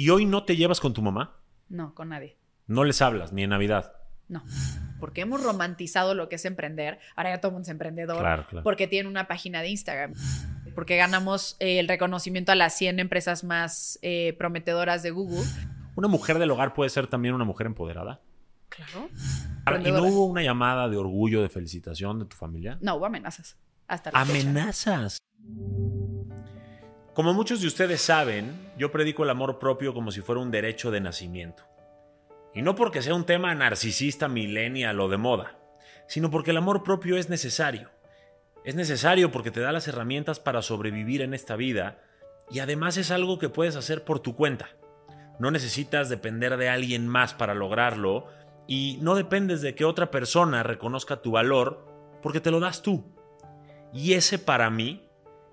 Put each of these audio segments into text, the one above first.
¿Y hoy no te llevas con tu mamá? No, con nadie. No les hablas, ni en Navidad. No. Porque hemos romantizado lo que es emprender. Ahora ya todo el mundo es emprendedor. Porque tienen una página de Instagram. Porque ganamos eh, el reconocimiento a las 100 empresas más eh, prometedoras de Google. ¿Una mujer del hogar puede ser también una mujer empoderada? Claro. ¿Y no hubo una llamada de orgullo, de felicitación de tu familia? No, hubo amenazas. Hasta ¿Amenazas? Como muchos de ustedes saben, yo predico el amor propio como si fuera un derecho de nacimiento. Y no porque sea un tema narcisista, millennial o de moda, sino porque el amor propio es necesario. Es necesario porque te da las herramientas para sobrevivir en esta vida y además es algo que puedes hacer por tu cuenta. No necesitas depender de alguien más para lograrlo y no dependes de que otra persona reconozca tu valor porque te lo das tú. Y ese para mí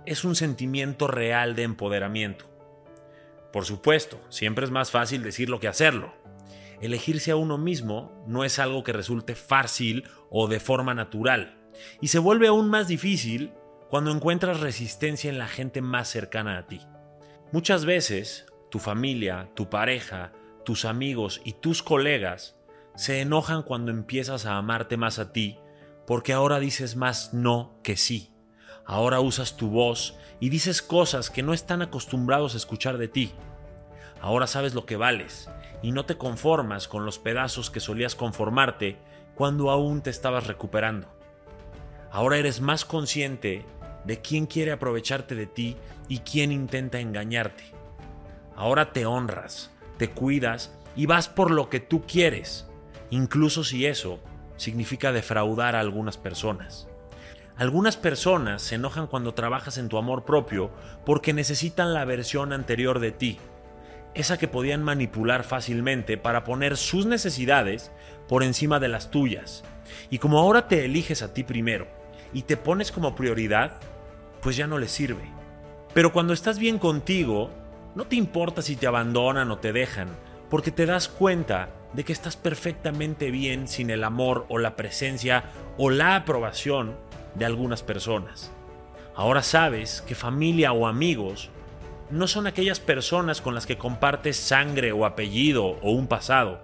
es un sentimiento real de empoderamiento. Por supuesto, siempre es más fácil decirlo que hacerlo. Elegirse a uno mismo no es algo que resulte fácil o de forma natural, y se vuelve aún más difícil cuando encuentras resistencia en la gente más cercana a ti. Muchas veces, tu familia, tu pareja, tus amigos y tus colegas se enojan cuando empiezas a amarte más a ti porque ahora dices más no que sí. Ahora usas tu voz y dices cosas que no están acostumbrados a escuchar de ti. Ahora sabes lo que vales y no te conformas con los pedazos que solías conformarte cuando aún te estabas recuperando. Ahora eres más consciente de quién quiere aprovecharte de ti y quién intenta engañarte. Ahora te honras, te cuidas y vas por lo que tú quieres incluso si eso significa defraudar a algunas personas. Algunas personas se enojan cuando trabajas en tu amor propio porque necesitan la versión anterior de ti, esa que podían manipular fácilmente para poner sus necesidades por encima de las tuyas. Y como ahora te eliges a ti primero y te pones como prioridad, pues ya no les sirve. Pero cuando estás bien contigo, no te importa si te abandonan o te dejan, porque te das cuenta de que estás perfectamente bien sin el amor o la presencia o la aprobación de algunas personas. Ahora sabes que familia o amigos no son aquellas personas con las que compartes sangre o apellido o un pasado,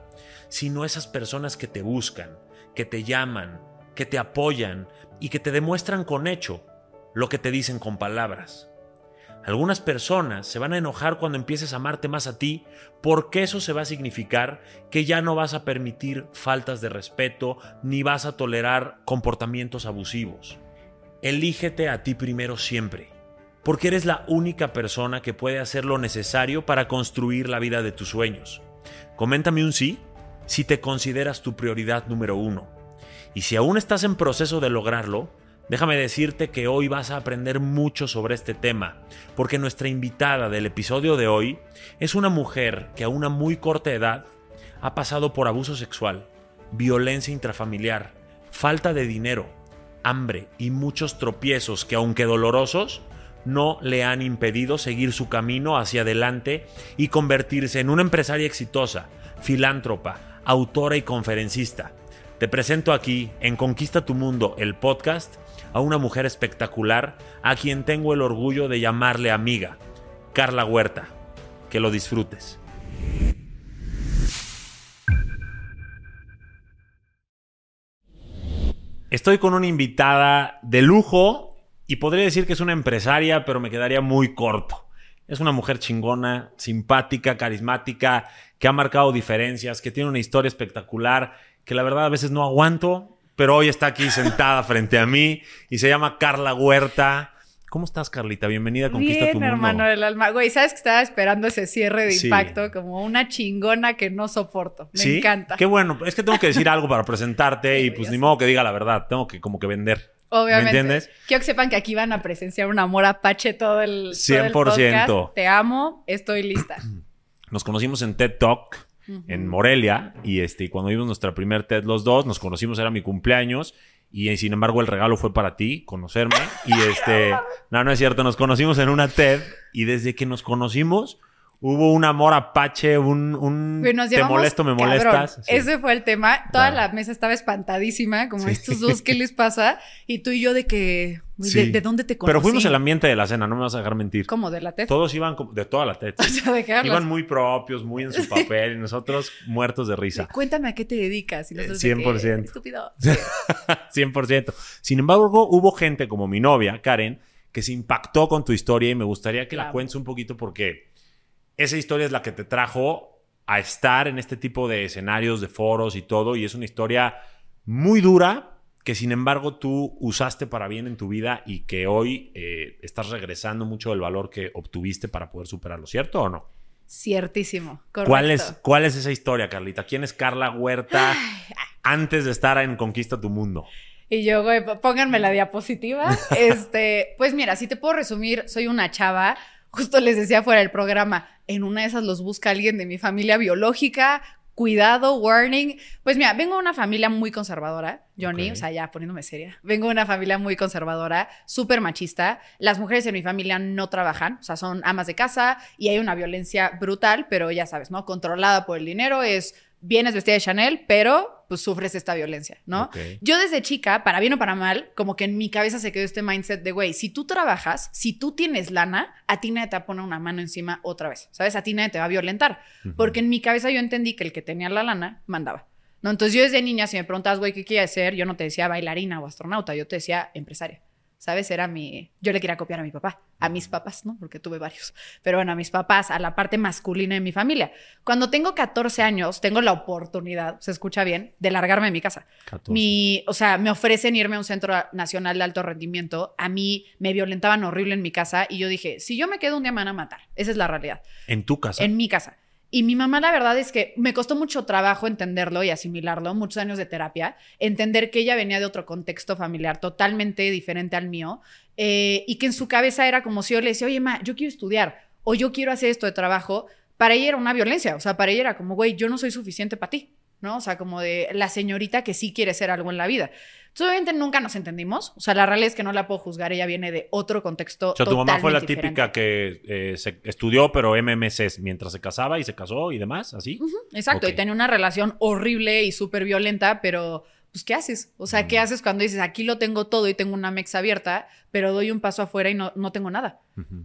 sino esas personas que te buscan, que te llaman, que te apoyan y que te demuestran con hecho lo que te dicen con palabras. Algunas personas se van a enojar cuando empieces a amarte más a ti porque eso se va a significar que ya no vas a permitir faltas de respeto ni vas a tolerar comportamientos abusivos. Elígete a ti primero siempre, porque eres la única persona que puede hacer lo necesario para construir la vida de tus sueños. Coméntame un sí si te consideras tu prioridad número uno. Y si aún estás en proceso de lograrlo, Déjame decirte que hoy vas a aprender mucho sobre este tema, porque nuestra invitada del episodio de hoy es una mujer que a una muy corta edad ha pasado por abuso sexual, violencia intrafamiliar, falta de dinero, hambre y muchos tropiezos que aunque dolorosos, no le han impedido seguir su camino hacia adelante y convertirse en una empresaria exitosa, filántropa, autora y conferencista. Te presento aquí en Conquista tu Mundo, el podcast, a una mujer espectacular a quien tengo el orgullo de llamarle amiga, Carla Huerta. Que lo disfrutes. Estoy con una invitada de lujo y podría decir que es una empresaria, pero me quedaría muy corto. Es una mujer chingona, simpática, carismática, que ha marcado diferencias, que tiene una historia espectacular, que la verdad a veces no aguanto, pero hoy está aquí sentada frente a mí y se llama Carla Huerta. ¿Cómo estás, Carlita? Bienvenida a Conquista tu Mundo. hermano del alma. Güey, sabes que estaba esperando ese cierre de impacto como una chingona que no soporto. Me encanta. Qué bueno. Es que tengo que decir algo para presentarte y pues ni modo que diga la verdad. Tengo que como que vender. Obviamente. ¿Me entiendes? Quiero que sepan que aquí van a presenciar un amor apache todo el, 100%. Te amo. Estoy lista. Nos conocimos en TED Talk en Morelia. Y este, cuando vimos nuestra primer TED los dos, nos conocimos, era mi cumpleaños. Y sin embargo, el regalo fue para ti, conocerme. Y este, no, no es cierto, nos conocimos en una TED. Y desde que nos conocimos, hubo un amor apache, un, un te molesto, me molestas. Ese fue el tema. Toda la mesa estaba espantadísima, como estos dos, ¿qué les pasa? Y tú y yo de que, ¿de, dónde te conocí? Pero fuimos el ambiente de la cena, no me vas a dejar mentir. ¿Cómo? ¿De la TED? Todos iban de toda la TED. Iban muy propios, muy en su papel y nosotros muertos de risa. Cuéntame a qué te dedicas. Y 100%. Estúpido. 100%. Sin embargo, hubo gente como mi novia, Karen, que se impactó con tu historia y me gustaría que la cuentes un poquito porque esa historia es la que te trajo a estar en este tipo de escenarios, de foros y todo, y es una historia muy dura que sin embargo tú usaste para bien en tu vida y que hoy eh, estás regresando mucho del valor que obtuviste para poder superarlo, ¿cierto o no? Ciertísimo, correcto. ¿Cuál es, cuál es esa historia, Carlita? ¿Quién es Carla Huerta antes de estar en Conquista tu Mundo? Y yo, güey, pónganme la diapositiva. este, pues mira, si te puedo resumir, soy una chava Justo les decía fuera del programa, en una de esas los busca alguien de mi familia biológica, cuidado, warning. Pues mira, vengo de una familia muy conservadora, Johnny, o sea, ya poniéndome seria. Vengo de una familia muy conservadora, súper machista. Las mujeres en mi familia no trabajan, o sea, son amas de casa y hay una violencia brutal, pero ya sabes, ¿no? Controlada por el dinero, es vienes vestida de Chanel, pero pues sufres esta violencia, ¿no? Yo desde chica, para bien o para mal, como que en mi cabeza se quedó este mindset de, güey, si tú trabajas, si tú tienes lana, a ti nadie te va a poner una mano encima otra vez, ¿sabes? A ti nadie te va a violentar. Porque en mi cabeza yo entendí que el que tenía la lana mandaba. ¿no? Entonces yo desde niña, si me preguntas, güey, ¿qué quieres ser? Yo no te decía bailarina o astronauta, yo te decía empresaria. ¿Sabes? Era mi... Yo le quería copiar a mi papá, a mis papás, ¿no? Porque tuve varios. Pero bueno, a mis papás, a la parte masculina de mi familia. Cuando tengo 14 años, tengo la oportunidad, se escucha bien, de largarme de mi casa. Mi, o sea, me ofrecen irme a un centro nacional de alto rendimiento. A mí me violentaban horrible en mi casa y yo dije, si yo me quedo un día me van a matar. Esa es la realidad. ¿En tu casa? En mi casa. Y mi mamá, la verdad es que me costó mucho trabajo entenderlo y asimilarlo, muchos años de terapia, entender que ella venía de otro contexto familiar totalmente diferente al mío eh, y que en su cabeza era como si yo le decía, oye, ma, yo quiero estudiar o yo quiero hacer esto de trabajo. Para ella era una violencia, o sea, para ella era como, güey, yo no soy suficiente para ti. ¿No? O sea, como de la señorita que sí quiere ser algo en la vida. Entonces, obviamente nunca nos entendimos. O sea, la realidad es que no la puedo juzgar. Ella viene de otro contexto. O sea, tu mamá fue la típica que eh, se estudió, pero MMC mientras se casaba y se casó y demás, ¿así? Exacto. Y tenía una relación horrible y súper violenta, pero pues, ¿qué haces? O sea, ¿qué haces cuando dices, aquí lo tengo todo y tengo una mex abierta, pero doy un paso afuera y no, no tengo nada?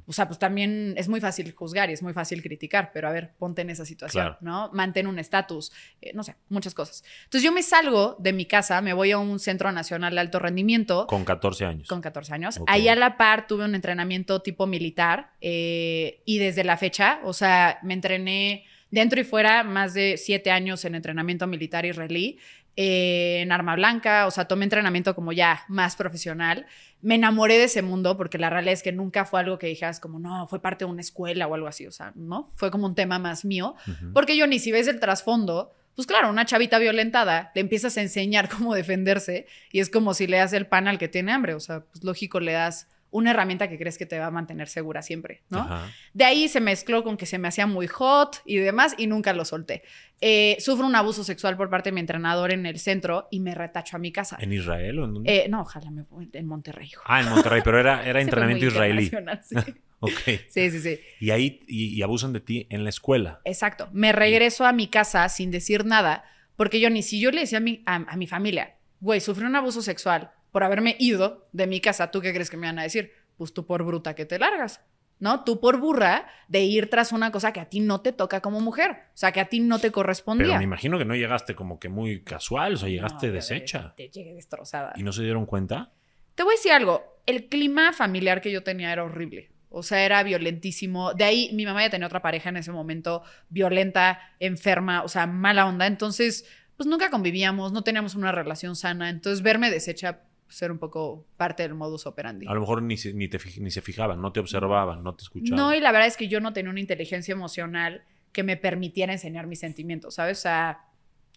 O sea, pues también es muy fácil juzgar y es muy fácil criticar, pero a ver, ponte en esa situación, ¿no? Mantén un estatus, eh, no sé, muchas cosas. Entonces yo me salgo de mi casa, me voy a un centro nacional de alto rendimiento. Con 14 años. Con 14 años. Ahí a la par tuve un entrenamiento tipo militar eh, y desde la fecha, o sea, me entrené dentro y fuera más de siete años en entrenamiento militar israelí. Eh, en arma blanca, o sea, tomé entrenamiento como ya más profesional. Me enamoré de ese mundo porque la realidad es que nunca fue algo que dijeras como, no, fue parte de una escuela o algo así, o sea, ¿no? Fue como un tema más mío, porque yo ni si ves el trasfondo, pues claro, una chavita violentada, le empiezas a enseñar cómo defenderse y es como si le das el pan al que tiene hambre, o sea, pues lógico, le das una herramienta que crees que te va a mantener segura siempre, ¿no? De ahí se mezcló con que se me hacía muy hot y demás y nunca lo solté. Eh, sufro un abuso sexual por parte de mi entrenador en el centro y me retacho a mi casa. ¿En Israel o en dónde? Eh, no, ojalá me en Monterrey. Ah, en Monterrey, pero era, era entrenamiento israelí. Sí. ok. Sí, sí, sí. Y ahí y, abusan de ti en la escuela. Exacto. Me regreso a mi casa sin decir nada porque yo ni si yo le decía a mi, a, a mi familia, güey, sufrí un abuso sexual por haberme ido de mi casa, ¿tú qué crees que me van a decir? Pues tú por bruta que te largas. ¿no? Tú por burra de ir tras una cosa que a ti no te toca como mujer, o sea, que a ti no te correspondía. Pero me imagino que no llegaste como que muy casual, o sea, llegaste deshecha. Te, llegué destrozada. ¿Y no se dieron cuenta? Te voy a decir algo, el clima familiar que yo tenía era horrible. O sea, era violentísimo. De ahí mi mamá ya tenía otra pareja en ese momento, violenta, enferma, o sea, mala onda. Entonces, pues nunca convivíamos, no teníamos una relación sana. Entonces, verme deshecha ser un poco parte del modus operandi. A lo mejor ni, ni, te, ni se fijaban, no te observaban, no te escuchaban. No, y la verdad es que yo no tenía una inteligencia emocional que me permitiera enseñar mis sentimientos, ¿sabes? O sea,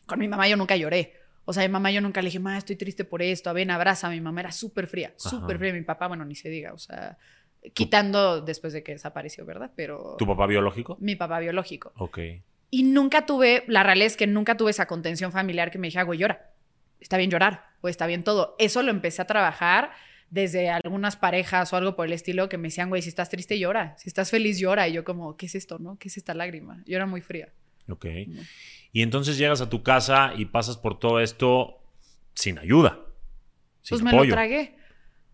con mi mamá yo nunca lloré. O sea, mi mamá yo nunca le dije, mamá, estoy triste por esto, ven, abraza. Mi mamá era súper fría, súper fría. Mi papá, bueno, ni se diga, o sea, quitando después de que desapareció, ¿verdad? Pero... ¿Tu papá biológico? Mi papá biológico. Ok. Y nunca tuve, la realidad es que nunca tuve esa contención familiar que me dije, güey, llora. Está bien llorar o está bien todo. Eso lo empecé a trabajar desde algunas parejas o algo por el estilo que me decían, güey, si estás triste llora, si estás feliz llora. Y yo como, ¿qué es esto, no? ¿Qué es esta lágrima? Yo era muy fría. Ok. Y entonces llegas a tu casa y pasas por todo esto sin ayuda. pues me lo tragué.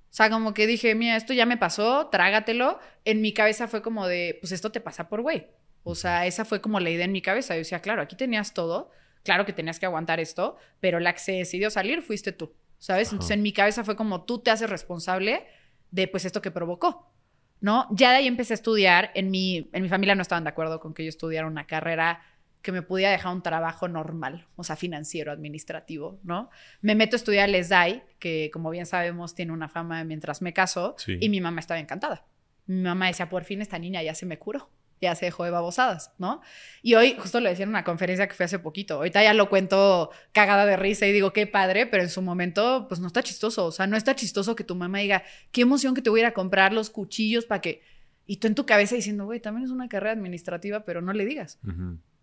O sea, como que dije, mira, esto ya me pasó, trágatelo. En mi cabeza fue como de, pues esto te pasa por güey. O sea, esa fue como la idea en mi cabeza. Yo decía, claro, aquí tenías todo, claro que tenías que aguantar esto, pero la que se decidió salir fuiste tú, ¿sabes? Entonces en mi cabeza fue como tú te haces responsable de pues esto que provocó, ¿no? Ya de ahí empecé a estudiar. En mi, en mi familia no estaban de acuerdo con que yo estudiara una carrera que me pudiera dejar un trabajo normal, o sea, financiero, administrativo, ¿no? Me meto a estudiar el SDAI, que como bien sabemos tiene una fama mientras me caso, y mi mamá estaba encantada. Mi mamá decía, por fin esta niña ya se me curó, ya se dejó de babosadas, ¿no? Y hoy, justo lo decía en una conferencia que fue hace poquito, ahorita ya lo cuento cagada de risa y digo, qué padre, pero en su momento, pues no está chistoso, o sea, no está chistoso que tu mamá diga, qué emoción que te voy a ir a comprar los cuchillos para que... Y tú en tu cabeza diciendo, güey, también es una carrera administrativa, pero no le digas.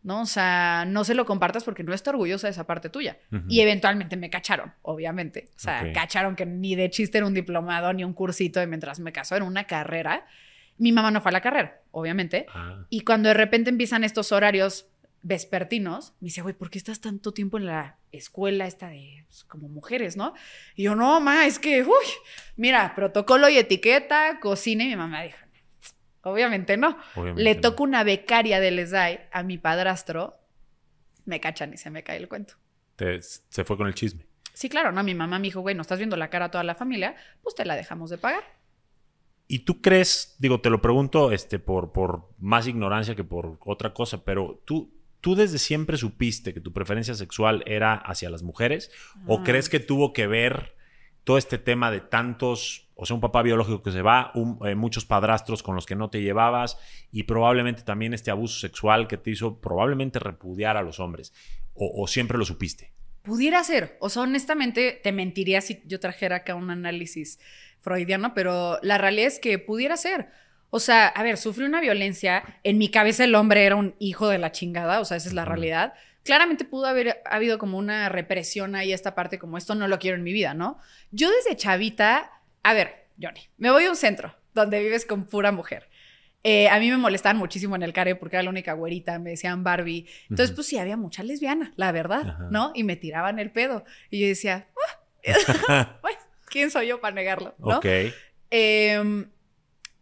¿no? O sea, no se lo compartas porque no está orgullosa de esa parte tuya. Y eventualmente me cacharon, obviamente. O sea, cacharon que ni de chiste era un diplomado ni un cursito de mientras me casó, era una carrera. Mi mamá no fue a la carrera, obviamente. Ah. Y cuando de repente empiezan estos horarios vespertinos, me dice, güey, ¿por qué estás tanto tiempo en la escuela esta de pues, como mujeres, no? Y yo, no, ma, es que, uy, mira, protocolo y etiqueta, cocina. Y mi mamá dijo, Obviamente no. Le toca una becaria del ESAI a mi padrastro. Me cachan y se me cae el cuento. se fue con el chisme. Sí, claro, ¿no? Mi mamá me dijo, güey, no estás viendo la cara a toda la familia, pues te la dejamos de pagar. ¿Y tú crees, digo, te lo pregunto este, por, por más ignorancia que por otra cosa, pero tú, tú desde siempre supiste que tu preferencia sexual era hacia las mujeres? ¿O ah. crees que tuvo que ver todo este tema de tantos, o sea, un papá biológico que se va, eh, muchos padrastros con los que no te llevabas y probablemente también este abuso sexual que te hizo probablemente repudiar a los hombres, o, siempre lo supiste. Pudiera ser, o sea, honestamente te mentiría si yo trajera acá un análisis freudiano, pero la realidad es que pudiera ser. O sea, a ver, sufrí una violencia, en mi cabeza el hombre era un hijo de la chingada, o sea, esa es la realidad claramente pudo haber habido como una represión ahí, esta parte como esto no lo quiero en mi vida, ¿no? Yo desde chavita, a ver, Johnny, me voy a un centro donde vives con pura mujer. Eh, a mí me molestaban muchísimo en el care porque era la única güerita, me decían Barbie. Entonces, pues sí, había mucha lesbiana, la verdad, ¿no? Y me tiraban el pedo. Y yo decía, ah, ¿quién soy yo para negarlo? ¿no? Ok. Em,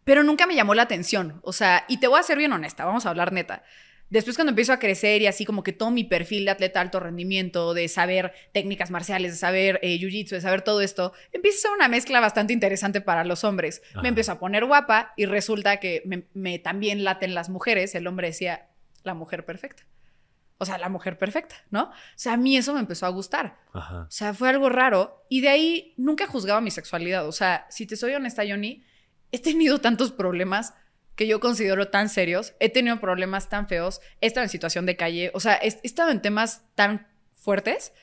pero nunca me llamó la atención. O sea, y te voy a ser bien honesta, vamos a hablar neta. Después cuando empiezo a crecer y así como que todo mi perfil de atleta alto rendimiento, de saber técnicas marciales, de saber eh, jiu-jitsu, de saber todo esto, empieza a ser una mezcla bastante interesante para los hombres. Me empiezo a poner guapa y resulta que me, también laten las mujeres. El hombre decía, la mujer perfecta. O sea, la mujer perfecta, ¿no? O sea, a mí eso me empezó a gustar. O sea, fue algo raro. Y de ahí nunca juzgaba mi sexualidad. O sea, si te soy honesta, Johnny, he tenido tantos problemas que yo considero tan serios, he tenido problemas tan feos, he estado en situación de calle, o sea, he, estado en temas tan fuertes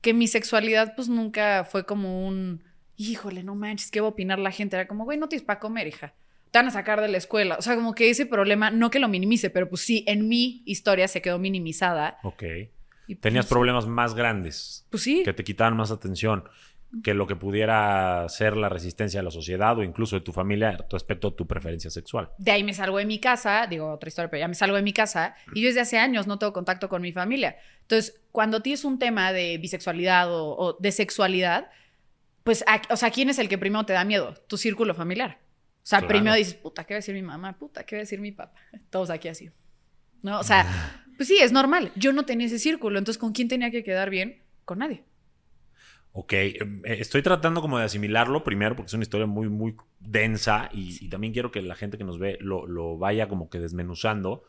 que mi sexualidad pues nunca fue como un, híjole, no manches, ¿qué va a opinar la gente? Era como, güey, no tienes para comer, hija. Te van a sacar de la escuela. O sea, como que ese problema, no que lo minimice, pero pues sí, en mi historia se quedó minimizada. Ok. Tenías pues, problemas más grandes. Pues sí. Que te quitaban más atención que lo que pudiera ser la resistencia de la sociedad o incluso de tu familia respecto a tu preferencia sexual. De ahí me salgo de mi casa, digo otra historia, pero ya me salgo de mi casa y yo desde hace años no tengo contacto con mi familia. Entonces, cuando tienes un tema de bisexualidad o, de sexualidad, pues, o sea, ¿quién es el que primero te da miedo? Tu círculo familiar. O sea, primero dices, puta, ¿qué va a decir mi mamá? Puta, ¿qué va a decir mi papá? Todos aquí así. ¿No? O sea, pues sí, es normal. Yo no tenía ese círculo, entonces ¿con quién tenía que quedar bien? Con nadie. Ok, em, eh, estoy tratando como de asimilarlo primero porque es una historia muy, muy densa y, también quiero que la gente que nos ve lo, vaya como que desmenuzando.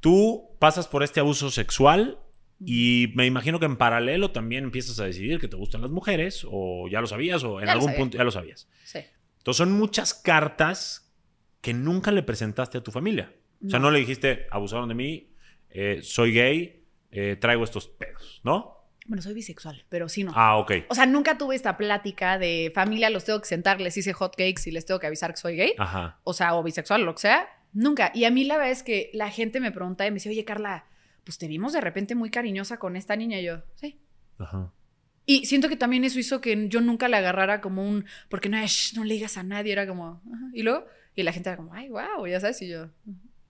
Tú pasas por este abuso sexual y me imagino que en paralelo también empiezas a decidir que te gustan las mujeres o ya lo sabías o en algún punto ya lo sabías. Sí. Entonces son muchas cartas que nunca le presentaste a tu familia. O sea, no le dijiste, abusaron de mí, eh, soy gay, eh, traigo estos pedos, ¿no? Bueno, soy bisexual, pero sí no. Ah, ok. O sea, nunca tuve esta plática de familia, los tengo que sentar, les hice hot cakes y les tengo que avisar que soy gay. Ajá. O sea, o bisexual, lo que sea. Nunca. Y a mí la verdad es que la gente me pregunta y me dice, oye, Carla, pues te vimos de repente muy cariñosa con esta niña. Y yo, sí. Ajá. Y siento que también eso hizo que yo nunca le agarrara como un, porque no, no le digas a nadie, era como, y luego, y la gente era como, ay, wow, ya sabes, y yo,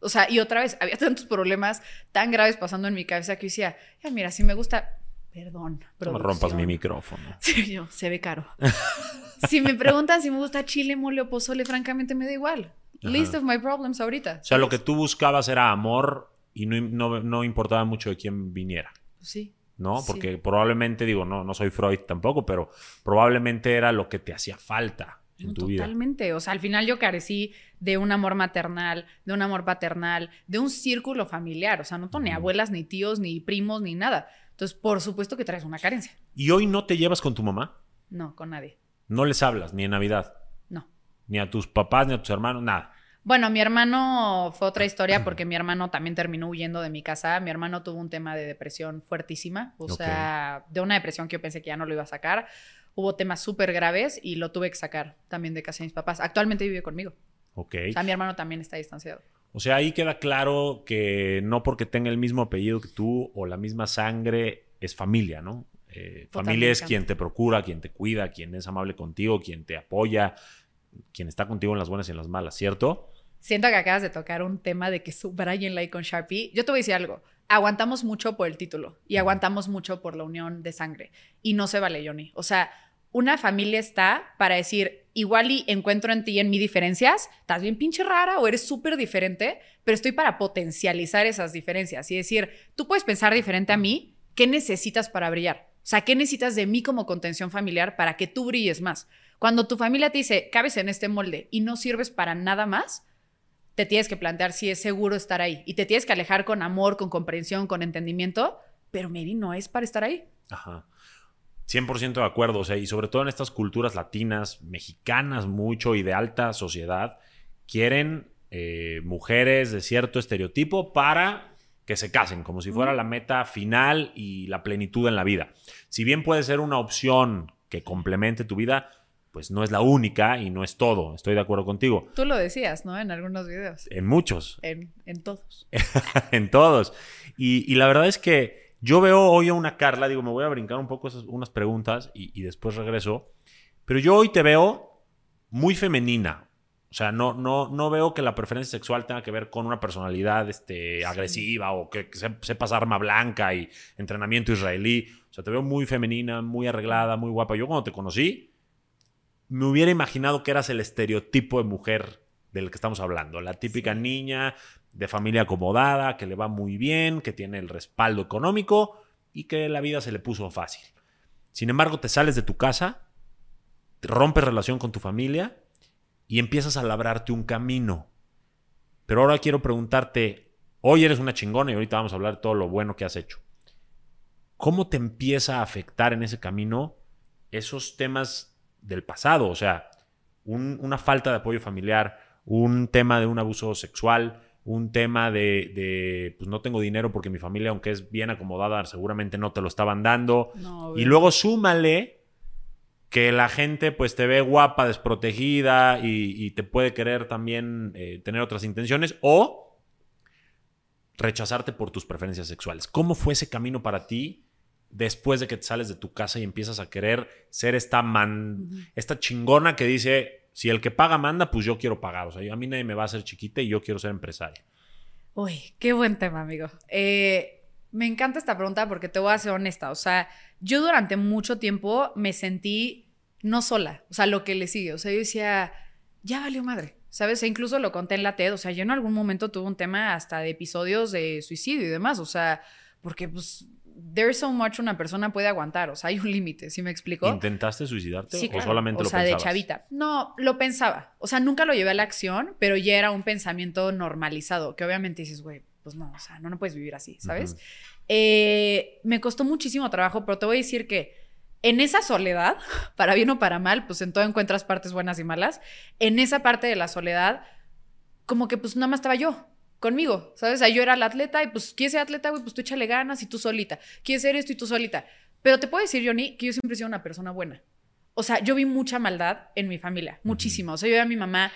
o sea, y otra vez, había tantos problemas tan graves pasando en mi cabeza que decía, ya mira, si me gusta, perdón. No me rompas mi micrófono. Sí, yo, se ve caro. si me preguntan si me gusta chile, mole o pozole, francamente me da igual. List of my problems ahorita. O sea, lo que tú buscabas era amor y no, no, importaba mucho de quién viniera. Sí. ¿No? Porque probablemente, digo, no, no soy Freud tampoco, pero probablemente era lo que te hacía falta en tu vida. Totalmente. O sea, al final yo carecí de un amor maternal, de un amor paternal, de un círculo familiar. O sea, no tengo ni abuelas, ni tíos, ni primos, ni nada. Entonces, por supuesto que traes una carencia. ¿Y hoy no te llevas con tu mamá? No, con nadie. ¿No les hablas ni en Navidad? No. Ni a tus papás, ni a tus hermanos, nada. Bueno, mi hermano fue otra historia porque mi hermano también terminó huyendo de mi casa. Mi hermano tuvo un tema de depresión fuertísima, o sea, de una depresión que yo pensé que ya no lo iba a sacar. Hubo temas súper graves y lo tuve que sacar también de casa de mis papás. Actualmente vive conmigo. Ok. O sea, mi hermano también está distanciado. O sea, ahí queda claro que no porque tenga el mismo apellido que tú o la misma sangre es familia, ¿no? Eh, familia es quien te procura, quien te cuida, quien es amable contigo, quien te apoya, quien está contigo en las buenas y en las malas, ¿cierto? Siento que acabas de tocar un tema de que subrayen like con Sharpie. Yo te voy a decir algo. Aguantamos mucho por el título y aguantamos mucho por la unión de sangre. Y no se vale, Johnny. O sea, una familia está para decir, igual y encuentro en ti en mi diferencias, estás bien pinche rara o eres súper diferente, pero estoy para potencializar esas diferencias y decir, tú puedes pensar diferente a mí, ¿qué necesitas para brillar? O sea, ¿qué necesitas de mí como contención familiar para que tú brilles más? Cuando tu familia te dice, cabes en este molde y no sirves para nada más, te tienes que plantear si es seguro estar ahí y te tienes que alejar con amor, con comprensión, con entendimiento, pero maybe no es para estar ahí. Ajá. 100% de acuerdo, o sea, y sobre todo en estas culturas latinas, mexicanas mucho y de alta sociedad, quieren eh, mujeres de cierto estereotipo para que se casen, como si fuera la meta final y la plenitud en la vida. Si bien puede ser una opción que complemente tu vida, pues no es la única y no es todo. Estoy de acuerdo contigo. Tú lo decías, ¿no? En algunos videos. En muchos. En, todos. en todos. y la verdad es que yo veo hoy a una Carla, digo, me voy a brincar un poco esas, unas preguntas y, después regreso. Pero yo hoy te veo muy femenina. O sea, no, no, no veo que la preferencia sexual tenga que ver con una personalidad este, agresiva o que, sepas arma blanca y entrenamiento israelí. O sea, te veo muy femenina, muy arreglada, muy guapa. Yo cuando te conocí, me hubiera imaginado que eras el estereotipo de mujer del que estamos hablando. La típica niña de familia acomodada, que le va muy bien, que tiene el respaldo económico y que la vida se le puso fácil. Sin embargo, te sales de tu casa, rompes relación con tu familia y empiezas a labrarte un camino. Pero ahora quiero preguntarte, hoy eres una chingona y ahorita vamos a hablar de todo lo bueno que has hecho. ¿Cómo te empieza a afectar en ese camino esos temas del pasado? O sea, una falta de apoyo familiar, un tema de un abuso sexual, un tema de, pues no tengo dinero porque mi familia, aunque es bien acomodada, seguramente no te lo estaban dando. y luego súmale que la gente pues te ve guapa, desprotegida y, te puede querer también eh, tener otras intenciones o rechazarte por tus preferencias sexuales. ¿Cómo fue ese camino para ti después de que te sales de tu casa y empiezas a querer ser esta man, esta chingona que dice si el que paga manda, pues yo quiero pagar. O sea, a mí nadie me va a hacer chiquita y yo quiero ser empresaria. Uy, qué buen tema, amigo. Eh, me encanta esta pregunta porque te voy a ser honesta. O sea, yo durante mucho tiempo me sentí no sola. O sea, lo que le sigue. O sea, yo decía, ya valió madre. ¿Sabes? E incluso lo conté en la TED. O sea, yo en algún momento tuve un tema hasta de episodios de suicidio y demás. O sea, porque pues there's so much una persona puede aguantar, o sea, hay un límite, ¿sí me explico? ¿Intentaste suicidarte o solamente lo pensabas? O sea, de chavita. No, lo pensaba. O sea, nunca lo llevé a la acción, pero ya era un pensamiento normalizado, que obviamente dices, güey, pues no, o sea, no, no puedes vivir así, ¿sabes? Eh, me costó muchísimo trabajo, pero te voy a decir que en esa soledad, para bien o para mal, pues en todo encuentras partes buenas y malas, en esa parte de la soledad, como que pues nada más estaba yo conmigo, ¿sabes? O sea, yo era la atleta y pues, ¿quieres ser atleta, güey? Pues tú échale ganas y tú solita. ¿Quieres ser esto y tú solita? Pero te puedo decir, Johnny, que yo siempre he sido una persona buena. O sea, yo vi mucha maldad en mi familia, muchísima. O sea, yo veía a mi mamá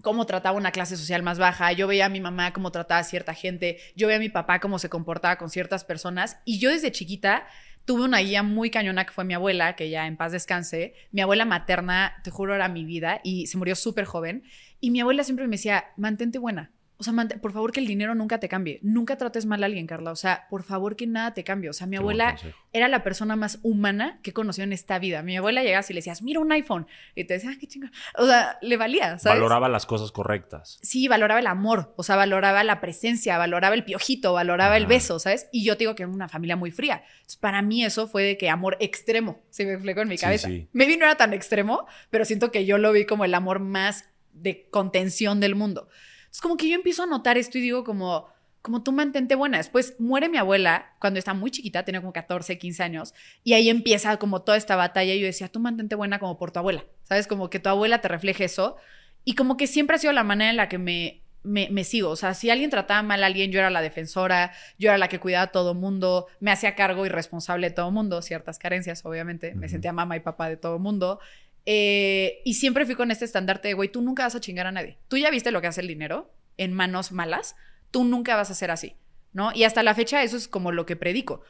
cómo trataba una clase social más baja, yo veía a mi mamá cómo trataba a cierta gente, yo veía a mi papá cómo se comportaba con ciertas personas y yo desde chiquita tuve una guía muy cañona que fue mi abuela, que ya en paz descanse. Mi abuela materna, te juro, era mi vida y se murió súper joven. Y mi abuela siempre me decía, mantente buena. O sea, por favor que el dinero nunca te cambie. Nunca trates mal a alguien, Carla. O sea, por favor que nada te cambie. O sea, mi abuela era la persona más humana que conoció en esta vida. Mi abuela llegaba y le decías, mira un iPhone. Y te decía, ah, qué chinga. O sea, le valía, ¿sabes? Valoraba las cosas correctas. Sí, valoraba el amor. O sea, valoraba la presencia, valoraba el piojito, valoraba el beso, ¿sabes? Y yo digo que era una familia muy fría. Entonces, para mí eso fue de que amor extremo. Se me flecó en mi cabeza. Sí, sí. Maybe no era tan extremo, pero siento que yo lo vi como el amor más de contención del mundo. Es como que yo empiezo a notar esto y digo como, como tú mantente buena. Después muere mi abuela cuando está muy chiquita, tenía como 14, 15 años, y ahí empieza como toda esta batalla y yo decía, tú mantente buena como por tu abuela, ¿sabes? Como que tu abuela te refleje eso. Y como que siempre ha sido la manera en la que me, me, sigo. O sea, si alguien trataba mal a alguien, yo era la defensora, yo era la que cuidaba a todo mundo, me hacía cargo y responsable de todo mundo, ciertas carencias, obviamente. Me sentía mamá y papá de todo mundo. Eh, y siempre fui con este estandarte de, güey, tú nunca vas a chingar a nadie. Tú ya viste lo que hace el dinero en manos malas, tú nunca vas a ser así, ¿no? Y hasta la fecha eso es como lo que predico.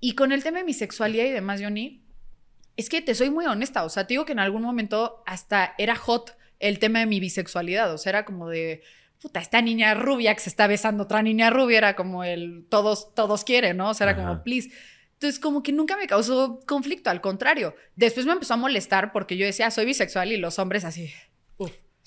Y con el tema de mi sexualidad y demás, Johnny, es que te soy muy honesta, o sea, te digo que en algún momento hasta era hot el tema de mi bisexualidad, o sea, era como de, puta, esta niña rubia que se está besando otra niña rubia, era como el, todos, todos quieren, ¿no? O sea, era como, please. Entonces, como que nunca me causó conflicto, al contrario. Después me empezó a molestar porque yo decía, soy bisexual y los hombres así.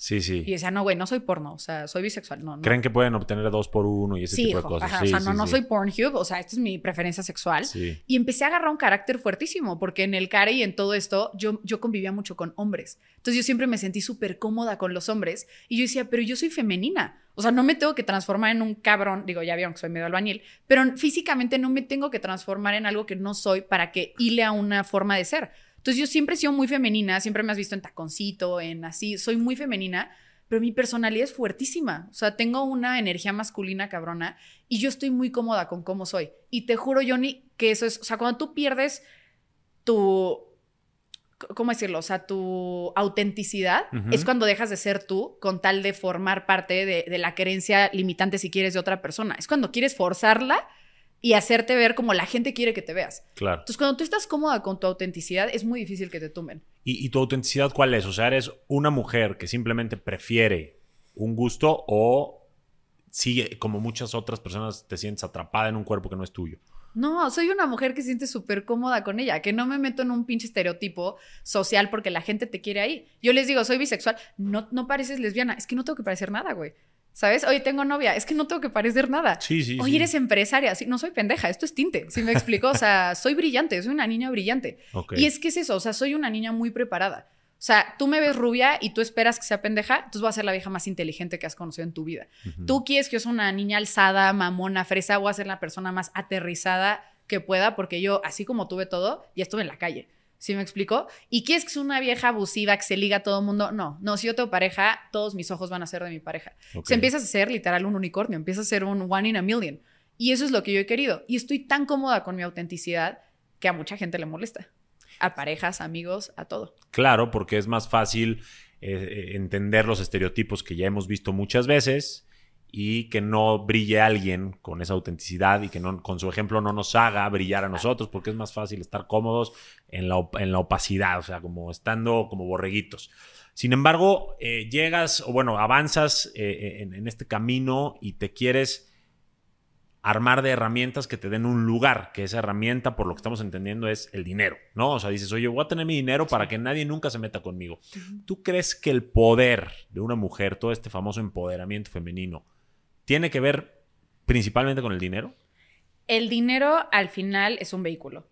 Sí, sí. Y decía, no, güey, no soy porno, o sea, soy bisexual. No, Creen que pueden obtener dos por uno y ese tipo de cosas. sí, o sea, no, no soy Pornhub, o sea, esta es mi preferencia sexual. Y empecé a agarrar un carácter fuertísimo, porque en el care y en todo esto, yo, yo convivía mucho con hombres. Entonces yo siempre me sentí súper cómoda con los hombres. Y yo decía, pero yo soy femenina. O sea, no me tengo que transformar en un cabrón. Digo, ya vieron que soy medio albañil, pero físicamente no me tengo que transformar en algo que no soy para que hile a una forma de ser. Entonces yo siempre he sido muy femenina, siempre me has visto en taconcito, en así, soy muy femenina pero mi personalidad es fuertísima. O sea, tengo una energía masculina cabrona y yo estoy muy cómoda con cómo soy. Y te juro, Johnny, que eso es, o sea, cuando tú pierdes tu, ¿cómo decirlo? O sea, tu autenticidad es cuando dejas de ser tú con tal de formar parte de, de la creencia limitante, si quieres, de otra persona. Es cuando quieres forzarla y hacerte ver como la gente quiere que te veas. Claro. Entonces, cuando tú estás cómoda con tu autenticidad, es muy difícil que te tumben. ¿Y, tu autenticidad cuál es? O sea, ¿eres una mujer que simplemente prefiere un gusto o sigue, como muchas otras personas, te sientes atrapada en un cuerpo que no es tuyo? No, soy una mujer que se siente súper cómoda con ella, que no me meto en un pinche estereotipo social porque la gente te quiere ahí. Yo les digo, soy bisexual, no, no pareces lesbiana, es que no tengo que parecer nada, güey. ¿Sabes? Oye, tengo novia, es que no tengo que parecer nada. Sí, sí. Oye, eres empresaria. Sí, no soy pendeja, esto es tinte. Si me explico, o sea, soy brillante, soy una niña brillante. Y es que es eso, o sea, soy una niña muy preparada. O sea, tú me ves rubia y tú esperas que sea pendeja, entonces voy a ser la vieja más inteligente que has conocido en tu vida. Tú quieres que yo sea una niña alzada, mamona, fresa, voy a ser la persona más aterrizada que pueda, porque yo, así como tuve todo, ya estuve en la calle. ¿Sí me explico? ¿Y qué es que es una vieja abusiva que se liga a todo el mundo? No, no, si yo tengo pareja, todos mis ojos van a ser de mi pareja. Se empieza a ser literal un unicornio, empieza a ser un one in a million. Y eso es lo que yo he querido. Y estoy tan cómoda con mi autenticidad que a mucha gente le molesta. A parejas, amigos, a todo. Claro, porque es más fácil eh, eh, entender los estereotipos que ya hemos visto muchas veces y que no brille alguien con esa autenticidad y que no, con su ejemplo no nos haga brillar a nosotros, porque es más fácil estar cómodos en la, en la opacidad, o sea, como estando como borreguitos. Sin embargo, eh, llegas, o bueno, avanzas eh, en, en, este camino y te quieres armar de herramientas que te den un lugar, que esa herramienta, por lo que estamos entendiendo, es el dinero, ¿no? O sea, dices, oye, voy a tener mi dinero para que nadie nunca se meta conmigo. ¿Tú crees que el poder de una mujer, todo este famoso empoderamiento femenino, tiene que ver principalmente con el dinero? El dinero al final es un vehículo,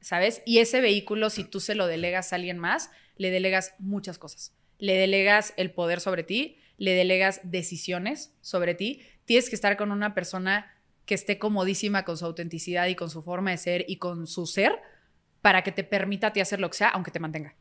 ¿sabes? Y ese vehículo, si tú se lo delegas a alguien más, le delegas muchas cosas. Le delegas el poder sobre ti, le delegas decisiones sobre ti. Tienes que estar con una persona que esté comodísima con su autenticidad y con su forma de ser y con su ser para que te permita a ti hacer lo que sea, aunque te mantenga.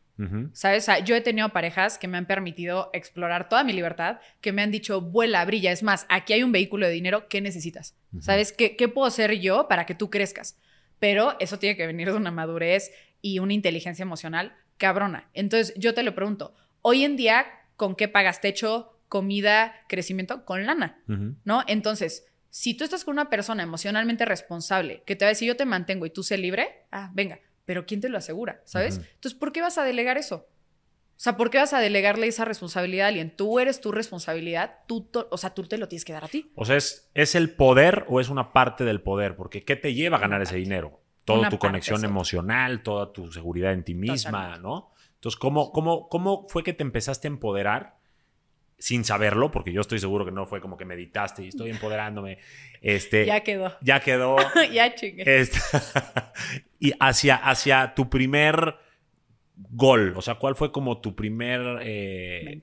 ¿Sabes? yo he tenido parejas que me han permitido explorar toda mi libertad, que me han dicho, vuela, brilla. Es más, aquí hay un vehículo de dinero, ¿qué necesitas? ¿Sabes? ¿Qué, ¿Qué puedo hacer yo para que tú crezcas? Pero eso tiene que venir de una madurez y una inteligencia emocional cabrona. Entonces, yo te lo pregunto, hoy en día, ¿con qué pagas techo, comida, crecimiento? Con lana, ¿no? Entonces, Si tú estás con una persona emocionalmente responsable que te va a decir yo te mantengo y tú sé libre, ah, venga, pero ¿quién te lo asegura? ¿Sabes? Entonces, ¿por qué vas a delegar eso? O sea, ¿por qué vas a delegarle esa responsabilidad a alguien? Tú eres tu responsabilidad, tú, o sea, tú te lo tienes que dar a ti. O sea, ¿es, ¿es el poder o es una parte del poder? Porque ¿qué te lleva a ganar ese dinero? Toda tu conexión emocional, toda tu seguridad en ti misma, ¿no? Entonces, ¿cómo, cómo, ¿cómo fue que te empezaste a empoderar sin saberlo? Porque yo estoy seguro que no fue como que meditaste y estoy empoderándome. Este, ya quedó. Ya quedó. ya chingue. Este, y hacia, hacia tu primer gol? O sea, ¿cuál fue como tu primer eh,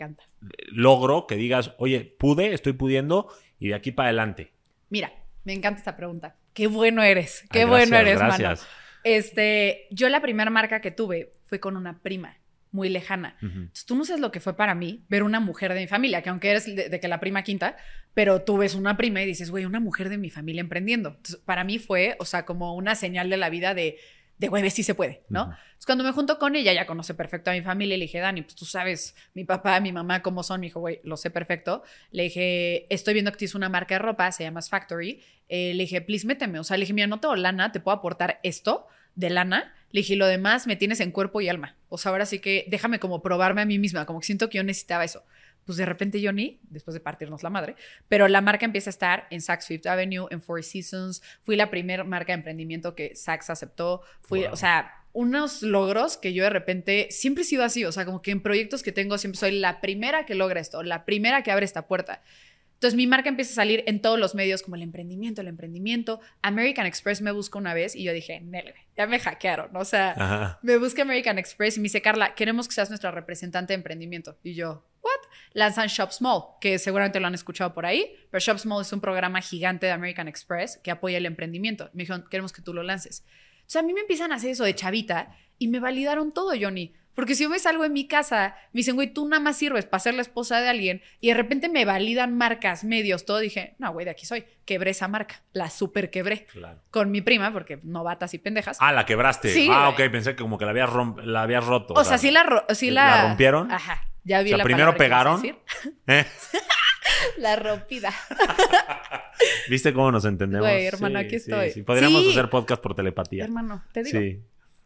logro que digas, oye, pude, estoy pudiendo y de aquí para adelante? Mira, me encanta esta pregunta. Qué bueno eres, qué bueno eres, gracias. Este, yo la primera marca que tuve fue con una prima muy lejana. Entonces, tú no sabes lo que fue para mí ver una mujer de mi familia, que aunque eres de, que la prima quinta, pero tú ves una prima y dices, güey, una mujer de mi familia emprendiendo. Entonces, para mí fue, o sea, como una señal de la vida de, de güey, sí se puede, ¿no? Entonces, cuando me junto con ella, ya conoce perfecto a mi familia, le dije, Dani, pues tú sabes mi papá, mi mamá, cómo son. Me dijo, güey, lo sé perfecto. Le dije, estoy viendo que tienes una marca de ropa, se llama Factory. Eh, le dije, please, méteme. O sea, le dije, mira, no tengo lana, te puedo aportar esto de lana. Le dije, lo demás me tienes en cuerpo y alma. O sea, ahora sí que déjame como probarme a mí misma, como que siento que yo necesitaba eso pues de repente Johnny, después de partirnos la madre, pero la marca empieza a estar en Saks Fifth Avenue, en Four Seasons, fui la primera marca de emprendimiento que Saks aceptó, fui, o sea, unos logros que yo de repente siempre he sido así, o sea, como que en proyectos que tengo siempre soy la primera que logra esto, la primera que abre esta puerta. Entonces mi marca empieza a salir en todos los medios como el emprendimiento, el emprendimiento. American Express me buscó una vez y yo dije, Nele, ya me hackearon. O sea, me busca American Express y me dice, Carla, queremos que seas nuestra representante de emprendimiento. Y yo, ¿what? Lanzan Shop Small, que seguramente lo han escuchado por ahí, pero Shop Small es un programa gigante de American Express que apoya el emprendimiento. Me dijeron, queremos que tú lo lances. O sea, a mí me empiezan a hacer eso de chavita y me validaron todo, Johnny. Porque si yo ves algo en mi casa, me dicen, güey, tú nada más sirves para ser la esposa de alguien y de repente me validan marcas, medios, todo. Dije, no, güey, de aquí soy. Quebré esa marca. La super quebré. Claro. Con mi prima, porque novatas y pendejas. Ah, la quebraste. Sí, ah, ok, pensé que como que la habías, la habías roto. O, sea, sí la, sí la... ¿La rompieron? Ajá. Ya vi o sea, primero pegaron. ¿Eh? la rompida. ¿Viste cómo nos entendemos? Güey, hermano, aquí estoy. Sí, Podríamos hacer podcast por telepatía. Hermano, te digo. Sí.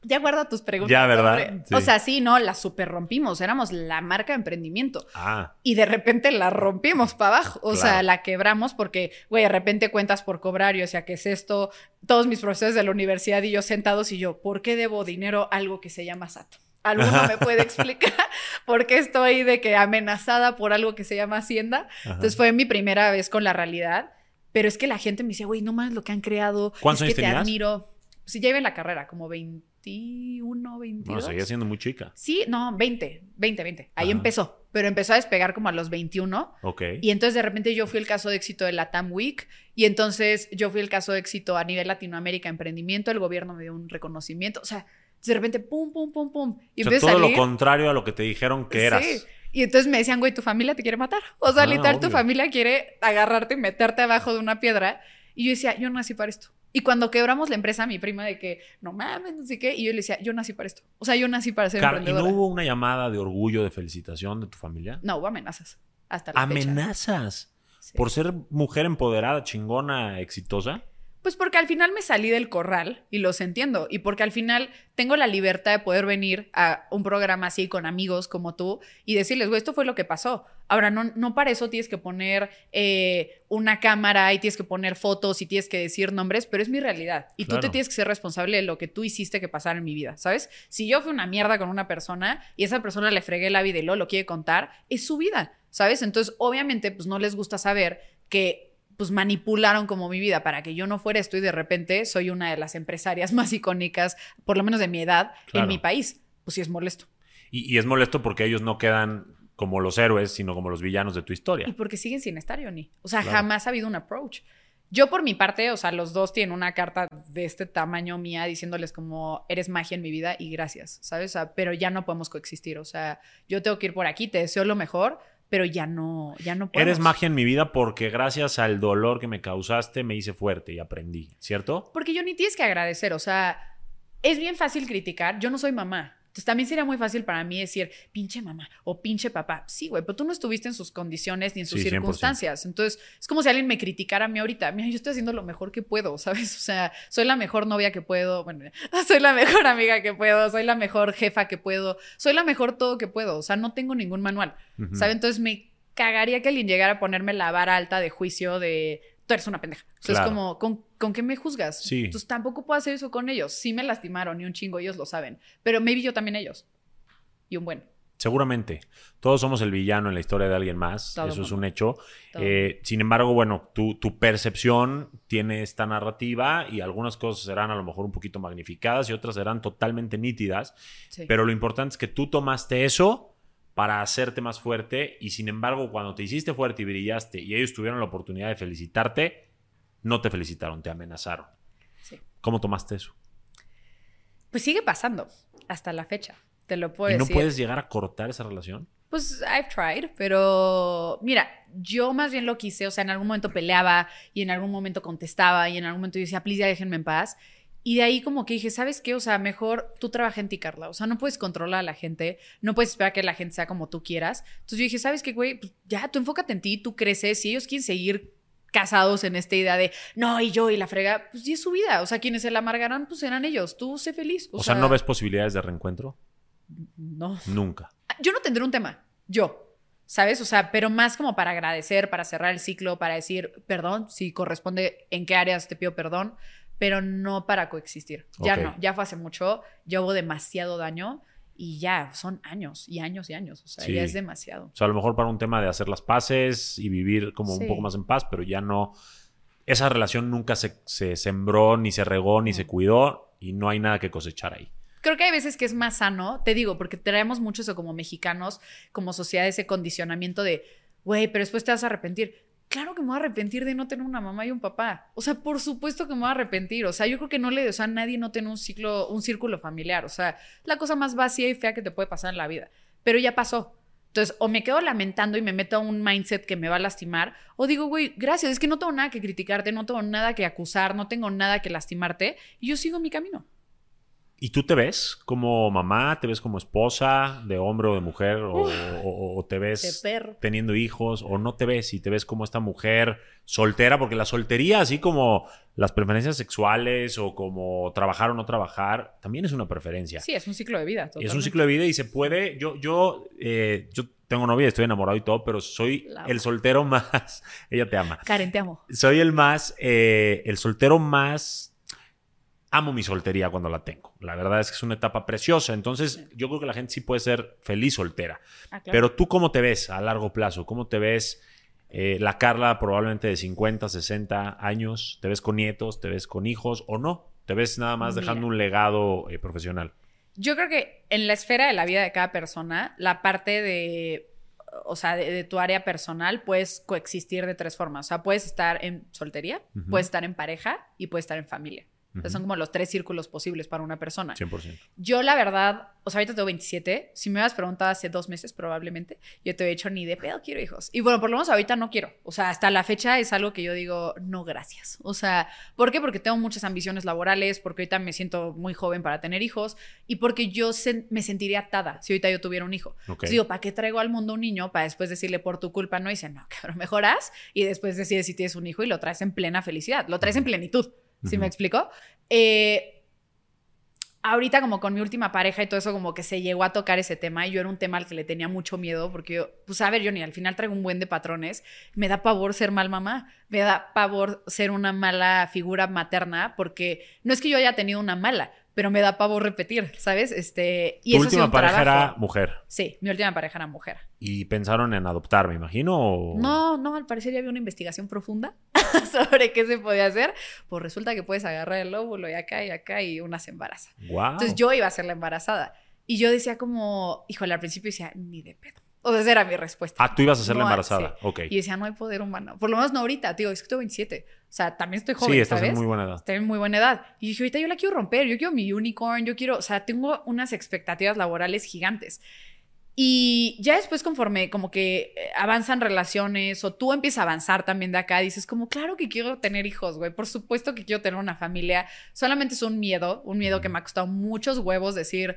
Ya guarda tus preguntas. Ya, ¿verdad? O sea, sí, no, la super rompimos. Éramos la marca de emprendimiento. Ah. Y de repente la rompimos para abajo. O sea, la quebramos porque, güey, de repente cuentas por cobrar. o sea, ¿qué es esto? Todos mis profesores de la universidad y yo sentados y yo, ¿por qué debo dinero a algo que se llama SAT? ¿Alguno me puede explicar por qué estoy de que amenazada por algo que se llama Hacienda? Entonces fue mi primera vez con la realidad. Pero es que la gente me dice, güey, no más lo que han creado. ¿Cuántos es que te admiro. Sí, ya iba en la carrera, como 20 21, 22. No, seguía siendo muy chica. Sí, no, 20, 20, 20. Ahí empezó. Pero empezó a despegar como a los 21. Ok. Y entonces de repente yo fui el caso de éxito de la TAM Week. Y entonces yo fui el caso de éxito a nivel Latinoamérica Emprendimiento. El gobierno me dio un reconocimiento. O sea, de repente, pum, pum, pum, pum. Y o sea, todo lo contrario a lo que te dijeron que eras. Sí. Y entonces me decían, güey, tu familia te quiere matar. O sea, ah, literal, tu familia quiere agarrarte y meterte abajo de una piedra. Y yo decía, yo no nací para esto. Y cuando quebramos la empresa, mi prima de que, no mames, no sé qué, y yo le decía, yo nací para esto. O sea, yo nací para ser emprendedora. ¿Y no hubo una llamada de orgullo, de felicitación de tu familia? No, hubo amenazas. Hasta la ¿Amenazas? ¿Por ser mujer empoderada, chingona, exitosa? Pues porque al final me salí del corral y los entiendo. Y porque al final tengo la libertad de poder venir a un programa así con amigos como tú y decirles, güey, esto fue lo que pasó. Ahora, no, no para eso tienes que poner eh, una cámara y tienes que poner fotos y tienes que decir nombres, pero es mi realidad. Y tú te tienes que ser responsable de lo que tú hiciste que pasara en mi vida, ¿sabes? Si yo fui una mierda con una persona y esa persona le fregué la vida y lo, lo quiere contar, es su vida, ¿sabes? Entonces, obviamente, pues no les gusta saber que pues manipularon como mi vida para que yo no fuera esto y de repente soy una de las empresarias más icónicas, por lo menos de mi edad, en mi país. Pues sí es molesto. Y, es molesto porque ellos no quedan como los héroes, sino como los villanos de tu historia. Y porque siguen sin estar, Yoni. O sea, jamás ha habido un approach. Yo por mi parte, o sea, los dos tienen una carta de este tamaño mía diciéndoles como eres magia en mi vida y gracias, ¿sabes? O sea, pero ya no podemos coexistir. O sea, yo tengo que ir por aquí, te deseo lo mejor, pero ya no, ya no Eres magia en mi vida porque gracias al dolor que me causaste me hice fuerte y aprendí, ¿cierto? Porque yo ni tienes que agradecer, o sea, es bien fácil criticar, yo no soy mamá, Entonces también sería muy fácil para mí decir, pinche mamá o pinche papá. Sí, güey, pero tú no estuviste en sus condiciones ni en sus circunstancias. Entonces es como si alguien me criticara a mí ahorita. Mira, yo estoy haciendo lo mejor que puedo, ¿sabes? O sea, soy la mejor novia que puedo, bueno, soy la mejor amiga que puedo, soy la mejor jefa que puedo, soy la mejor todo que puedo. O sea, no tengo ningún manual, ¿sabes? Entonces me cagaría que alguien llegara a ponerme la vara alta de juicio de tú eres una pendeja. O es como, ¿con, ¿con, qué me juzgas? Sí. Entonces tampoco puedo hacer eso con ellos. Sí me lastimaron y un chingo, ellos lo saben. Pero maybe yo también ellos. Y un buen. Seguramente. Todos somos el villano en la historia de alguien más. eso es un hecho. Eh, sin embargo, bueno, tu, tu, percepción tiene esta narrativa y algunas cosas serán a lo mejor un poquito magnificadas y otras serán totalmente nítidas. Pero lo importante es que tú tomaste eso para hacerte más fuerte y sin embargo cuando te hiciste fuerte y brillaste y ellos tuvieron la oportunidad de felicitarte, no te felicitaron, te amenazaron. ¿Cómo tomaste eso? Pues sigue pasando hasta la fecha, te lo puedo ¿Y no puedes llegar a cortar esa relación? Pues I've tried, pero mira, yo más bien lo quise, o sea, en algún momento peleaba y en algún momento contestaba y en algún momento decía, please ya déjenme en paz. Y de ahí como que dije, ¿sabes qué? O sea, mejor tú trabaja en ti, Carla. O sea, no puedes controlar a la gente, no puedes esperar que la gente sea como tú quieras. Entonces yo dije, ¿sabes qué, güey? Pues ya, tú enfócate en ti, tú creces. Si ellos quieren seguir casados en esta idea de, no, y yo y la frega, pues y es su vida. O sea, quienes se la amargarán, pues serán ellos. Tú sé feliz. O, sea, ¿no ves posibilidades de reencuentro? No. Nunca. Yo no tendré un tema. Yo. ¿Sabes? O sea, pero más como para agradecer, para cerrar el ciclo, para decir, perdón, si corresponde en qué áreas te pido perdón pero no para coexistir. Ya no, ya fue hace mucho, ya hubo demasiado daño y ya son años y años y años, o sea, ya es demasiado. O sea, a lo mejor para un tema de hacer las paces y vivir como un poco más en paz, pero ya no, esa relación nunca se, sembró, ni se regó, ni se cuidó y no hay nada que cosechar ahí. Creo que hay veces que es más sano, te digo, porque traemos mucho eso como mexicanos, como sociedad, ese condicionamiento de, güey, pero después te vas a arrepentir claro que me voy a arrepentir de no tener una mamá y un papá. O sea, por supuesto que me voy a arrepentir. O sea, yo creo que no le, o sea, nadie no tiene un ciclo, un círculo familiar. O sea, la cosa más vacía y fea que te puede pasar en la vida. Pero ya pasó. Entonces, o me quedo lamentando y me meto a un mindset que me va a lastimar, o digo, güey, gracias, es que no tengo nada que criticarte, no tengo nada que acusar, no tengo nada que lastimarte, y yo sigo mi camino. ¿Y tú te ves como mamá? ¿Te ves como esposa de hombre o de mujer? O, te ves teniendo hijos? ¿O no te ves y te ves como esta mujer soltera? Porque la soltería, así como las preferencias sexuales o como trabajar o no trabajar, también es una preferencia. Sí, es un ciclo de vida. Es un ciclo de vida y se puede... Yo, yo, eh, yo tengo novia, estoy enamorado y todo, pero soy el soltero más... Ella te ama. Karen, te amo. Soy el más... Eh, el soltero más amo mi soltería cuando la tengo. La verdad es que es una etapa preciosa. Entonces, yo creo que la gente sí puede ser feliz soltera. Ah, Pero tú, ¿cómo te ves a largo plazo? ¿Cómo te ves eh, la Carla probablemente de 50, 60 años? ¿Te ves con nietos? ¿Te ves con hijos o no? ¿Te ves nada más dejando un legado eh, profesional? Yo creo que en la esfera de la vida de cada persona, la parte de o sea, de, tu área personal, puedes coexistir de tres formas. O sea, puedes estar en soltería, puedes estar en pareja y puedes estar en familia son como los tres círculos posibles para una persona. 100%. Yo, la verdad, o sea, ahorita tengo 27. Si me hubieras preguntado hace dos meses, probablemente, yo te he dicho ni de pedo quiero hijos. Y bueno, por lo menos ahorita no quiero. O sea, hasta la fecha es algo que yo digo, no, gracias. O sea, ¿por qué? Porque tengo muchas ambiciones laborales, porque ahorita me siento muy joven para tener hijos y porque yo me sentiría atada si ahorita yo tuviera un hijo. digo, ¿para qué traigo al mundo un niño para después decirle por tu culpa? No, dice, no, cabrón, mejoras y después decides si tienes un hijo y lo traes en plena felicidad, lo traes en plenitud. ¿Sí me explico? Eh, ahorita como con mi última pareja y todo eso como que se llegó a tocar ese tema y yo era un tema al que le tenía mucho miedo porque yo, pues a ver, ni al final traigo un buen de patrones, me da pavor ser mal mamá, me da pavor ser una mala figura materna porque no es que yo haya tenido una mala, pero me da pavo repetir, ¿sabes? Este, y ¿Tu última pareja era mujer? Sí, mi última pareja era mujer. ¿Y pensaron en adoptar, me imagino? No, no, al parecer ya había una investigación profunda sobre qué se podía hacer. Pues resulta que puedes agarrar el óvulo y acá y acá y una se embaraza. Entonces yo iba a ser la embarazada. Y yo decía como, híjole, al principio decía, ni de pedo. O sea, esa era mi respuesta. Ah, tú ibas a ser la embarazada. Ok. Y decía, no hay poder humano. Por lo menos no ahorita, tío, es que tengo 27. O sea, también estoy joven. Sí, estás en muy buena edad. Estoy en muy buena edad. Y dije, ahorita yo la quiero romper. Yo quiero mi unicorn. Yo quiero, o sea, tengo unas expectativas laborales gigantes. Y ya después, conforme como que eh, avanzan relaciones o tú empiezas a avanzar también de acá, dices como, claro que quiero tener hijos, güey, por supuesto que quiero tener una familia, solamente es un miedo, un miedo que me ha costado muchos huevos decir,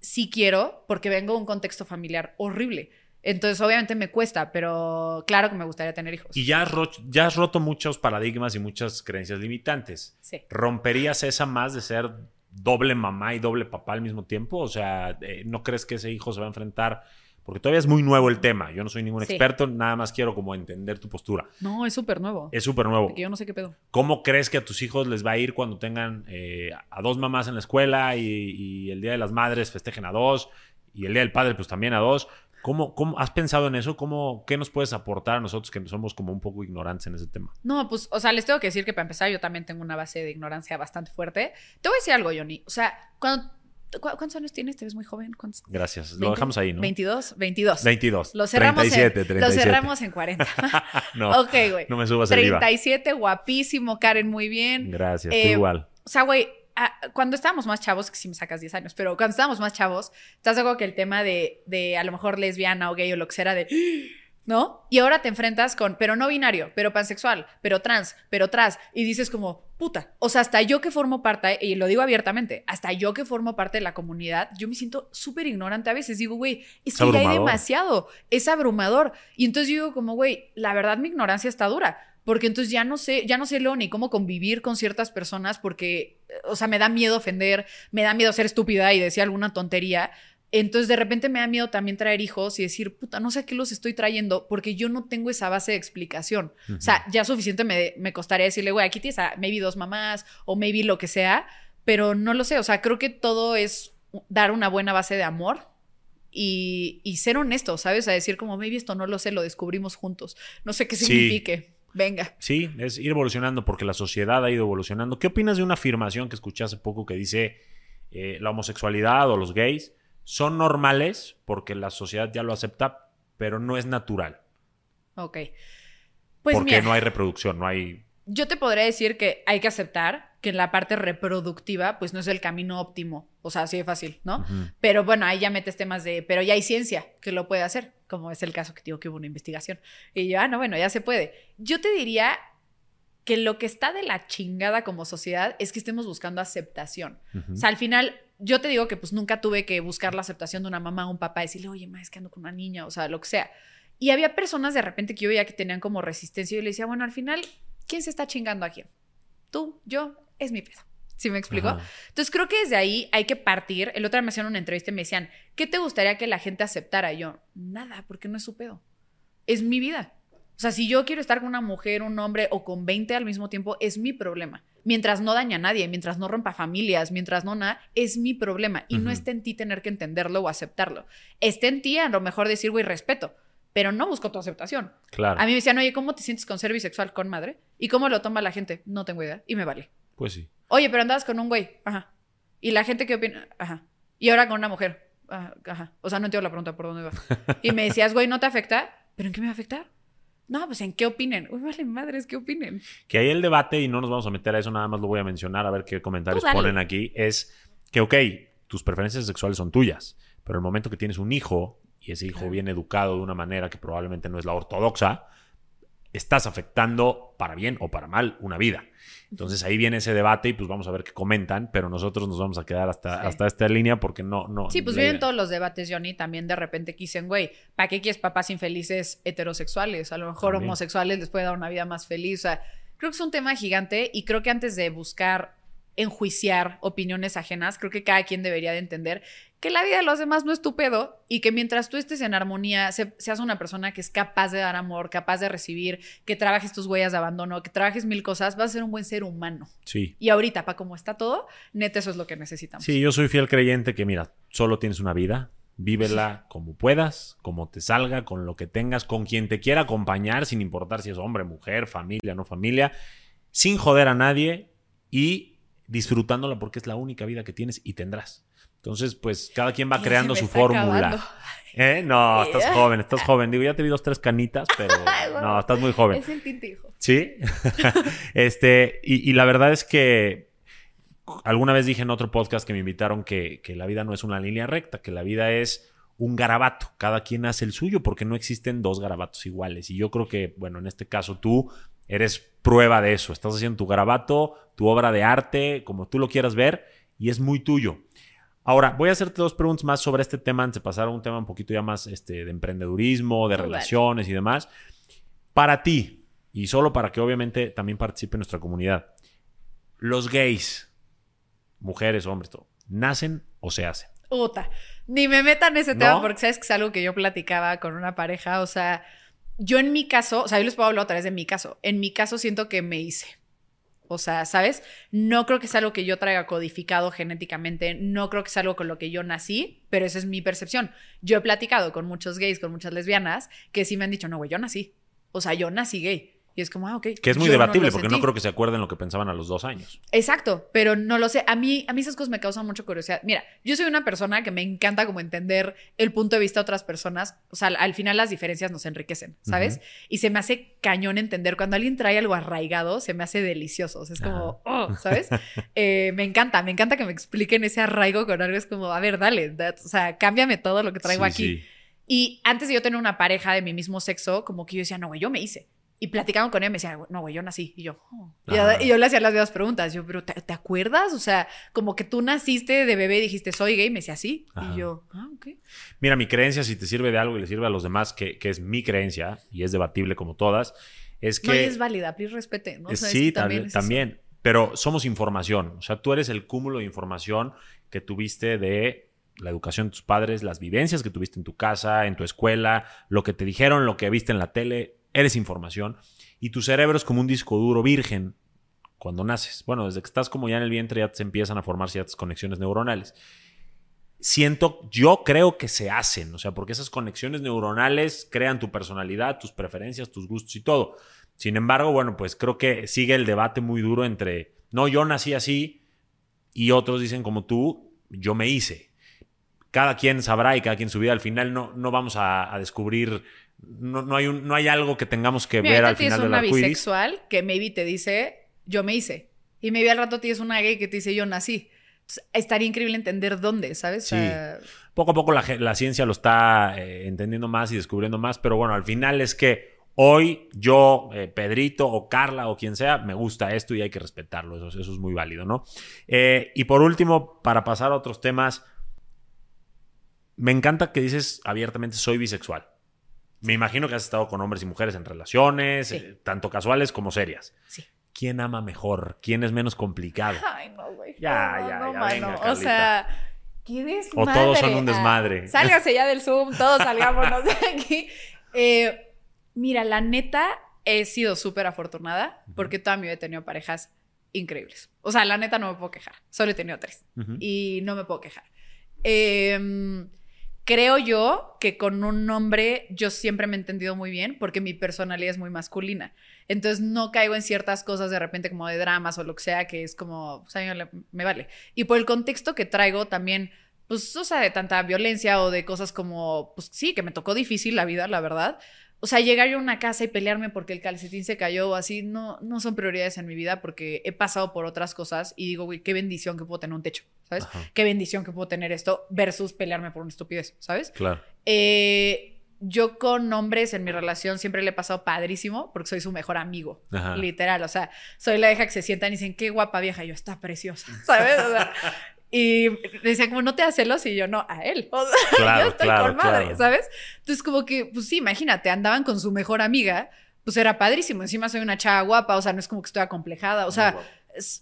sí quiero porque vengo de un contexto familiar horrible. Entonces, obviamente me cuesta, pero claro que me gustaría tener hijos. Y ya has, ya has roto muchos paradigmas y muchas creencias limitantes. Sí. ¿Romperías esa más de ser doble mamá y doble papá al mismo tiempo? O sea, eh, ¿no crees que ese hijo se va a enfrentar? Porque todavía es muy nuevo el tema. Yo no soy ningún experto, nada más quiero como entender tu postura. No, es súper nuevo. Es súper nuevo. Porque yo no sé qué pedo. ¿Cómo crees que a tus hijos les va a ir cuando tengan eh, a dos mamás en la escuela y, y el Día de las Madres festejen a dos y el Día del Padre pues también a dos? ¿Cómo, ¿Cómo, has pensado en eso? ¿Cómo, ¿Qué nos puedes aportar a nosotros que somos como un poco ignorantes en ese tema? No, pues, o sea, les tengo que decir que para empezar yo también tengo una base de ignorancia bastante fuerte. Te voy a decir algo, Johnny. O sea, cuando, ¿cuántos años tienes? Te ves muy joven. Gracias. Lo dejamos ahí, ¿no? 22, 22. 22. Lo cerramos, 37, en, 37. Lo cerramos en 40. no, ok, güey. No me subas 37, guapísimo, Karen, muy bien. Gracias, eh, igual. O sea, güey, cuando estábamos más chavos, que si me sacas 10 años, pero cuando estábamos más chavos, estás algo que el tema de, de a lo mejor lesbiana o gay o lo que sea de, ¿no? Y ahora te enfrentas con, pero no binario, pero pansexual, pero trans, pero tras, y dices como, puta, o sea, hasta yo que formo parte, y lo digo abiertamente, hasta yo que formo parte de la comunidad, yo me siento súper ignorante a veces, digo, güey, es que ya hay demasiado, es abrumador, y entonces yo digo como, güey, la verdad mi ignorancia está dura, porque entonces ya no sé, ya no sé lo ni cómo convivir con ciertas personas porque, o sea, me da miedo ofender, me da miedo ser estúpida y decir alguna tontería. Entonces de repente me da miedo también traer hijos y decir, puta, no sé a qué los estoy trayendo porque yo no tengo esa base de explicación. O sea, ya suficiente me, me costaría decirle, güey, aquí tienes a maybe dos mamás o maybe lo que sea, pero no lo sé. O sea, creo que todo es dar una buena base de amor y, y ser honesto, ¿sabes? A decir como, maybe esto no lo sé, lo descubrimos juntos. No sé qué signifique. Venga. Sí, es ir evolucionando porque la sociedad ha ido evolucionando. ¿Qué opinas de una afirmación que escuché hace poco que dice eh, la homosexualidad o los gays son normales porque la sociedad ya lo acepta, pero no es natural? Ok. Pues porque no hay reproducción, no hay yo te podría decir que hay que aceptar que en la parte reproductiva, pues no es el camino óptimo. O sea, así de fácil, ¿no? Pero bueno, ahí ya metes temas de, pero ya hay ciencia que lo puede hacer, como es el caso que digo que hubo una investigación. Y yo, ah, no, bueno, ya se puede. Yo te diría que lo que está de la chingada como sociedad es que estemos buscando aceptación. O sea, al final, yo te digo que pues nunca tuve que buscar la aceptación de una mamá o un papá, decirle, oye, ma, es que ando con una niña, o sea, lo que sea. Y había personas de repente que yo veía que tenían como resistencia y yo le decía, bueno, al final ¿quién se está chingando a quién? Tú, yo, es mi pedo. ¿Sí me explico? Entonces creo que desde ahí hay que partir. El otro día me hacían una entrevista y me decían, ¿qué te gustaría que la gente aceptara? Y yo, nada, porque no es su pedo. Es mi vida. O sea, si yo quiero estar con una mujer, un hombre o con 20 al mismo tiempo, es mi problema. Mientras no daña a nadie, mientras no rompa familias, mientras no nada, es mi problema. Y no está en ti tener que entenderlo o aceptarlo. Está en ti a lo mejor decir, güey, respeto pero no busco tu aceptación. Claro. A mí me decían, oye, ¿cómo te sientes con ser bisexual con madre? ¿Y cómo lo toma la gente? No tengo idea. Y me vale. Pues sí. Oye, pero andabas con un güey. Ajá. ¿Y la gente qué opina? Ajá. Y ahora con una mujer. Ajá. O sea, no entiendo la pregunta por dónde va. Y me decías, güey, ¿no te afecta? ¿Pero en qué me va a afectar? No, pues en qué opinen. Uy, vale, madres, ¿qué opinen? Que ahí el debate, y no nos vamos a meter a eso, nada más lo voy a mencionar, a ver qué comentarios ponen aquí, es que, ok, tus preferencias sexuales son tuyas, pero el momento que tienes un hijo y ese hijo viene educado de una manera que probablemente no es la ortodoxa, estás afectando para bien o para mal una vida. Entonces ahí viene ese debate y pues vamos a ver qué comentan, pero nosotros nos vamos a quedar hasta, hasta esta línea porque no... no sí, pues vienen todos los debates, Johnny, también de repente dicen, güey, ¿para qué quieres papás infelices heterosexuales? A lo mejor homosexuales les puede dar una vida más feliz. O sea, creo que es un tema gigante y creo que antes de buscar enjuiciar opiniones ajenas, creo que cada quien debería de entender que la vida de los demás no es tu pedo y que mientras tú estés en armonía, seas una persona que es capaz de dar amor, capaz de recibir, que trabajes tus huellas de abandono, que trabajes mil cosas, vas a ser un buen ser humano. Sí. Y ahorita, para cómo está todo, neta, eso es lo que necesitamos. Sí, yo soy fiel creyente que, mira, solo tienes una vida, vívela como puedas, como te salga, con lo que tengas, con quien te quiera acompañar, sin importar si es hombre, mujer, familia, no familia, sin joder a nadie y disfrutándola porque es la única vida que tienes y tendrás. Entonces, pues cada quien va creando su fórmula. ¿Eh? No, estás joven, estás joven. Digo, ya te vi dos, tres canitas, pero no, estás muy joven. Es el tintijo. Sí. este, y, la verdad es que alguna vez dije en otro podcast que me invitaron que, que la vida no es una línea recta, que la vida es un garabato. Cada quien hace el suyo porque no existen dos garabatos iguales. Y yo creo que, bueno, en este caso tú eres prueba de eso. Estás haciendo tu garabato, tu obra de arte, como tú lo quieras ver, y es muy tuyo. Ahora, voy a hacerte dos preguntas más sobre este tema antes de pasar a un tema un poquito ya más este, de emprendedurismo, de relaciones y demás. Para ti, y solo para que obviamente también participe nuestra comunidad, los gays, mujeres, hombres, todo, ¿nacen o se hacen? Puta, ni me metan ese tema porque sabes que es algo que yo platicaba con una pareja, o sea, yo en mi caso, o sea, yo les puedo hablar otra vez de mi caso, en mi caso siento que me hice. O sea, ¿sabes? No creo que sea algo que yo traiga codificado genéticamente, no creo que sea algo con lo que yo nací, pero esa es mi percepción. Yo he platicado con muchos gays, con muchas lesbianas, que sí me han dicho, no, güey, yo nací. O sea, yo nací gay. Y es como, ah, ok. Que es muy debatible porque no creo que se acuerden lo que pensaban a los dos años. Exacto, pero no lo sé. A mí, a mí esas cosas me causan mucha curiosidad. Mira, yo soy una persona que me encanta como entender el punto de vista de otras personas. O sea, al final las diferencias nos enriquecen, ¿sabes? Y se me hace cañón entender cuando alguien trae algo arraigado, se me hace delicioso. O sea, es como, oh, ¿sabes? Eh, me encanta, me encanta que me expliquen ese arraigo con algo. Es como, a ver, dale, o sea, cámbiame todo lo que traigo aquí. Y antes de yo tener una pareja de mi mismo sexo, como que yo decía, no, güey, yo me hice. Y platicamos con él, me decía, no, güey, yo nací. Y yo, oh". y, yo le hacía las mismas preguntas. Yo, pero ¿te, acuerdas? O sea, como que tú naciste de bebé y dijiste, soy gay. Me decía, sí. Y yo, ah, ok. Mira, mi creencia, si te sirve de algo y le sirve a los demás, que, que es mi creencia, y es debatible como todas, es que. No, es válida, please respete, ¿no? sí, también. también pero somos información. O sea, tú eres el cúmulo de información que tuviste de la educación de tus padres, las vivencias que tuviste en tu casa, en tu escuela, lo que te dijeron, lo que viste en la tele eres información y tu cerebro es como un disco duro virgen cuando naces. Bueno, desde que estás como ya en el vientre ya se empiezan a formar ciertas conexiones neuronales. Siento, yo creo que se hacen, o sea, porque esas conexiones neuronales crean tu personalidad, tus preferencias, tus gustos y todo. Sin embargo, bueno, pues creo que sigue el debate muy duro entre, no, yo nací así y otros dicen como tú, yo me hice. Cada quien sabrá y cada quien su vida. Al final no, no vamos a descubrir no, hay, no hay algo que tengamos que ver al final del una bisexual que maybe te dice, yo me hice. Y maybe al rato tienes una gay que te dice, yo nací. estaría increíble entender dónde, ¿sabes? Sí. poco a poco la, ciencia lo está eh, entendiendo más y descubriendo más, pero bueno, al final es que hoy yo, eh, Pedrito o Carla o quien sea, me gusta esto y hay que respetarlo. Eso, eso es muy válido, ¿no? Eh, y por último, para pasar a otros temas, me encanta que dices abiertamente soy bisexual. Me imagino que has estado con hombres y mujeres en relaciones, eh, tanto casuales como serias. Sí. ¿Quién ama mejor? ¿Quién es menos complicado? Ay, no, güey. Ya, ya, ya. Venga, o sea, ¿qué desmadre? O todos son un desmadre. Ah, sálgase ya del Zoom, todos salgámonos de aquí. Eh, mira, la neta, he sido súper afortunada porque toda mi vida he tenido parejas increíbles. O sea, la neta no me puedo quejar. Solo he tenido tres. Y no me puedo quejar. Eh creo yo que con un hombre yo siempre me he entendido muy bien porque mi personalidad es muy masculina. Entonces no caigo en ciertas cosas de repente como de dramas o lo que sea, que es como, o me vale. Y por el contexto que traigo también, pues, o sea, de tanta violencia o de cosas como, pues sí, que me tocó difícil la vida, la verdad. O sea, llegar yo a una casa y pelearme porque el calcetín se cayó o así, no, no son prioridades en mi vida porque he pasado por otras cosas y digo, güey, qué bendición que puedo tener un techo, ¿sabes? Qué bendición que puedo tener esto versus pelearme por una estupidez, ¿sabes? Claro. Eh, yo con hombres en mi relación siempre le he pasado padrísimo porque soy su mejor amigo, literal. O sea, soy la hija que se sientan y dicen, qué guapa vieja. Y yo, está preciosa, ¿sabes? O sea, y decía como, no te hace celos y yo no, a él. O sea, claro, yo estoy con madre, ¿sabes? Entonces como que, pues sí, imagínate, andaban con su mejor amiga, pues era padrísimo. Encima soy una chava guapa, o sea, no es como que estoy acomplejada, o sea,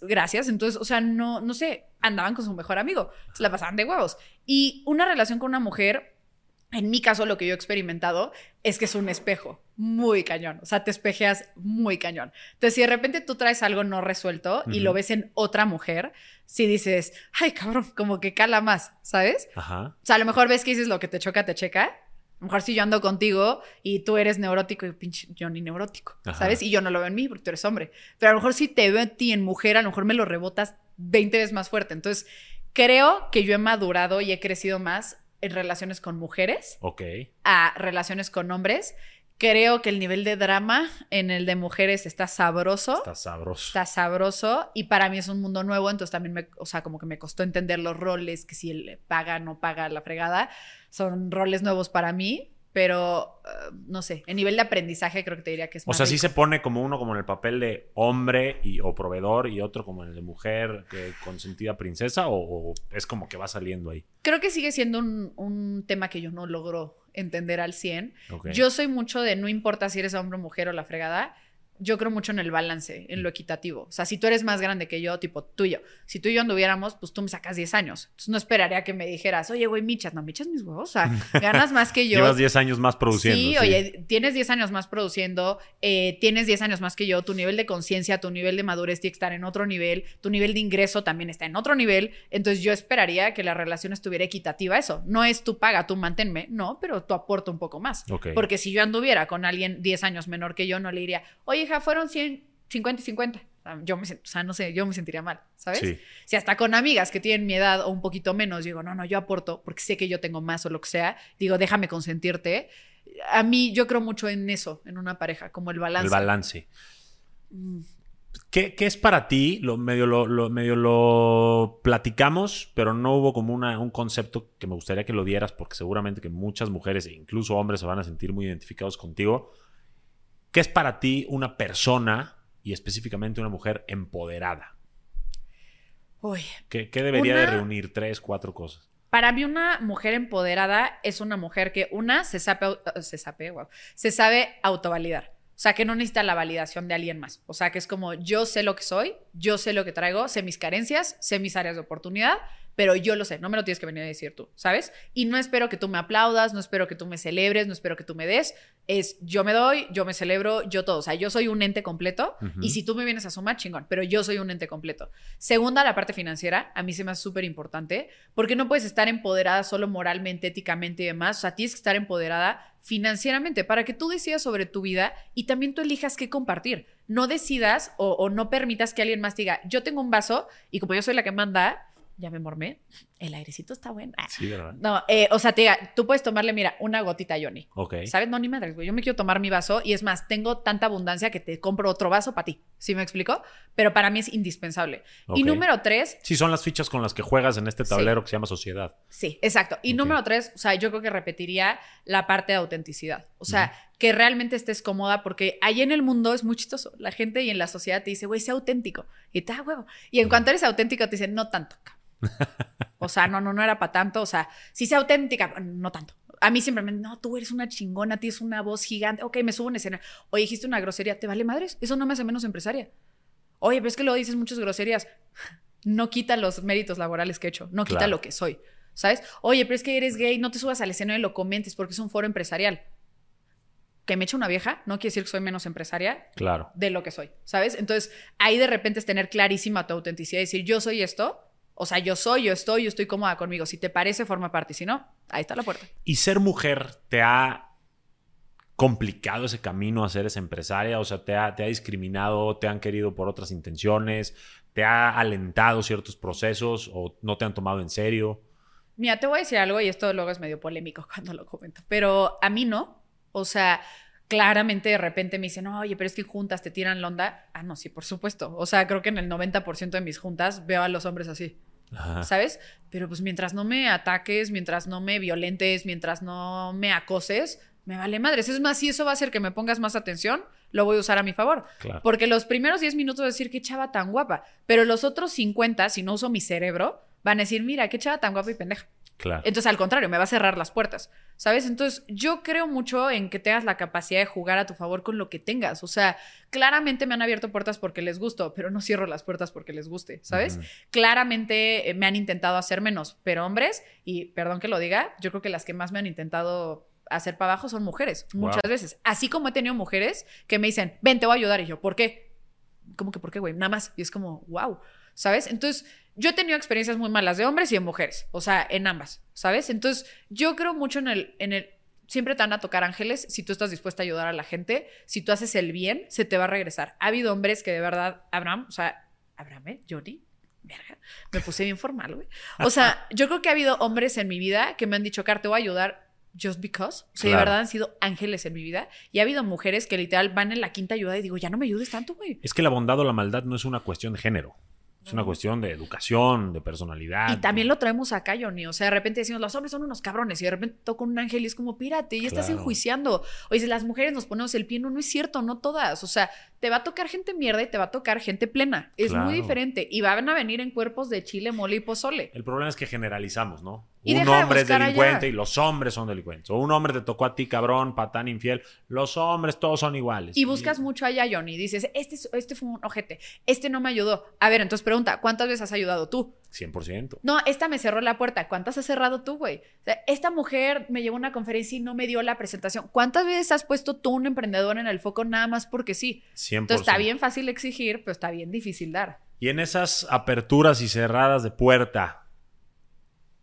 gracias. Entonces, o sea, no, no sé, andaban con su mejor amigo, se la pasaban de huevos. Y una relación con una mujer en mi caso, lo que yo he experimentado es que es un espejo muy cañón. O sea, te espejeas muy cañón. Entonces, si de repente tú traes algo no resuelto y lo ves en otra mujer, si dices, ay, cabrón, como que cala más, ¿sabes? Ajá. O sea, a lo mejor ves que dices lo que te choca, te checa. A lo mejor si yo ando contigo y tú eres neurótico y pinche, yo ni neurótico, ¿sabes? Y yo no lo veo en mí porque tú eres hombre. Pero a lo mejor si te veo en ti en mujer, a lo mejor me lo rebotas 20 veces más fuerte. Entonces, creo que yo he madurado y he crecido más en relaciones con mujeres Ok. a relaciones con hombres. Creo que el nivel de drama en el de mujeres está sabroso. Está sabroso. Está sabroso. Y para mí es un mundo nuevo, entonces también me, o sea, como que me costó entender los roles, que si él paga, no paga la fregada. Son roles nuevos para mí. Pero uh, no sé, en nivel de aprendizaje creo que te diría que es O sea, sí se pone como uno como en el papel de hombre y, o proveedor y otro como en el de mujer que consentida princesa o, es como que va saliendo ahí. Creo que sigue siendo un, tema que yo no logro entender al 100. Yo soy mucho de no importa si eres hombre o mujer o la fregada, yo creo mucho en el balance, en lo equitativo. O sea, si tú eres más grande que yo, tipo tú y yo, si tú y yo anduviéramos, pues tú me sacas 10 años. Entonces no esperaría que me dijeras, oye, güey, michas. No, michas mis huevos. O sea, ganas más que yo. Llevas 10 años más produciendo. Sí, oye, tienes 10 años más produciendo, eh, tienes 10 años más que yo, tu nivel de conciencia, tu nivel de madurez tiene que estar en otro nivel, tu nivel de ingreso también está en otro nivel. Entonces yo esperaría que la relación estuviera equitativa eso. No es tu paga, tú manténme, no, pero tú aporta un poco más. Porque si yo anduviera con alguien 10 años menor que yo, no le diría, oye, fueron 100, 50 y 50. Yo me, o sea, no sé, yo me sentiría mal, ¿sabes? Si hasta con amigas que tienen mi edad o un poquito menos, digo, no, no, yo aporto porque sé que yo tengo más o lo que sea, digo, déjame consentirte. A mí, yo creo mucho en eso, en una pareja, como el balance. El balance. Mm. ¿Qué, es para ti? Lo, medio, lo, medio lo platicamos, pero no hubo como una, un concepto que me gustaría que lo dieras, porque seguramente que muchas mujeres e incluso hombres se van a sentir muy identificados contigo. ¿Qué es para ti una persona y específicamente una mujer empoderada? Uy, ¿Qué, debería de reunir? Tres, cuatro cosas. Para mí una mujer empoderada es una mujer que, una, se sabe, se sabe, se sabe autovalidar. O sea, que no necesita la validación de alguien más. O sea, que es como yo sé lo que soy, yo sé lo que traigo, sé mis carencias, sé mis áreas de oportunidad pero yo lo sé, no me lo tienes que venir a decir tú, ¿sabes? Y no espero que tú me aplaudas, no espero que tú me celebres, no espero que tú me des, es yo me doy, yo me celebro, yo todo, o sea, yo soy un ente completo y si tú me vienes a sumar, chingón, pero yo soy un ente completo. Segunda, la parte financiera, a mí se me hace súper importante, porque no puedes estar empoderada solo moralmente, éticamente y demás, o sea, tienes que estar empoderada financieramente para que tú decidas sobre tu vida y también tú elijas qué compartir. No decidas o, o no permitas que alguien más diga, yo tengo un vaso y como yo soy la que manda, ya me mormé. El airecito está bueno. Sí, ¿verdad? No, eh, o sea, te diga, tú puedes tomarle, mira, una gotita a Johnny. Ok. ¿Sabes? No, ni madre, güey. Yo me quiero tomar mi vaso y es más, tengo tanta abundancia que te compro otro vaso para ti. ¿Sí me explico? Pero para mí es indispensable. Y número tres. Sí, son las fichas con las que juegas en este tablero que se llama sociedad. Sí, exacto. Y número tres, o sea, yo creo que repetiría la parte de autenticidad. O sea, que realmente estés cómoda porque ahí en el mundo es muy chistoso. La gente y en la sociedad te dice, güey, sé auténtico. Y te da huevo. Y en cuanto eres auténtico, te dicen, no tanto. O sea, no, no, no era para tanto. O sea, si sea auténtica, no tanto. A mí siempre me no, tú eres una chingona, tienes una voz gigante. Ok, me subo en escena. Oye, dijiste una grosería, ¿te vale madres? Eso no me hace menos empresaria. Oye, pero es que luego dices muchas groserías. No quita los méritos laborales que he hecho, no quita lo que soy. ¿Sabes? Oye, pero es que eres gay, no te subas al escenario y lo comentes porque es un foro empresarial. Que me echa una vieja no quiere decir que soy menos empresaria claro. de lo que soy, ¿sabes? Entonces, ahí de repente es tener clarísima tu autenticidad y decir, yo soy esto, o sea, yo soy, yo estoy, yo estoy cómoda conmigo. Si te parece, forma parte. Si no, ahí está la puerta. ¿Y ser mujer te ha complicado ese camino a ser esa empresaria? O sea, ¿te ha, te ha discriminado, te han querido por otras intenciones, te ha alentado ciertos procesos o no te han tomado en serio? Mira, te voy a decir algo y esto luego es medio polémico cuando lo comento, pero a mí no. O sea, claramente de repente me dicen, oye, pero es que juntas te tiran la onda. Ah, no, sí, por supuesto. O sea, creo que en el 90% de mis juntas veo a los hombres así. ¿Sabes? Pero pues mientras no me ataques, mientras no me violentes, mientras no me acoses, me vale madres. Es más, si eso va a hacer que me pongas más atención, lo voy a usar a mi favor. Porque los primeros 10 minutos decir qué chava tan guapa, pero los otros 50, si no uso mi cerebro, van a decir, mira, qué chava tan guapa y pendeja. Entonces, al contrario, me va a cerrar las puertas, ¿sabes? Entonces, yo creo mucho en que tengas la capacidad de jugar a tu favor con lo que tengas. O sea, claramente me han abierto puertas porque les gusto, pero no cierro las puertas porque les guste, ¿sabes? Claramente eh, me han intentado hacer menos, pero hombres, y perdón que lo diga, yo creo que las que más me han intentado hacer para abajo son mujeres, muchas veces. Así como he tenido mujeres que me dicen, ven, te voy a ayudar, y yo, ¿por qué? ¿Cómo que por qué, güey? Nada más. Y es como, wow, ¿sabes? Entonces, yo he tenido experiencias muy malas de hombres y de mujeres, o sea, en ambas, ¿sabes? Entonces, yo creo mucho en el, en el, siempre te van a tocar ángeles si tú estás dispuesta a ayudar a la gente, si tú haces el bien, se te va a regresar. Ha habido hombres que de verdad, Abraham, o sea, Abraham, ¿eh? Johnny, verga, me puse bien formal, güey. O sea, yo creo que ha habido hombres en mi vida que me han dicho, Car, te voy a ayudar just because. O sea, de verdad han sido ángeles en mi vida. Y ha habido mujeres que literal van en la quinta ayuda y digo, ya no me ayudes tanto, güey. Es que la bondad o la maldad no es una cuestión de género. Es una cuestión de educación, de personalidad. Y también lo traemos acá, Johnny. O sea, de repente decimos, los hombres son unos cabrones. Y de repente toca un ángel y es como, pírate, y estás enjuiciando. O dices, las mujeres nos ponemos el pie. No, no es cierto, no todas. O sea, te va a tocar gente mierda y te va a tocar gente plena. Es muy diferente. Y van a venir en cuerpos de chile, mole y pozole. El problema es que generalizamos, ¿no? Un hombre es delincuente y los hombres son delincuentes. O un hombre te tocó a ti, cabrón, patán infiel. Los hombres todos son iguales. Y buscas mucho allá, Johnny. Dices, este, este fue un ojete. Este no me ayudó. A ver, entonces pregunta, ¿cuántas veces has ayudado tú? 100%. No, esta me cerró la puerta. ¿Cuántas has cerrado tú, güey? O sea, esta mujer me llevó a una conferencia y no me dio la presentación. ¿Cuántas veces has puesto tú un emprendedor en el foco nada más porque sí? 100%. Entonces está bien fácil exigir, pero está bien difícil dar. Y en esas aperturas y cerradas de puerta,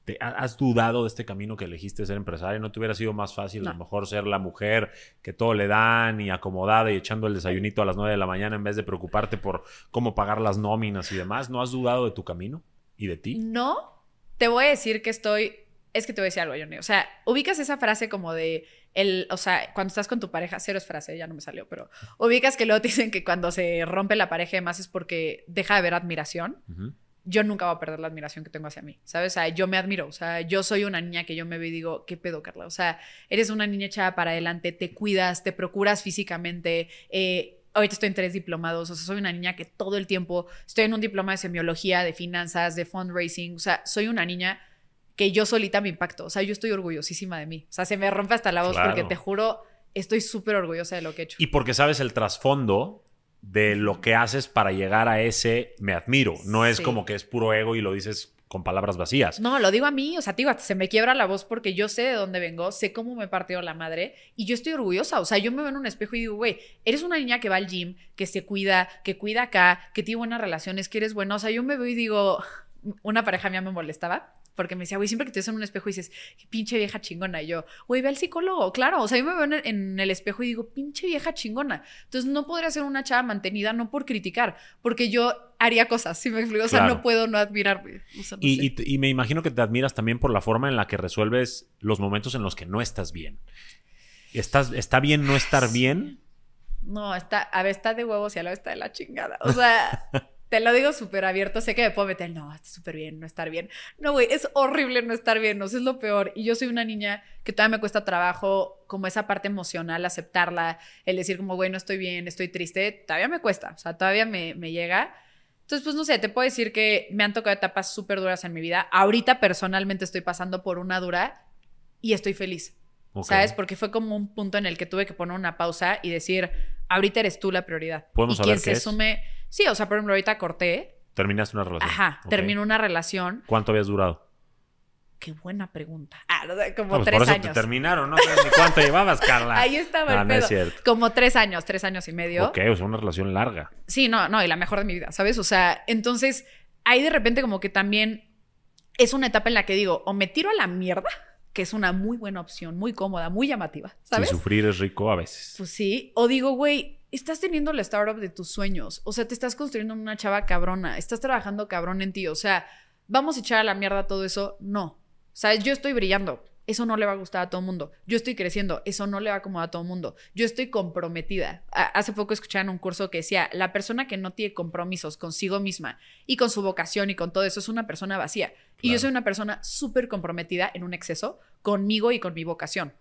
¿te ¿has dudado de este camino que elegiste ser empresario? ¿No te hubiera sido más fácil a lo mejor ser la mujer que todo le dan y acomodada y echando el desayunito a las 9 de la mañana en vez de preocuparte por cómo pagar las nóminas y demás? ¿No has dudado de tu camino? ¿Y de ti? No, te voy a decir que estoy, es que te voy a decir algo, Johnny. O sea, ubicas esa frase como de, el, o sea, cuando estás con tu pareja, cero es frase, ya no me salió, pero ubicas que luego te dicen que cuando se rompe la pareja y demás es porque deja de haber admiración. Yo nunca voy a perder la admiración que tengo hacia mí, ¿sabes? O sea, yo me admiro, o sea, yo soy una niña que yo me veo y digo, ¿qué pedo, Carla? O sea, eres una niña echada para adelante, te cuidas, te procuras físicamente, eh, ahorita estoy en tres diplomados, o sea, soy una niña que todo el tiempo estoy en un diploma de semiología, de finanzas, de fundraising, o sea, soy una niña que yo solita me impacto, o sea, yo estoy orgullosísima de mí, o sea, se me rompe hasta la voz porque te juro, estoy súper orgullosa de lo que he hecho. Y porque sabes el trasfondo de lo que haces para llegar a ese me admiro, no es como que es puro ego y lo dices con palabras vacías. No, lo digo a mí, o sea, digo, hasta se me quiebra la voz porque yo sé de dónde vengo, sé cómo me partió la madre y yo estoy orgullosa. O sea, yo me veo en un espejo y digo, güey, eres una niña que va al gym, que se cuida, que cuida acá, que tiene buenas relaciones, que eres buena. O sea, yo me veo y digo, una pareja mía me molestaba porque me decía, güey, siempre que te ves en un espejo y dices, pinche vieja chingona. Y yo, güey, ve al psicólogo. Claro, o sea, yo me veo en el, espejo y digo, pinche vieja chingona. Entonces no podría ser una chava mantenida, no por criticar, porque yo haría cosas, si me explico. O sea, no puedo no admirarme. y, me imagino que te admiras también por la forma en la que resuelves los momentos en los que no estás bien. ¿Estás, ¿Está bien no estar bien? No, está, a ver, está de huevos y a la vez está de la chingada. O sea. Te lo digo súper abierto, sé que me puedo meter, no, está súper bien, no estar bien. No, güey, es horrible no estar bien, no, es lo peor. Y yo soy una niña que todavía me cuesta trabajo, como esa parte emocional, aceptarla, el decir como, güey, no estoy bien, estoy triste, todavía me cuesta, o sea, todavía me, me llega. Entonces, pues no sé, te puedo decir que me han tocado etapas súper duras en mi vida. Ahorita personalmente estoy pasando por una dura y estoy feliz. ¿Sabes? Porque fue como un punto en el que tuve que poner una pausa y decir, ahorita eres tú la prioridad. ¿Podemos y saber quien se sume Sí, o sea, por ejemplo, ahorita corté. ¿Terminaste una relación? Ajá, terminó una relación. ¿Cuánto habías durado? Qué buena pregunta. Ah, como pues tres por eso Te terminaron, no ni cuánto llevabas, Carla. Ahí estaba el pedo. No es cierto. Como tres años, tres años y medio. Ok, o sea, una relación larga. Sí, no, no, y la mejor de mi vida, ¿sabes? O sea, entonces, ahí de repente como que también es una etapa en la que digo, o me tiro a la mierda, que es una muy buena opción, muy cómoda, muy llamativa, ¿sabes? Sí, sufrir es rico a veces. Pues sí, o digo, güey, estás teniendo la startup de tus sueños. O sea, te estás construyendo una chava cabrona. Estás trabajando cabrón en ti. O sea, ¿vamos a echar a la mierda todo eso? No. ¿Sabes? Yo estoy brillando. Eso no le va a gustar a todo el mundo. Yo estoy creciendo. Eso no le va a acomodar a todo el mundo. Yo estoy comprometida. Hace poco escuché en un curso que decía, la persona que no tiene compromisos consigo misma y con su vocación y con todo eso es una persona vacía. Y yo soy una persona súper comprometida en un exceso conmigo y con mi vocación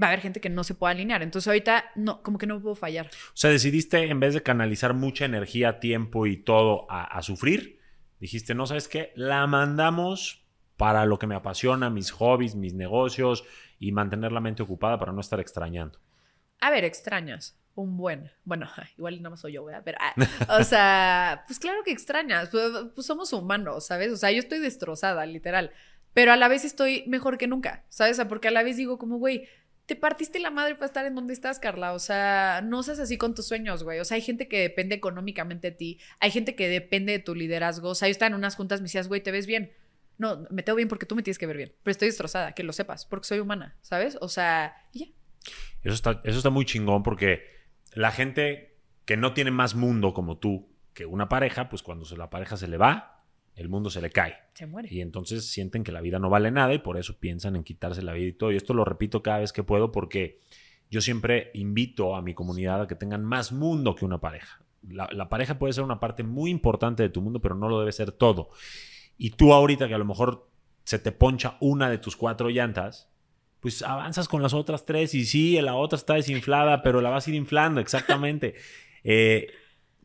va a haber gente que no se pueda alinear. Entonces ahorita no, como que no puedo fallar. O sea, decidiste en vez de canalizar mucha energía, tiempo y todo a, sufrir, dijiste, no sabes qué, la mandamos para lo que me apasiona, mis hobbies, mis negocios y mantener la mente ocupada para no estar extrañando. A ver, extrañas. Un buen. Bueno, igual no soy yo, voy a ver. o sea, pues claro que extrañas. Pues, pues somos humanos, ¿sabes? O sea, yo estoy destrozada, literal. Pero a la vez estoy mejor que nunca, ¿sabes? porque a la vez digo como, güey, te partiste la madre para estar en donde estás, Carla. O sea, no seas así con tus sueños, güey. O sea, hay gente que depende económicamente de ti. Hay gente que depende de tu liderazgo. O sea, yo estaba en unas juntas, me decías, güey, ¿te ves bien? No, me tengo bien porque tú me tienes que ver bien. Pero estoy destrozada, que lo sepas, porque soy humana, ¿sabes? O sea, ya. Eso está, eso está muy chingón porque la gente que no tiene más mundo como tú que una pareja, pues cuando la pareja se le va, el mundo se le cae. Se muere. Y entonces sienten que la vida no vale nada y por eso piensan en quitarse la vida y todo. Y esto lo repito cada vez que puedo porque yo siempre invito a mi comunidad a que tengan más mundo que una pareja. la, pareja puede ser una parte muy importante de tu mundo, pero no lo debe ser todo. Y tú ahorita que a lo mejor se te poncha una de tus cuatro llantas, pues avanzas con las otras tres y sí, la otra está desinflada, pero la vas a ir inflando, exactamente. Eh,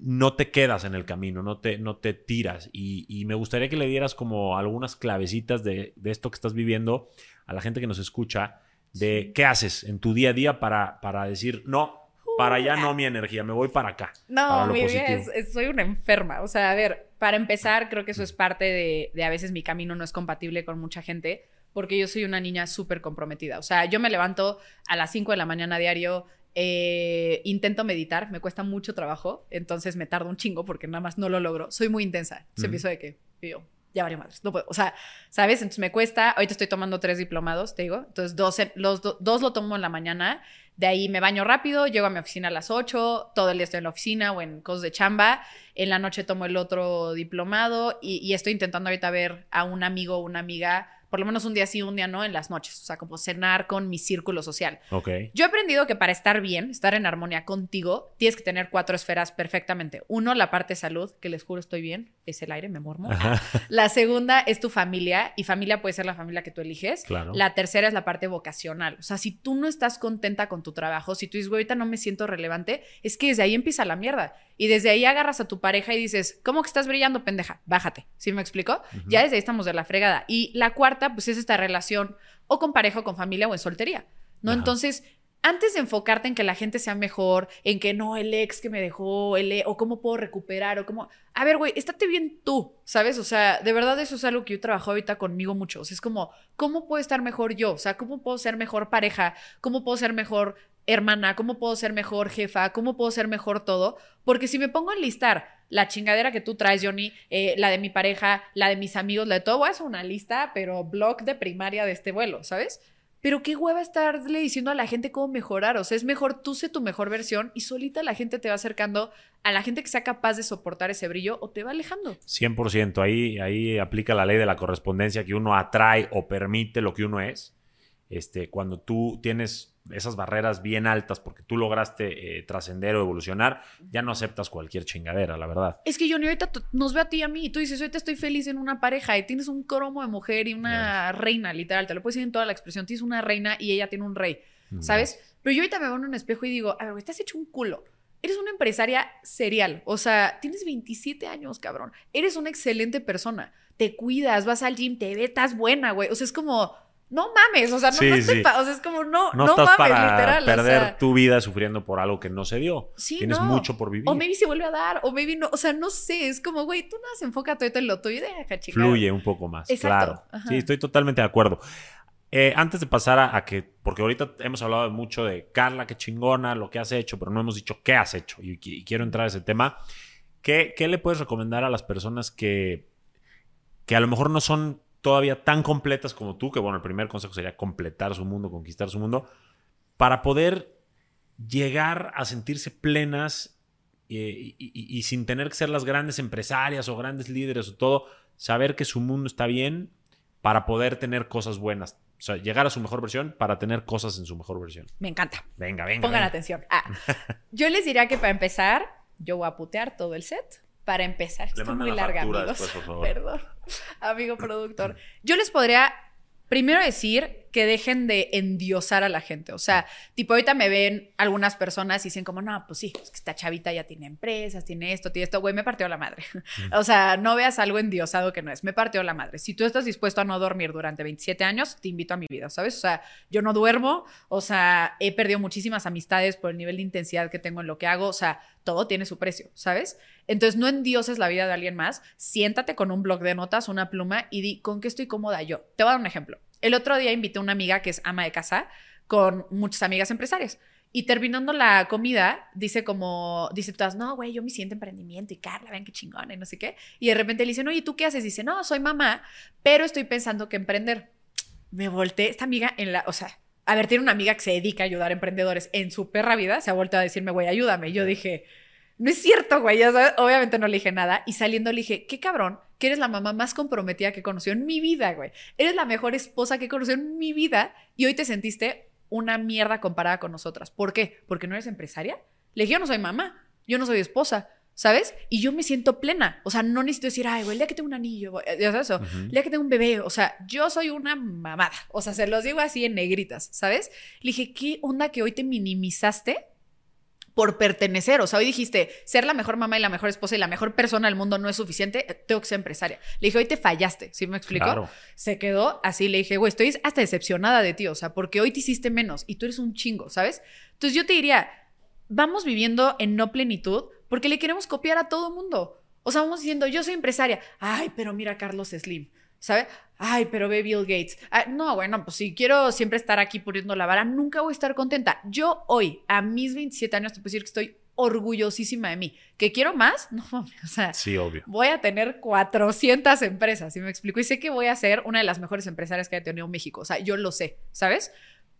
no te quedas en el camino, no te, no te tiras. Y, me gustaría que le dieras como algunas clavecitas de, esto que estás viviendo a la gente que nos escucha, de qué haces en tu día a día para, para decir, no, para allá no mi energía, me voy para acá. No, mi vida soy una enferma. O sea, a ver, para empezar, creo que eso es parte de, de a veces mi camino no es compatible con mucha gente, porque yo soy una niña súper comprometida. O sea, yo me levanto a las 5 de la mañana diario, eh, intento meditar, me cuesta mucho trabajo, entonces me tardo un chingo porque nada más no lo logro. Soy muy intensa. Se empiezo de que yo, ya varios madres, no puedo. O sea, ¿sabes? Entonces me cuesta. Ahorita estoy tomando tres diplomados, te digo. Entonces, dos, los dos lo tomo en la mañana. De ahí me baño rápido, llego a mi oficina a las 8, todo el día estoy en la oficina o en cosas de chamba. En la noche tomo el otro diplomado y, y estoy intentando ahorita ver a un amigo o una amiga por lo menos un día sí, un día no, en las noches. O sea, como cenar con mi círculo social. Ok. Yo he aprendido que para estar bien, estar en armonía contigo, tienes que tener cuatro esferas perfectamente. Uno, la parte de salud, que les juro estoy bien, es el aire, me mormo. La segunda es tu familia, y familia puede ser la familia que tú eliges. Claro. La tercera es la parte vocacional. O sea, si tú no estás contenta con tu trabajo, si tú dices, güey, ahorita no me siento relevante, es que desde ahí empieza la mierda. Y desde ahí agarras a tu pareja y dices, ¿cómo que estás brillando, pendeja? Bájate. ¿Sí me explico? Ya desde ahí estamos de la fregada. Y la cuarta, pues es esta relación o con pareja o con familia o en soltería. ¿No? Entonces, antes de enfocarte en que la gente sea mejor, en que no, el ex que me dejó, el, e, o cómo puedo recuperar, o cómo. A ver, güey, estate bien tú, ¿sabes? O sea, de verdad eso es algo que yo trabajo ahorita conmigo mucho. O sea, es como, ¿cómo puedo estar mejor yo? O sea, ¿cómo puedo ser mejor pareja? ¿Cómo puedo ser mejor hermana, ¿cómo puedo ser mejor jefa? ¿Cómo puedo ser mejor todo? Porque si me pongo a listar la chingadera que tú traes, Johnny, eh, la de mi pareja, la de mis amigos, la de todo, voy a hacer una lista, pero blog de primaria de este vuelo, ¿sabes? Pero qué hueva estarle diciendo a la gente cómo mejorar. O sea, es mejor tú sé tu mejor versión y solita la gente te va acercando a la gente que sea capaz de soportar ese brillo o te va alejando. 100%. Ahí, ahí aplica la ley de la correspondencia que uno atrae o permite lo que uno es. Este, cuando tú tienes esas barreras bien altas porque tú lograste eh, trascender o evolucionar, ya no aceptas cualquier chingadera, la verdad. Es que yo ahorita nos ve a ti y a mí y tú dices, ahorita estoy feliz en una pareja y tienes un cromo de mujer y una reina, literal, te lo puedes decir en toda la expresión, tienes una reina y ella tiene un rey, ¿sabes? Pero yo ahorita me veo en un espejo y digo, a ver, estás hecho un culo. Eres una empresaria serial, o sea, tienes 27 años, cabrón. Eres una excelente persona. Te cuidas, vas al gym, te ves, estás buena, güey. O sea, es como no mames, o sea, no, no o sea, es como no, no, estás mames, para literal. Perder tu vida sufriendo por algo que no se dio. Sí, Tienes mucho por vivir. O maybe se vuelve a dar, o maybe no, o sea, no sé, es como, güey, tú nada, enfócate en lo tuyo y deja, chica. Fluye un poco más, claro. Sí, estoy totalmente de acuerdo. Eh, antes de pasar a, que, porque ahorita hemos hablado mucho de Carla, qué chingona, lo que has hecho, pero no hemos dicho qué has hecho. Y, quiero entrar a ese tema. ¿Qué, ¿Qué le puedes recomendar a las personas que, que a lo mejor no son todavía tan completas como tú, que bueno, el primer consejo sería completar su mundo, conquistar su mundo, para poder llegar a sentirse plenas eh, y, sin tener que ser las grandes empresarias o grandes líderes o todo, saber que su mundo está bien para poder tener cosas buenas. O sea, llegar a su mejor versión para tener cosas en su mejor versión. Me encanta. Venga, venga. Pongan atención. Ah, yo les diría que para empezar, yo voy a putear todo el set para empezar. Estoy muy larga, amigos. Perdón, amigo productor. Yo les podría primero decir que dejen de endiosar a la gente. O sea, tipo, ahorita me ven algunas personas y dicen como, no, pues sí, es que esta chavita ya tiene empresas, tiene esto, tiene esto. Güey, me partió la madre. o sea, no veas algo endiosado que no es. Me partió la madre. Si tú estás dispuesto a no dormir durante 27 años, te invito a mi vida, ¿sabes? O sea, yo no duermo. O sea, he perdido muchísimas amistades por el nivel de intensidad que tengo en lo que hago. O sea, todo tiene su precio, ¿sabes? Entonces, no endioses la vida de alguien más. Siéntate con un blog de notas, una pluma y di, ¿con qué estoy cómoda yo? Te voy a dar un ejemplo. El otro día invité a una amiga que es ama de casa con muchas amigas empresarias. Y terminando la comida, dice como, dice todas, no, güey, yo me siento emprendimiento y Carla, ven qué chingona y no sé qué. Y de repente le dicen, oye, ¿tú qué haces? Dice, no, soy mamá, pero estoy pensando que emprender. Me volteé, esta amiga en la, o sea, a ver, tiene una amiga que se dedica a ayudar a emprendedores en su perra vida, se ha vuelto a decirme, güey, ayúdame. Y yo dije, no es cierto, güey, ya sabes, obviamente no le dije nada. Y saliendo le dije, qué cabrón, que eres la mamá más comprometida que conoció en mi vida, güey. Eres la mejor esposa que conoció en mi vida y hoy te sentiste una mierda comparada con nosotras. ¿Por qué? Porque no eres empresaria. Le dije, yo no soy mamá, yo no soy esposa. ¿sabes? Y yo me siento plena. O sea, no necesito decir, ay, güey, el día que tengo un anillo, ya sabes eso, el día que tengo un bebé, o sea, yo soy una mamada. O sea, se los digo así en negritas, ¿sabes? Le dije, ¿qué onda que hoy te minimizaste? Por pertenecer. O sea, hoy dijiste, ser la mejor mamá y la mejor esposa y la mejor persona del mundo no es suficiente, tengo que ser empresaria. Le dije, hoy te fallaste, ¿sí me explico? Se quedó así, le dije, güey, estoy hasta decepcionada de ti, o sea, porque hoy te hiciste menos y tú eres un chingo, ¿sabes? Entonces yo te diría, vamos viviendo en no plenitud porque le queremos copiar a todo mundo. O sea, vamos diciendo, yo soy empresaria. Ay, pero mira Carlos Slim, ¿sabe? Ay, pero ve Bill Gates. no, bueno, pues si quiero siempre estar aquí poniendo la vara, nunca voy a estar contenta. Yo hoy, a mis 27 años, te puedo decir que estoy orgullosísima de mí. ¿Que quiero más? No, o sea, sí, obvio. voy a tener 400 empresas, ¿sí me explico? Y sé que voy a ser una de las mejores empresarias que haya tenido México. O sea, yo lo sé, ¿sabes?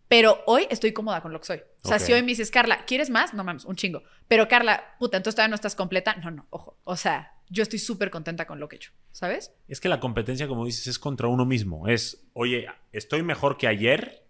Pero hoy estoy cómoda con lo que soy. O sea, si hoy me dices, Carla, ¿quieres más? No mames, un chingo. Pero Carla, puta, entonces todavía no estás completa. No, no, ojo. O sea, yo estoy súper contenta con lo que he hecho, ¿sabes? Es que la competencia, como dices, es contra uno mismo. Es, oye, ¿estoy mejor que ayer?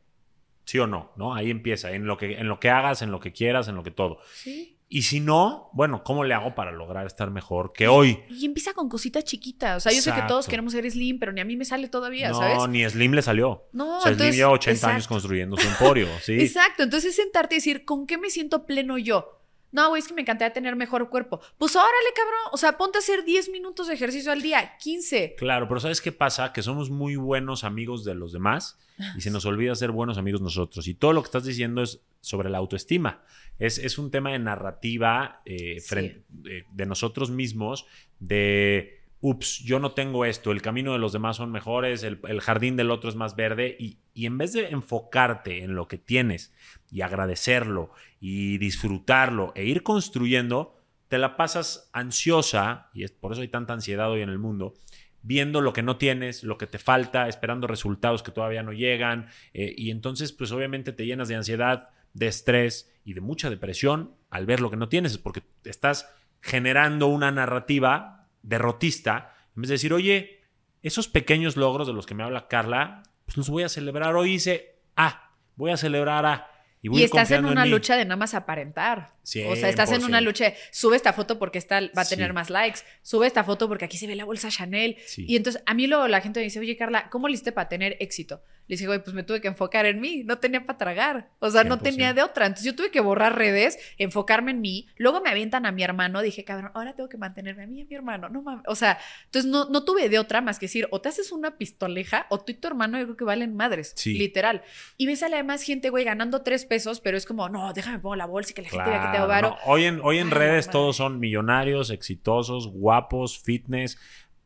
¿Sí o no? ¿No? Ahí empieza, en lo que, en lo que hagas, en lo que quieras, en lo que todo. Sí. Y si no, bueno, ¿cómo le hago para lograr estar mejor que hoy? Y empieza con cositas chiquitas. O sea, yo sé que todos queremos ser slim, pero ni a mí me sale todavía, ¿sabes? No, ni slim le salió. No, o sea, Slim lleva 80 años construyendo su emporio, ¿sí? Exacto. Entonces, sentarte y decir, ¿con qué me siento pleno yo? No, güey, es que me encantaría tener mejor cuerpo. Pues órale, cabrón. O sea, ponte a hacer 10 minutos de ejercicio al día, 15. Claro, pero ¿sabes qué pasa? Que somos muy buenos amigos de los demás y se nos olvida ser buenos amigos nosotros. Y todo lo que estás diciendo es sobre la autoestima. Es, es un tema de narrativa eh, eh, de nosotros mismos, de ups, yo no tengo esto, el camino de los demás son mejores, el, jardín del otro es más verde, y, en vez de enfocarte en lo que tienes y agradecerlo y disfrutarlo e ir construyendo, te la pasas ansiosa, y es por eso hay tanta ansiedad hoy en el mundo, viendo lo que no tienes, lo que te falta, esperando resultados que todavía no llegan, eh, y entonces pues obviamente te llenas de ansiedad, de estrés y de mucha depresión al ver lo que no tienes, es porque estás generando una narrativa derrotista, en vez de decir, oye, esos pequeños logros de los que me habla Carla, pues los voy a celebrar. Hoy hice A, voy a celebrar A. Y, estás en una lucha de nada más aparentar. o sea, estás en una lucha sube esta foto porque esta va a tener más likes, sube esta foto porque aquí se ve la bolsa Chanel. Y entonces a mí luego la gente me dice, oye Carla, ¿cómo le hiciste para tener éxito? Le dije, güey, pues me tuve que enfocar en mí, no tenía para tragar, o sea, no tenía de otra. Entonces yo tuve que borrar redes, enfocarme en mí. Luego me avientan a mi hermano, dije, cabrón, ahora tengo que mantenerme a mí y a mi hermano, no mames. O sea, entonces no, no tuve de otra más que decir, o te haces una pistoleja, o tú y tu hermano yo creo que valen madres, literal. Y ves a la demás gente, güey, ganando tres pesos, pero es como, no, déjame pongo la bolsa y que la gente vea que te varo. Hoy en, hoy en redes todos son millonarios, exitosos, guapos, fitness.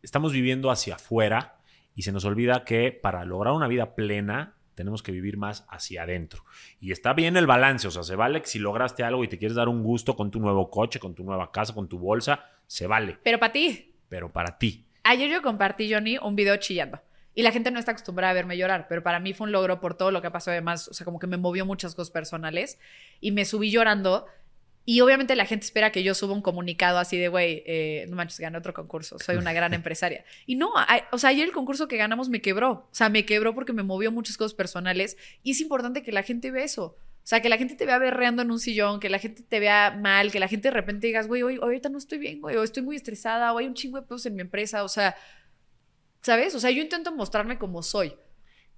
Estamos viviendo hacia afuera y se nos olvida que para lograr una vida plena tenemos que vivir más hacia adentro. Y está bien el balance, o sea, se vale que si lograste algo y te quieres dar un gusto con tu nuevo coche, con tu nueva casa, con tu bolsa, se vale. Pero para ti. Pero para ti. Ayer yo compartí, Johnny, un video chillando. Y la gente no está acostumbrada a verme llorar, pero para mí fue un logro por todo lo que pasó. Además, o sea, como que me movió muchas cosas personales y me subí llorando y obviamente la gente espera que yo suba un comunicado así de, güey, eh, no manches, gané otro concurso, soy una gran empresaria. Y no, o sea, ayer el concurso que ganamos me quebró. O sea, me quebró porque me movió muchas cosas personales. Y es importante que la gente vea eso. O sea, que la gente te vea berreando en un sillón, que la gente te vea mal, que la gente de repente digas, güey, hoy, ahorita no estoy bien, güey, o estoy muy estresada, o hay un chingo de pesos en mi empresa. O sea, ¿sabes? O sea, yo intento mostrarme como soy.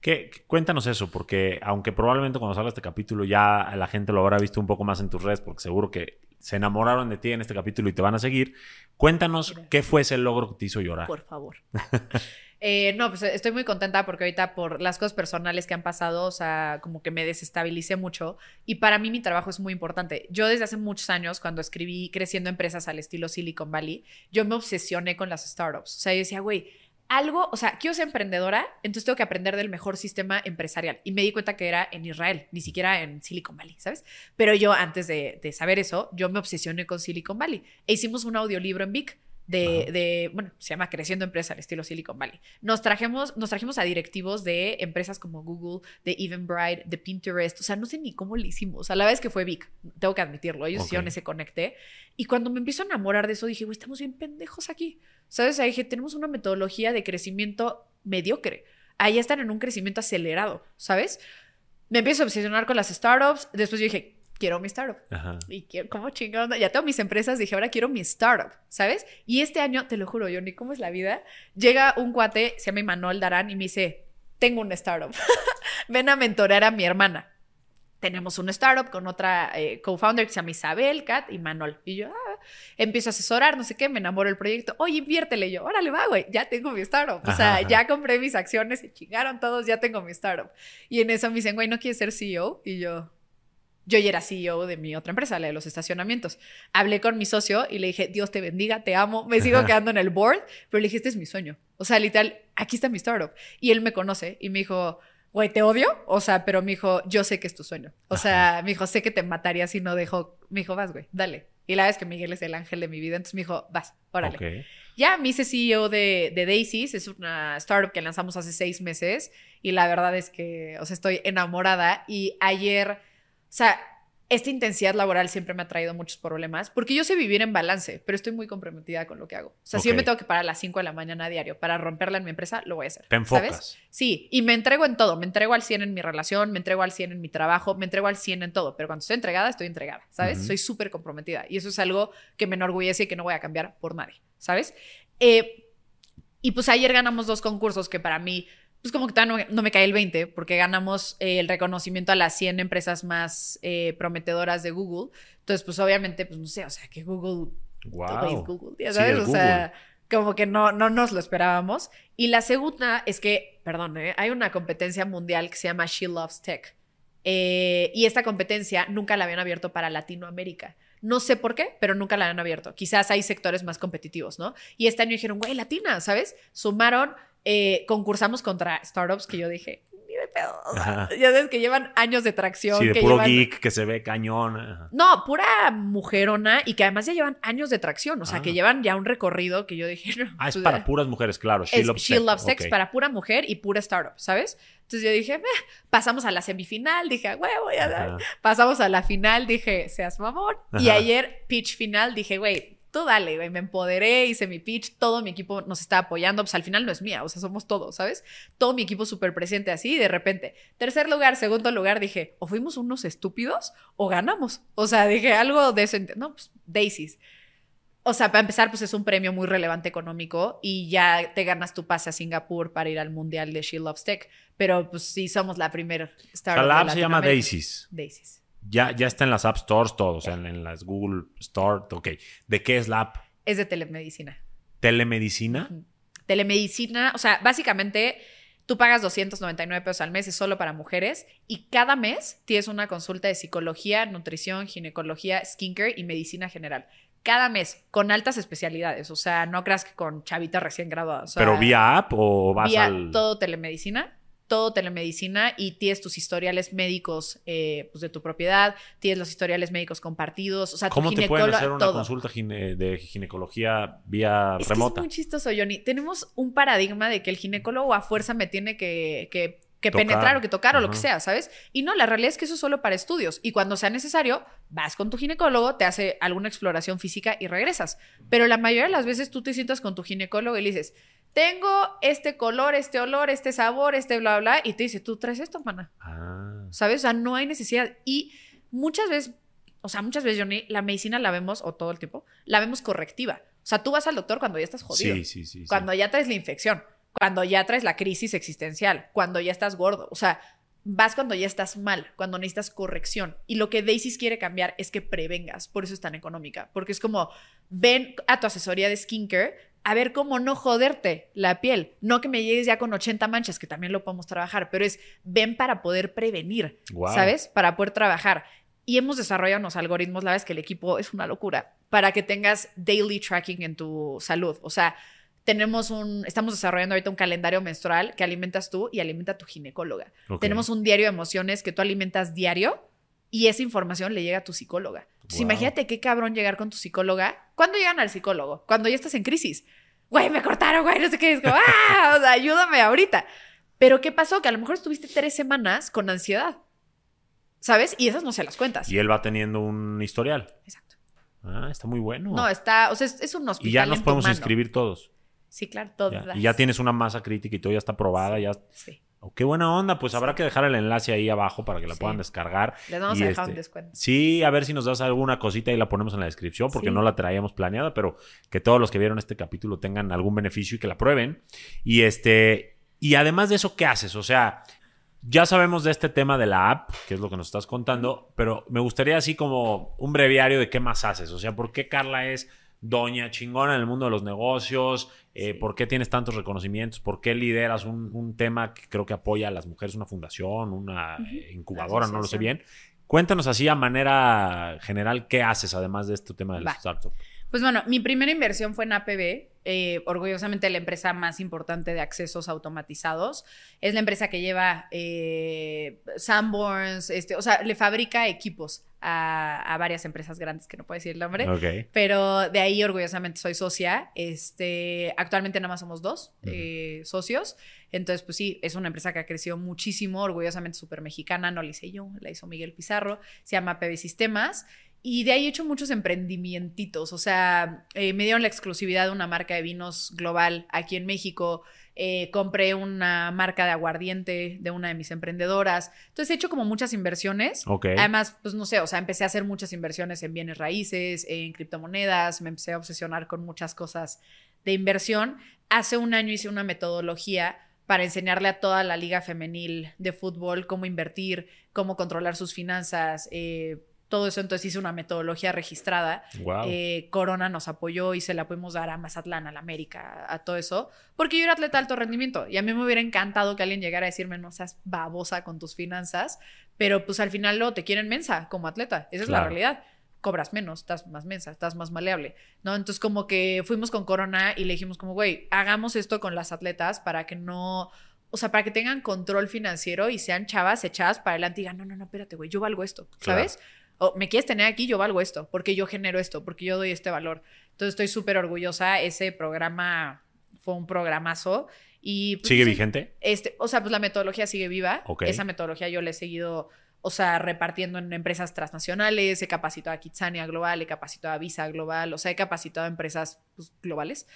¿Qué, cuéntanos eso, porque aunque probablemente cuando salga este capítulo ya la gente lo habrá visto un poco más en tus redes, porque seguro que se enamoraron de ti en este capítulo y te van a seguir. Cuéntanos qué fue ese logro que te hizo llorar. Por favor. Eh, no, pues estoy muy contenta porque ahorita por las cosas personales que han pasado, o sea, como que me desestabilicé mucho y para mí mi trabajo es muy importante. Yo desde hace muchos años, cuando escribí Creciendo Empresas al estilo Silicon Valley, yo me obsesioné con las startups. O sea, yo decía, güey, algo, o sea, quiero ser emprendedora, entonces tengo que aprender del mejor sistema empresarial. Y me di cuenta que era en Israel, ni siquiera en Silicon Valley, ¿sabes? Pero yo, antes de, saber eso, yo me obsesioné con Silicon Valley. E hicimos un audiolibro en Vic. De, de, bueno, se llama Creciendo Empresa al estilo Silicon Valley. Nos trajimos, nos trajimos a directivos de empresas como Google, de Eventbrite, de Pinterest, o sea, no sé ni cómo lo hicimos. A la vez que fue Vic, tengo que admitirlo, ellos hicieron ese conecte. Y cuando me empiezo a enamorar de eso, dije, güey, estamos bien pendejos aquí. ¿Sabes? Ahí dije, tenemos una metodología de crecimiento mediocre. Ahí están en un crecimiento acelerado, ¿sabes? Me empiezo a obsesionar con las startups. Después yo dije, quiero mi startup. Y quiero, ¿cómo chingón? Ya tengo mis empresas, dije, ahora quiero mi startup, ¿sabes? Y este año, te lo juro, yo ni cómo es la vida, llega un cuate, se llama Manuel Darán, y me dice, tengo una startup. Ven a mentorear a mi hermana. Tenemos una startup con otra eh, co-founder que se llama Isabel, Kat y Manuel. Y yo, ah, empiezo a asesorar, no sé qué, me enamoro del proyecto. Oye, inviértele. Y yo, órale, va, güey, ya tengo mi startup. O sea, ya compré mis acciones, se chingaron todos, ya tengo mi startup. Y en eso me dicen, güey, ¿no quieres ser CEO? Y yo, yo ya era CEO de mi otra empresa, la de los estacionamientos. Hablé con mi socio y le dije, Dios te bendiga, te amo, me sigo quedando en el board, pero le dije, este es mi sueño. O sea, literal, aquí está mi startup. Y él me conoce y me dijo, güey, te odio. O sea, pero me dijo, yo sé que es tu sueño. O sea, me dijo, sé que te mataría si no dejo. Me dijo, vas, güey, dale. Y la vez que Miguel es el ángel de mi vida, entonces me dijo, vas, órale. Ya me hice CEO de, de Daisies, es una startup que lanzamos hace seis meses y la verdad es que, o sea, estoy enamorada y ayer sea, esta intensidad laboral siempre me ha traído muchos problemas, porque yo sé vivir en balance, pero estoy muy comprometida con lo que hago. O sea, si yo me tengo que parar a las 5 de la mañana a diario para romperla en mi empresa, lo voy a hacer. Te enfocas. ¿sabes? Sí, y me entrego en todo. Me entrego al 100 en mi relación, me entrego al 100 en mi trabajo, me entrego al 100 en todo. Pero cuando estoy entregada, estoy entregada, ¿sabes? Soy súper comprometida. Y eso es algo que me enorgullece y que no voy a cambiar por nadie, ¿sabes? Eh, y pues ayer ganamos dos concursos que para mí pues como que todavía no, me cae el 20, porque ganamos eh, el reconocimiento a las 100 empresas más eh, prometedoras de Google. Entonces, pues obviamente, pues no sé, o sea, que Google... Wow. Google, ya sabes, o sea, como que no, no nos lo esperábamos. Y la segunda es que, perdón, ¿eh? hay una competencia mundial que se llama She Loves Tech. y esta competencia nunca la habían abierto para Latinoamérica. No sé por qué, pero nunca la habían abierto. Quizás hay sectores más competitivos, ¿no? Y este año dijeron, güey, latina, ¿sabes? Sumaron eh, concursamos contra startups que yo dije, ni de pedo. ya sabes que llevan años de tracción. Sí, de que puro geek que se ve cañón. No, pura mujerona y que además ya llevan años de tracción. O sea, que ah. llevan ya un recorrido que yo dije. ah, es pues, para puras mujeres, claro. She Loves She Loves Sex para pura mujer y pura startup, ¿sabes? Entonces yo dije, pasamos a la semifinal, dije, huevo, ya Pasamos a la final, dije, seas mamón. Y ayer, pitch final, dije, güey, tú dale, güey, me empoderé, hice mi pitch, todo mi equipo nos está apoyando, pues al final no es mía, o sea, somos todos, ¿sabes? Todo mi equipo súper presente así, y de repente, tercer lugar, segundo lugar, dije, o fuimos unos estúpidos o ganamos. O sea, dije algo de eso, no, pues Daisies. O sea, para empezar, pues es un premio muy relevante económico y ya te ganas tu pase a Singapur para ir al mundial de She Loves Tech. Pero pues sí, somos la primera startup. La app se llama Daisies. Daisies. Ya, ya está en las App Stores todos, en, en las Google Store. Ok. ¿De qué es la app? Es de telemedicina. ¿Telemedicina? Telemedicina, o sea, básicamente tú pagas 299 pesos al mes, es solo para mujeres, y cada mes tienes una consulta de psicología, nutrición, ginecología, skincare y medicina general. Cada mes, con altas especialidades. O sea, no creas que con chavita recién graduada. ¿Pero vía app o vas vía todo telemedicina todo telemedicina y tienes tus historiales médicos eh, pues de tu propiedad, tienes los historiales médicos compartidos, o sea, ¿Cómo te pueden hacer una consulta de ginecología vía remota? es muy chistoso, Johnny. Tenemos un paradigma de que el ginecólogo a fuerza me tiene que, que penetrar o que tocar o lo que sea, ¿sabes? Y no, la realidad es que eso es solo para estudios. Y cuando sea necesario, vas con tu ginecólogo, te hace alguna exploración física y regresas. Pero la mayoría de las veces tú te sientas con tu ginecólogo y le dices, tengo este color, este olor, este sabor, este bla, bla, y te dice, tú traes esto, mana. Ah. ¿Sabes? O sea, no hay necesidad. Y muchas veces, o sea, muchas veces, Johnny, la medicina la vemos, o todo el tiempo, la vemos correctiva. O sea, tú vas al doctor cuando ya estás jodido. Sí, sí, sí. Cuando ya traes la infección, cuando ya traes la crisis existencial, cuando ya estás gordo. O sea, vas cuando ya estás mal, cuando necesitas corrección. Y lo que Daisy quiere cambiar es que prevengas. Por eso es tan económica. Porque es como, ven a tu asesoría de skincare a ver cómo no joderte la piel. No que me llegues ya con 80 manchas, que también lo podemos trabajar, pero es ven para poder prevenir, ¿sabes? Para poder trabajar. Y hemos desarrollado unos algoritmos, la verdad es que el equipo es una locura, para que tengas daily tracking en tu salud. O sea, tenemos un, estamos desarrollando ahorita un calendario menstrual que alimentas tú y alimenta a tu ginecóloga. Tenemos un diario de emociones que tú alimentas diario y esa información le llega a tu psicóloga. Entonces, imagínate qué cabrón llegar con tu psicóloga. ¿Cuándo llegan al psicólogo? Cuando ya estás en crisis. Güey, me cortaron, güey, no sé qué. Es como, ¡ah! O sea, ayúdame ahorita. Pero ¿qué pasó? Que a lo mejor estuviste tres semanas con ansiedad. ¿Sabes? Y esas no se las cuentas. Y él va teniendo un historial. Exacto. Ah, está muy bueno. No, está, o sea, es, un hospital. Y ya nos podemos inscribir todos. Sí, claro, todos. Y ya tienes una masa crítica y todo ya está probada, ya. Sí. Oh, qué buena onda, pues habrá que dejar el enlace ahí abajo para que la puedan descargar. Les vamos a dejar un este, descuento. Sí, a ver si nos das alguna cosita y la ponemos en la descripción, porque no la traíamos planeada, pero que todos los que vieron este capítulo tengan algún beneficio y que la prueben. Y este, y además de eso, ¿qué haces? O sea, ya sabemos de este tema de la app, que es lo que nos estás contando, pero me gustaría así como un breviario de qué más haces. O sea, ¿por qué Carla es doña chingona en el mundo de los negocios? Eh, ¿Por qué tienes tantos reconocimientos? ¿Por qué lideras un, tema que creo que apoya a las mujeres, una fundación, una eh, incubadora, no lo sé bien? Cuéntanos así a manera general qué haces además de este tema de la startup. Pues bueno, mi primera inversión fue en APB, eh, orgullosamente la empresa más importante de accesos automatizados. Es la empresa que lleva eh, Sanborns, este, o sea, le fabrica equipos a, varias empresas grandes que no puedo decir el nombre. Pero de ahí orgullosamente soy socia. Este, actualmente nada más somos dos eh, socios. Entonces, pues sí, es una empresa que ha crecido muchísimo, orgullosamente súper mexicana. No la hice yo, la hizo Miguel Pizarro. Se llama PB Sistemas. Y de ahí he hecho muchos emprendimientos. O sea, eh, me dieron la exclusividad de una marca de vinos global aquí en México. Eh, compré una marca de aguardiente de una de mis emprendedoras. Entonces he hecho como muchas inversiones. Además, pues no sé, o sea, empecé a hacer muchas inversiones en bienes raíces, en criptomonedas, me empecé a obsesionar con muchas cosas de inversión. Hace un año hice una metodología para enseñarle a toda la liga femenil de fútbol cómo invertir, cómo controlar sus finanzas, eh, todo eso. Entonces hice una metodología registrada. Eh, Corona nos apoyó y se la pudimos dar a Mazatlán, a la América, a todo eso. Porque yo era atleta de alto rendimiento y a mí me hubiera encantado que alguien llegara a decirme, no seas babosa con tus finanzas, pero pues al final lo te quieren mensa como atleta. Esa es la realidad. Cobras menos, estás más mensa, estás más maleable, ¿no? Entonces como que fuimos con Corona y le dijimos como, güey, hagamos esto con las atletas para que no o sea, para que tengan control financiero y sean chavas echadas para adelante y digan, no, no, no, espérate, güey, yo valgo esto, ¿sabes? Me quieres tener aquí, yo valgo esto, porque yo genero esto, porque yo doy este valor. Entonces estoy súper orgullosa. Ese programa fue un programazo. Y, pues, ¿Sigue vigente? Este, o sea, pues la metodología sigue viva. Esa metodología yo la he seguido, o sea, repartiendo en empresas transnacionales. He capacitado a Kitsania Global, he capacitado a Visa Global, o sea, he capacitado a empresas pues, globales.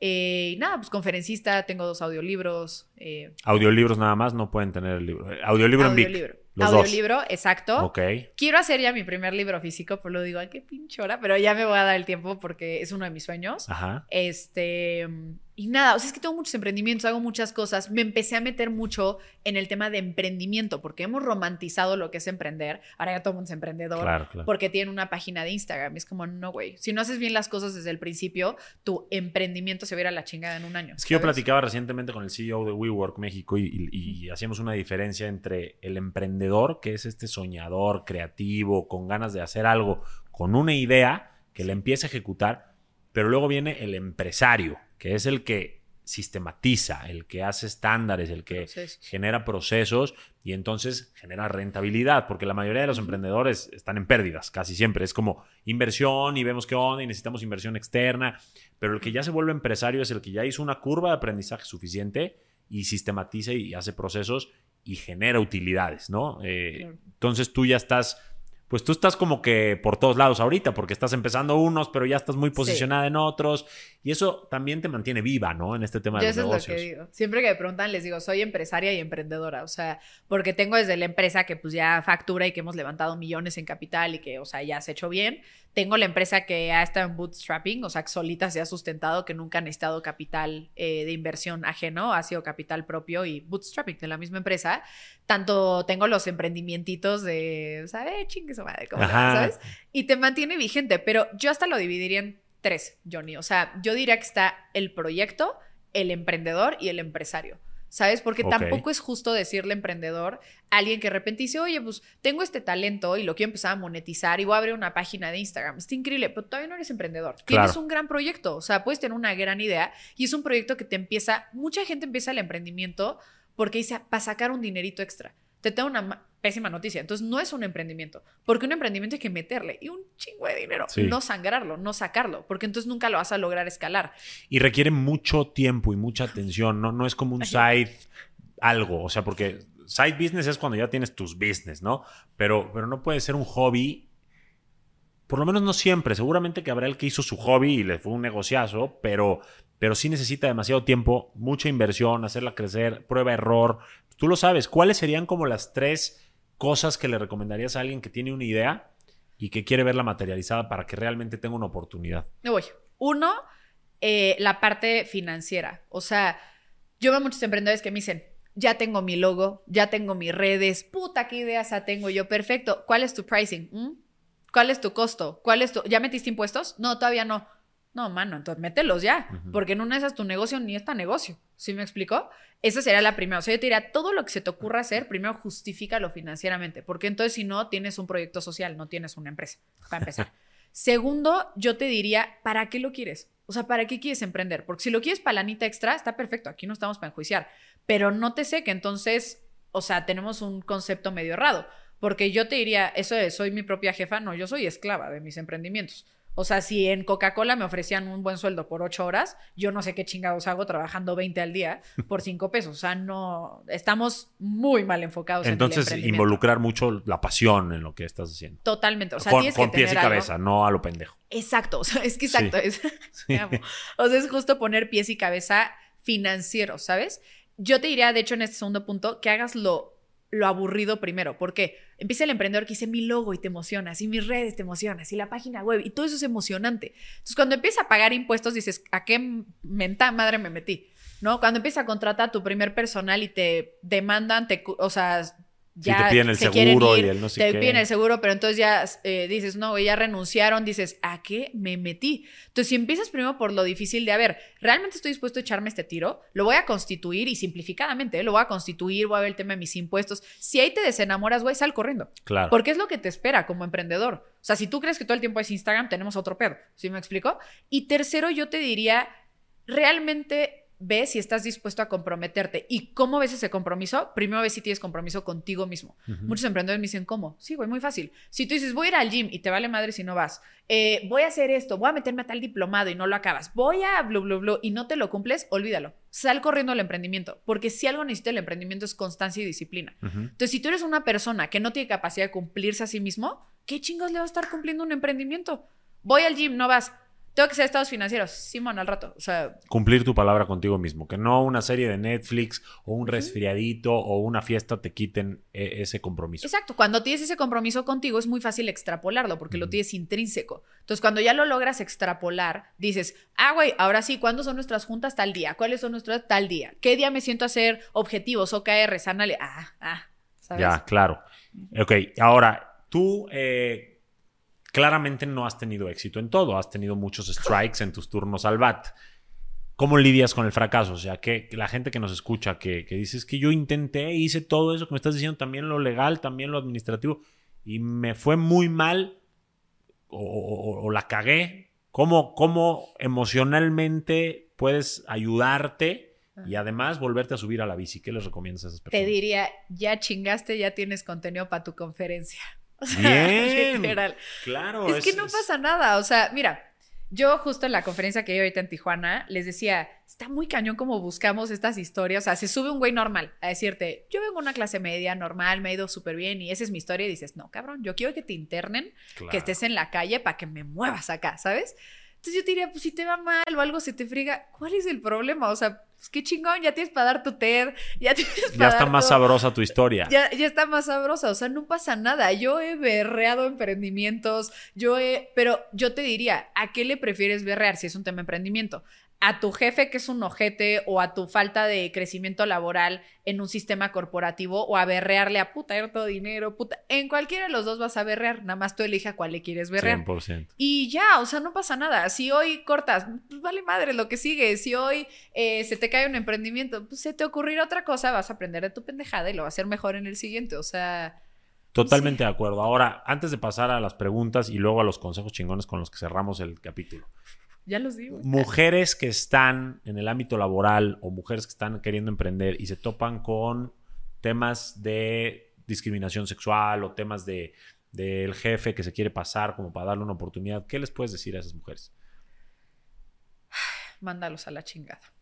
Eh, y nada, pues conferencista, tengo dos audiolibros. Eh, audiolibros nada más, no pueden tener el libro. Audiolibro, audiolibro. en Vic. Los audiolibro, exacto. Ok. Quiero hacer ya mi primer libro físico, pues lo digo, ay, qué pinchora, pero ya me voy a dar el tiempo porque es uno de mis sueños. Ajá. Este, y nada, o sea, es que tengo muchos emprendimientos, hago muchas cosas. Me empecé a meter mucho en el tema de emprendimiento, porque hemos romantizado lo que es emprender. Ahora ya todo el mundo es emprendedor, claro, claro. porque tiene una página de Instagram. Es como, no, güey. Si no haces bien las cosas desde el principio, tu emprendimiento se va a ir a la chingada en un año. Es que yo platicaba recientemente con el CEO de WeWork México y, y hacíamos una diferencia entre el emprendedor, que es este soñador, creativo, con ganas de hacer algo, con una idea que le empieza a ejecutar, pero luego viene el empresario que es el que sistematiza, el que hace estándares, el que genera procesos y entonces genera rentabilidad, porque la mayoría de los emprendedores están en pérdidas, casi siempre. Es como inversión y vemos qué onda y necesitamos inversión externa, pero el que ya se vuelve empresario es el que ya hizo una curva de aprendizaje suficiente y sistematiza y hace procesos y genera utilidades, ¿no? Eh, entonces tú ya estás pues tú estás como que por todos lados ahorita, porque estás empezando unos, pero ya estás muy posicionada en otros. Y eso también te mantiene viva, ¿no? En este tema de los negocios. Es lo que digo. Siempre que me preguntan, les digo, soy empresaria y emprendedora. O sea, porque tengo desde la empresa que pues ya factura y que hemos levantado millones en capital y que, o sea, ya se ha hecho bien. Tengo la empresa que ha estado en bootstrapping, o sea, que solita se ha sustentado, que nunca ha necesitado capital eh, de inversión ajeno, ha sido capital propio y bootstrapping de la misma empresa. Tanto tengo los emprendimientos de, ¿sabes? Eh, chingue su madre, ¿sabes? Y te mantiene vigente, pero yo hasta lo dividiría en tres, Johnny. O sea, yo diría que está el proyecto, el emprendedor y el empresario. ¿Sabes? Porque tampoco es justo decirle emprendedor a alguien que de repente dice, oye, pues tengo este talento y lo quiero empezar a monetizar y voy a abrir una página de Instagram. Está increíble, pero todavía no eres emprendedor. Tienes un gran proyecto, o sea, puedes tener una gran idea y es un proyecto que te empieza, mucha gente empieza el emprendimiento porque dice, para sacar un dinerito extra. Te tengo una pésima noticia. Entonces, no es un emprendimiento, porque un emprendimiento hay que meterle y un chingo de dinero, no sangrarlo, no sacarlo, porque entonces nunca lo vas a lograr escalar. Y requiere mucho tiempo y mucha atención, no, no es como un side algo, o sea, porque side business es cuando ya tienes tus business, ¿no? Pero, pero no puede ser un hobby por lo menos no siempre, seguramente que habrá el que hizo su hobby y le fue un negociazo, pero, pero sí necesita demasiado tiempo, mucha inversión, hacerla crecer, prueba, error. Tú lo sabes, ¿cuáles serían como las tres cosas que le recomendarías a alguien que tiene una idea y que quiere verla materializada para que realmente tenga una oportunidad? Me voy. Uno, eh, la parte financiera. O sea, yo veo muchos emprendedores que me dicen, ya tengo mi logo, ya tengo mis redes, puta, qué ideas tengo yo, perfecto. ¿Cuál es tu pricing? ¿Mm? ¿Cuál es tu costo? ¿Cuál es tu... ¿Ya metiste impuestos? No, todavía no. No, mano, entonces mételos ya, porque en una de esas tu negocio ni está negocio. ¿Sí me explicó? Esa sería la primera. O sea, yo te diría, todo lo que se te ocurra hacer, primero justifícalo financieramente, porque entonces si no, tienes un proyecto social, no tienes una empresa, para empezar. Segundo, yo te diría, ¿para qué lo quieres? O sea, ¿para qué quieres emprender? Porque si lo quieres para la extra, está perfecto, aquí no estamos para enjuiciar, pero no te sé que entonces, o sea, tenemos un concepto medio errado, porque yo te diría, eso es, soy mi propia jefa, no, yo soy esclava de mis emprendimientos. O sea, si en Coca-Cola me ofrecían un buen sueldo por ocho horas, yo no sé qué chingados hago trabajando 20 al día por cinco pesos. O sea, no, estamos muy mal enfocados Entonces, en el involucrar mucho la pasión en lo que estás haciendo. Totalmente. O sea, con, con pies y cabeza, no a lo pendejo. Exacto. O sea, es que exacto. Es, o sea, es justo poner pies y cabeza financieros, ¿sabes? Yo te diría, de hecho, en este segundo punto, que hagas lo lo aburrido primero. porque Empieza el emprendedor que dice mi logo y te emocionas, y mis redes te emocionas, y la página web, y todo eso es emocionante. Entonces, cuando empieza a pagar impuestos, dices, ¿a qué menta madre me metí? ¿No? Cuando empieza a contratar a tu primer personal y te demandan, te, o sea, ya te piden el seguro y el no sé te piden el seguro, pero entonces ya eh, dices, no, ya renunciaron, dices, ¿a qué me metí? Entonces, si empiezas primero por lo difícil de, a ver, ¿realmente estoy dispuesto a echarme este tiro? Lo voy a constituir y simplificadamente, ¿eh? lo voy a constituir, voy a ver el tema de mis impuestos. Si ahí te desenamoras, güey, sal corriendo. Claro. Porque es lo que te espera como emprendedor. O sea, si tú crees que todo el tiempo es Instagram, tenemos otro pedo. ¿Sí me explico? Y tercero, yo te diría, realmente ve si estás dispuesto a comprometerte. ¿Y cómo ves ese compromiso? Primero ve si tienes compromiso contigo mismo. Muchos emprendedores me dicen, ¿cómo? Sí, güey, muy fácil. Si tú dices, voy a ir al gym y te vale madre si no vas, eh, voy a hacer esto, voy a meterme a tal diplomado y no lo acabas, voy a blu, blu, blu y no te lo cumples, olvídalo. Sal corriendo al emprendimiento, porque si algo necesita el emprendimiento es constancia y disciplina. Entonces, si tú eres una persona que no tiene capacidad de cumplirse a sí mismo, ¿qué chingos le va a estar cumpliendo un emprendimiento? Voy al gym, no vas tengo que ser estados financieros. Simón, al rato. O sea. Cumplir tu palabra contigo mismo. Que no una serie de Netflix o un resfriadito o una fiesta te quiten e, ese compromiso. Exacto. Cuando tienes ese compromiso contigo es muy fácil extrapolarlo porque lo tienes intrínseco. Entonces, cuando ya lo logras extrapolar, dices, ah, güey, ahora sí, ¿cuándo son nuestras juntas tal día? ¿Cuáles son nuestras tal día? ¿Qué día me siento a hacer objetivos, OKR, sanale? Ah, ah, ¿sabes? Ya, claro. Ok, ahora, tú. Eh, claramente no has tenido éxito en todo, has tenido muchos strikes en tus turnos al bat. ¿Cómo lidias con el fracaso? O sea, que la gente que nos escucha, que, que dices que yo intenté, hice todo eso que me estás diciendo, también lo legal, también lo administrativo, y me fue muy mal o, la cagué. ¿Cómo, ¿Cómo emocionalmente puedes ayudarte y además volverte a subir a la bici? ¿Qué les recomiendas a esas personas? Te diría, ya chingaste, ya tienes contenido para tu conferencia. Bien. Claro. Es, que no pasa nada. O sea, mira, yo justo en la conferencia que hay ahorita en Tijuana les decía, está muy cañón como buscamos estas historias. O sea, se sube un güey normal a decirte, yo vengo una clase media normal, me ha ido súper bien y esa es mi historia. Y dices, no, cabrón, yo quiero que te internen, que estés en la calle para que me muevas acá, ¿sabes? Entonces yo te diría, pues si te va mal o algo se te friga, ¿cuál es el problema? O sea, pues qué chingón, ya tienes para dar tu TED, ya tienes para Ya está más sabrosa tu historia. Ya, ya está más sabrosa, o sea, no pasa nada. Yo he berreado emprendimientos, yo he, pero yo te diría, ¿a qué le prefieres berrear si es un tema de emprendimiento? A tu jefe que es un ojete o a tu falta de crecimiento laboral en un sistema corporativo o a berrearle a puta, todo dinero, puta. En cualquiera de los dos vas a berrear, nada más tú elige a cuál le quieres berrear. 100%. Y ya, o sea, no pasa nada. Si hoy cortas, pues vale madre lo que sigue. Si hoy eh, se te cae un emprendimiento, pues se te ocurrirá otra cosa, vas a aprender de tu pendejada y lo vas a hacer mejor en el siguiente. O sea... Totalmente de acuerdo. Ahora, antes de pasar a las preguntas y luego a los consejos chingones con los que cerramos el capítulo. Ya los digo. Mujeres que están en el ámbito laboral o mujeres que están queriendo emprender y se topan con temas de discriminación sexual o temas de del jefe que se quiere pasar como para darle una oportunidad, ¿qué les puedes decir a esas mujeres? Mándalos a la chingada.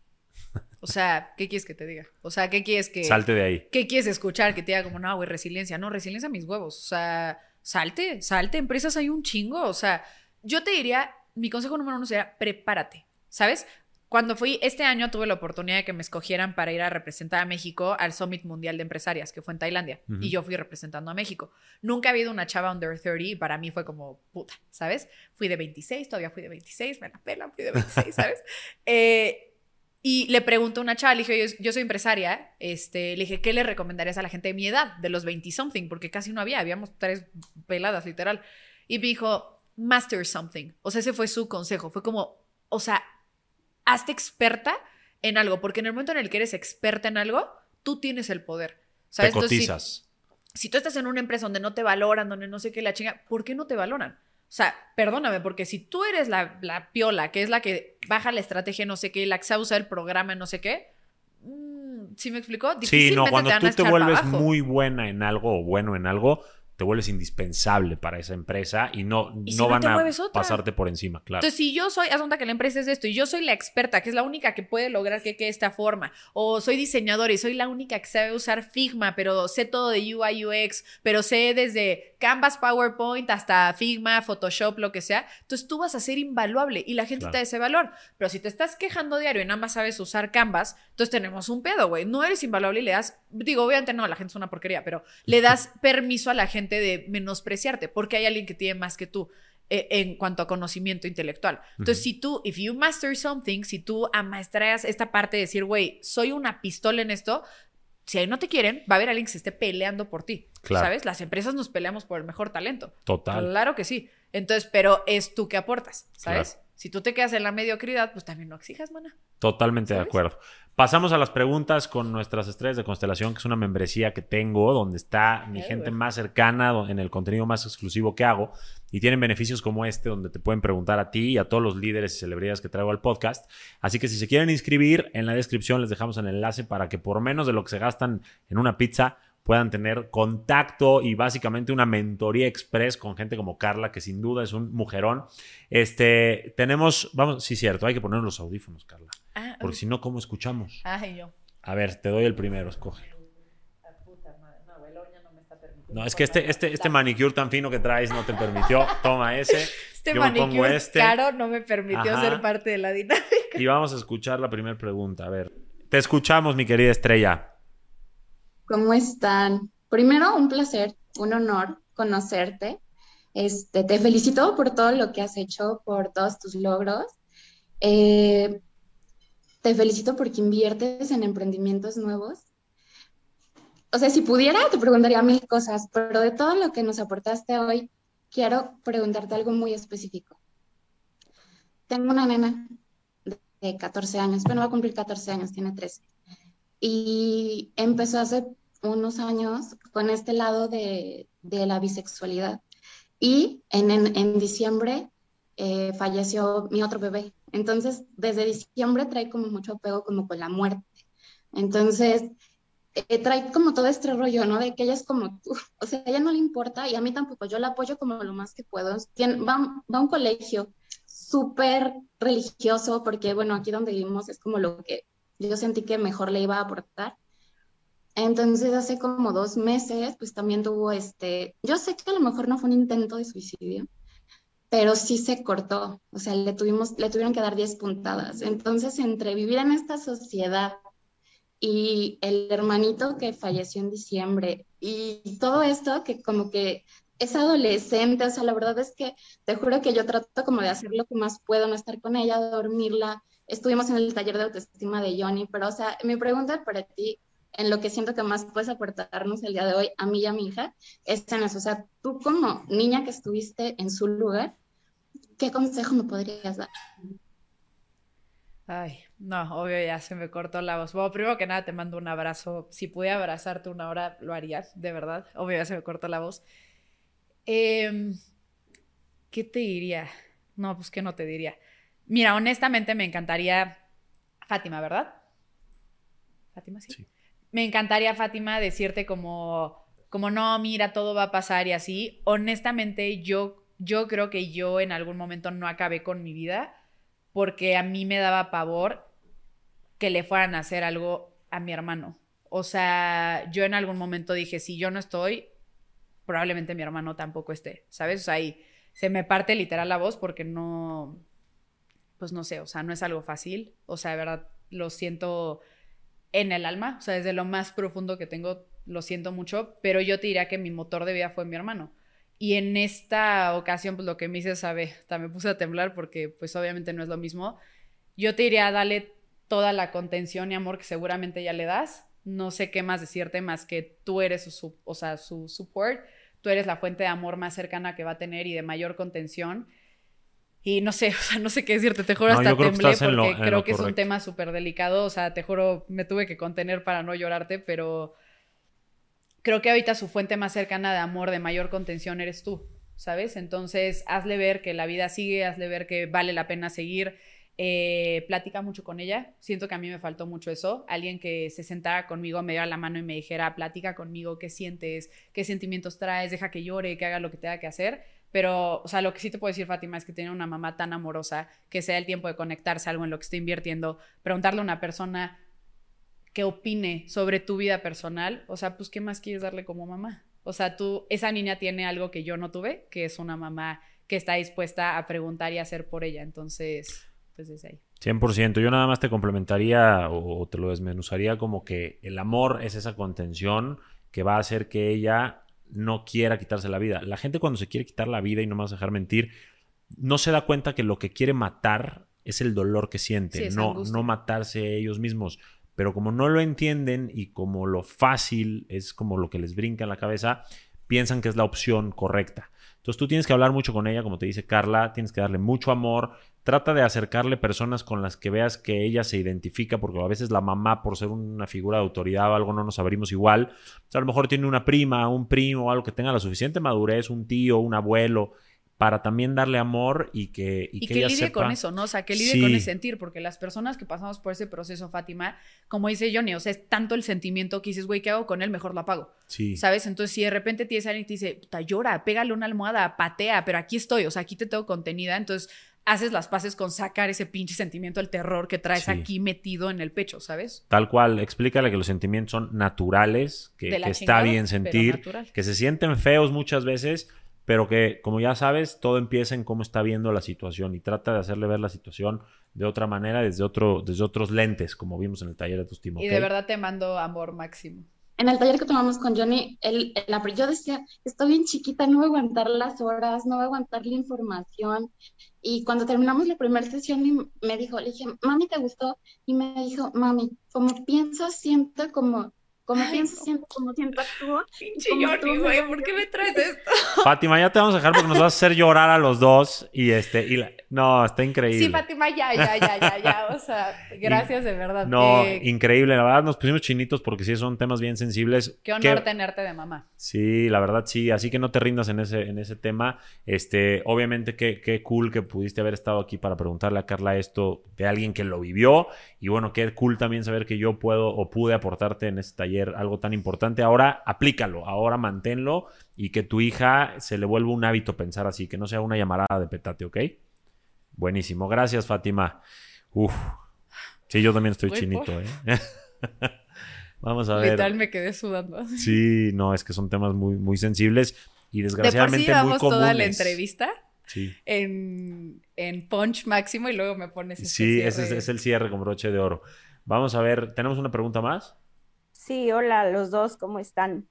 O sea, ¿qué quieres que te diga? O sea, ¿qué quieres que... Salte de ahí. ¿Qué quieres escuchar? Que te diga como, no, güey, resiliencia. No, resiliencia a mis huevos. O sea, salte, salte, empresas hay un chingo, o sea, yo te diría, mi consejo número uno sería, prepárate, ¿sabes? Cuando fui, este año tuve la oportunidad de que me escogieran para ir a representar a México al Summit Mundial de Empresarias, que fue en Tailandia, y yo fui representando a México. Nunca ha habido una chava under 30 y para mí fue como puta, ¿sabes? Fui de 26, todavía fui de 26, me la pela, fui de 26, ¿sabes? eh, y le pregunto a una chava, le dije, yo, soy empresaria, este, le dije, ¿qué le recomendarías a la gente de mi edad, de los 20 something? Porque casi no había, habíamos tres peladas, literal. Y me dijo, master something. O sea, ese fue su consejo. Fue como, o sea, hazte experta en algo, porque en el momento en el que eres experta en algo, tú tienes el poder. ¿Sabes? Te cotizas. si, tú estás en una empresa donde no te valoran, donde no sé qué la chinga, ¿por qué no te valoran? O sea, perdóname, porque si tú eres la, la piola, que es la que baja la estrategia, no sé qué, la que sabe usar el programa, no sé qué, mm, ¿sí me explicó? Sí, no, cuando tú te vuelves muy buena en algo o bueno en algo, te vuelves indispensable para esa empresa y no, no, van a pasarte por encima, claro. Entonces, si yo soy, asunta que la empresa es esto y yo soy la experta, que es la única que puede lograr que quede esta forma, o soy diseñadora y soy la única que sabe usar Figma, pero sé todo de UI UX, pero sé desde Canvas, PowerPoint hasta Figma, Photoshop, lo que sea, entonces tú vas a ser invaluable y la gente te da ese valor. Pero si te estás quejando diario y nada más sabes usar Canvas, entonces tenemos un pedo, güey. No eres invaluable y le das, digo, obviamente no, la gente es una porquería, pero le das permiso a la gente de menospreciarte, porque hay alguien que tiene más que tú eh, en cuanto a conocimiento intelectual. Entonces, si tú, if you master something, si tú amaestras esta parte de decir, güey, soy una pistola en esto, si ahí no te quieren, va a haber alguien que se esté peleando por ti. ¿Sabes? Las empresas nos peleamos por el mejor talento. Total. Claro que sí. Entonces, pero es tú que aportas, ¿sabes? Si tú te quedas en la mediocridad, pues también no exijas, mana. Totalmente de acuerdo. Pasamos a las preguntas con nuestras estrellas de constelación, que es una membresía que tengo, donde está mi gente más cercana, en el contenido más exclusivo que hago, y tienen beneficios como este, donde te pueden preguntar a ti y a todos los líderes y celebridades que traigo al podcast. Así que si se quieren inscribir, en la descripción les dejamos el enlace para que por menos de lo que se gastan en una pizza, puedan tener contacto y básicamente una mentoría express con gente como Carla, que sin duda es un mujerón. Este, tenemos, vamos, sí, cierto, hay que poner los audífonos, Carla. Ah, porque si no, ¿cómo escuchamos? Ay, yo. A ver, te doy el primero, escógelo. No, es que este, este, este manicure tan fino que traes no te permitió. Toma ese. Este manicure este. caro no me permitió ser parte de la dinámica. Y vamos a escuchar la primera pregunta. A ver, te escuchamos, mi querida estrella. ¿Cómo están? Primero, un placer, un honor conocerte. Este, te felicito por todo lo que has hecho, por todos tus logros. Eh, te felicito porque inviertes en emprendimientos nuevos. O sea, si pudiera, te preguntaría mil cosas, pero de todo lo que nos aportaste hoy, quiero preguntarte algo muy específico. Tengo una nena de 14 años, bueno, va a cumplir 14 años, tiene 13. Y empezó hace unos años con este lado de, la bisexualidad. Y en, en, diciembre eh, falleció mi otro bebé. Entonces, desde diciembre trae como mucho apego como con la muerte. Entonces, eh, trae como todo este rollo, ¿no? De que ella es como o sea, a ella no le importa y a mí tampoco, yo la apoyo como lo más que puedo. va, va a un colegio súper religioso, porque bueno, aquí donde vivimos es como lo que yo sentí que mejor le iba a aportar. Entonces, hace como dos meses, pues también tuvo este, yo sé que a lo mejor no fue un intento de suicidio, pero sí se cortó, o sea, le, tuvimos, le tuvieron que dar 10 puntadas. Entonces, entre vivir en esta sociedad y el hermanito que falleció en diciembre y todo esto que como que es adolescente, o sea, la verdad es que te juro que yo trato como de hacer lo que más puedo, no estar con ella, dormirla. Estuvimos en el taller de autoestima de Johnny, pero o sea, mi pregunta para ti, en lo que siento que más puedes aportarnos el día de hoy a mí y a mi hija, es en eso. O sea, tú como niña que estuviste en su lugar, ¿qué consejo me podrías dar? Ay, no, obvio ya se me cortó la voz. Bueno, primero que nada te mando un abrazo. Si pudiera abrazarte una hora, lo harías, de verdad. Obvio ya se me cortó la voz. Em, ¿Qué te diría? No, pues que no te diría. Mira, honestamente me encantaría Fátima, ¿verdad? Fátima, sí me encantaría, Fátima, decirte como, como no, mira, todo va a pasar y así. Honestamente, yo, yo creo que yo en algún momento no acabé con mi vida porque a mí me daba pavor que le fueran a hacer algo a mi hermano. O sea, yo en algún momento dije, si yo no estoy, probablemente mi hermano tampoco esté, ¿sabes? O sea, ahí se me parte literal la voz porque no, pues no sé, o sea, no es algo fácil, o sea, de verdad lo siento en el alma, o sea, desde lo más profundo que tengo, lo siento mucho, pero yo te diría que mi motor de vida fue mi hermano. Y en esta ocasión, pues lo que me hice, sabe, también me puse a temblar porque pues obviamente no es lo mismo. Yo te diría, dale toda la contención y amor que seguramente ya le das. No sé qué más decirte más que tú eres su, o sea, su support, tú eres la fuente de amor más cercana que va a tener y de mayor contención. Y no sé, o sea, no sé qué decirte, te juro hasta temblé porque creo que es un tema súper delicado, o sea, te juro, me tuve que contener para no llorarte, pero creo que ahorita su fuente más cercana de amor, de mayor contención, eres tú, ¿sabes? Entonces, hazle ver que la vida sigue, hazle ver que vale la pena seguir. Eh, platica mucho con ella. Siento que a mí me faltó mucho eso. Alguien que se sentara conmigo, me diera la mano y me dijera, platica conmigo, qué sientes, qué sentimientos traes, deja que llore, que haga lo que tenga que hacer. Pero, o sea, lo que sí te puedo decir, Fátima, es que tiene una mamá tan amorosa que sea el tiempo de conectarse algo en lo que estoy invirtiendo, preguntarle a una persona que opine sobre tu vida personal, o sea, pues, ¿qué más quieres darle como mamá? O sea, tú, esa niña tiene algo que yo no tuve, que es una mamá que está dispuesta a preguntar y hacer por ella. Entonces, pues desde ahí. 100%. Yo nada más te complementaría o te lo desmenuzaría como que el amor es esa contención que va a hacer que ella no quiera quitarse la vida. La gente cuando se quiere quitar la vida y no a dejar mentir, no se da cuenta que lo que quiere matar es el dolor que siente, no, no matarse ellos mismos. Pero como no lo entienden y como lo fácil es como lo que les brinca en la cabeza, piensan que es la opción correcta. Entonces tú tienes que hablar mucho con ella, como te dice Carla, tienes que darle mucho amor, trata de acercarle personas con las que veas que ella se identifica, porque a veces la mamá, por ser una figura de autoridad o algo, no nos abrimos igual. a lo mejor tiene una prima, un primo, algo que tenga la suficiente madurez, un tío, un abuelo, para también darle amor y que y, que, lidie con eso, ¿no? O sea, que lidie con el sentir, porque las personas que pasamos por ese proceso, Fátima, como dice Johnny, o sea, es tanto el sentimiento que dices, güey, ¿qué hago con él? Mejor lo apago. Sí. ¿Sabes? Entonces, si de repente tienes alguien y te dice, puta, llora, pégale una almohada, patea, pero aquí estoy, o sea, aquí te tengo contenida, entonces haces las paces con sacar ese pinche sentimiento, el terror que traes aquí metido en el pecho, ¿sabes? Tal cual, explícale que los sentimientos son naturales, que, que está bien sentir, que se sienten feos muchas veces, pero que, como ya sabes, todo empieza en cómo está viendo la situación y trata de hacerle ver la situación de otra manera, desde, otro, desde otros lentes, como vimos en el taller de tus timos. Y de verdad te mando amor máximo. En el taller que tomamos con Johnny, él, yo decía, estoy bien chiquita, no voy a aguantar las horas, no voy a aguantar la información. Y cuando terminamos la primera sesión, me dijo, le dije, mami, ¿te gustó? Y me dijo, mami, como pienso, siento como como pienso, siento, como siento, actúo. Pinche Johnny, güey, ¿por qué me traes esto? Fátima, ya te vamos a dejar porque nos vas a hacer llorar a los dos y este, y no, está increíble. Sí, Fátima, ya, ya, ya, ya, ya, o sea, gracias de verdad. No, increíble, la verdad nos pusimos chinitos porque sí son temas bien sensibles. Qué honor tenerte de mamá. Sí, la verdad sí, así que no te rindas en ese, en ese tema. Este, obviamente qué, qué cool que pudiste haber estado aquí para preguntarle a Carla esto de alguien que lo vivió y bueno, qué cool también saber que yo puedo o pude aportarte en este taller algo tan importante. Ahora aplícalo, ahora manténlo y que tu hija se le vuelva un hábito pensar así, que no sea una llamarada de petate, ¿ok? Buenísimo. Gracias, Fátima. Uf. Sí, yo también estoy chinito, ¿eh? Vamos a ver. Me quedé sudando. Sí, no, es que son temas muy, muy sensibles y desgraciadamente muy comunes. toda la entrevista sí. en, en punch máximo y luego me pones este Sí, ese es, es, el cierre con broche de oro. Vamos a ver, ¿tenemos una pregunta más? Sí, hola los dos, ¿cómo están?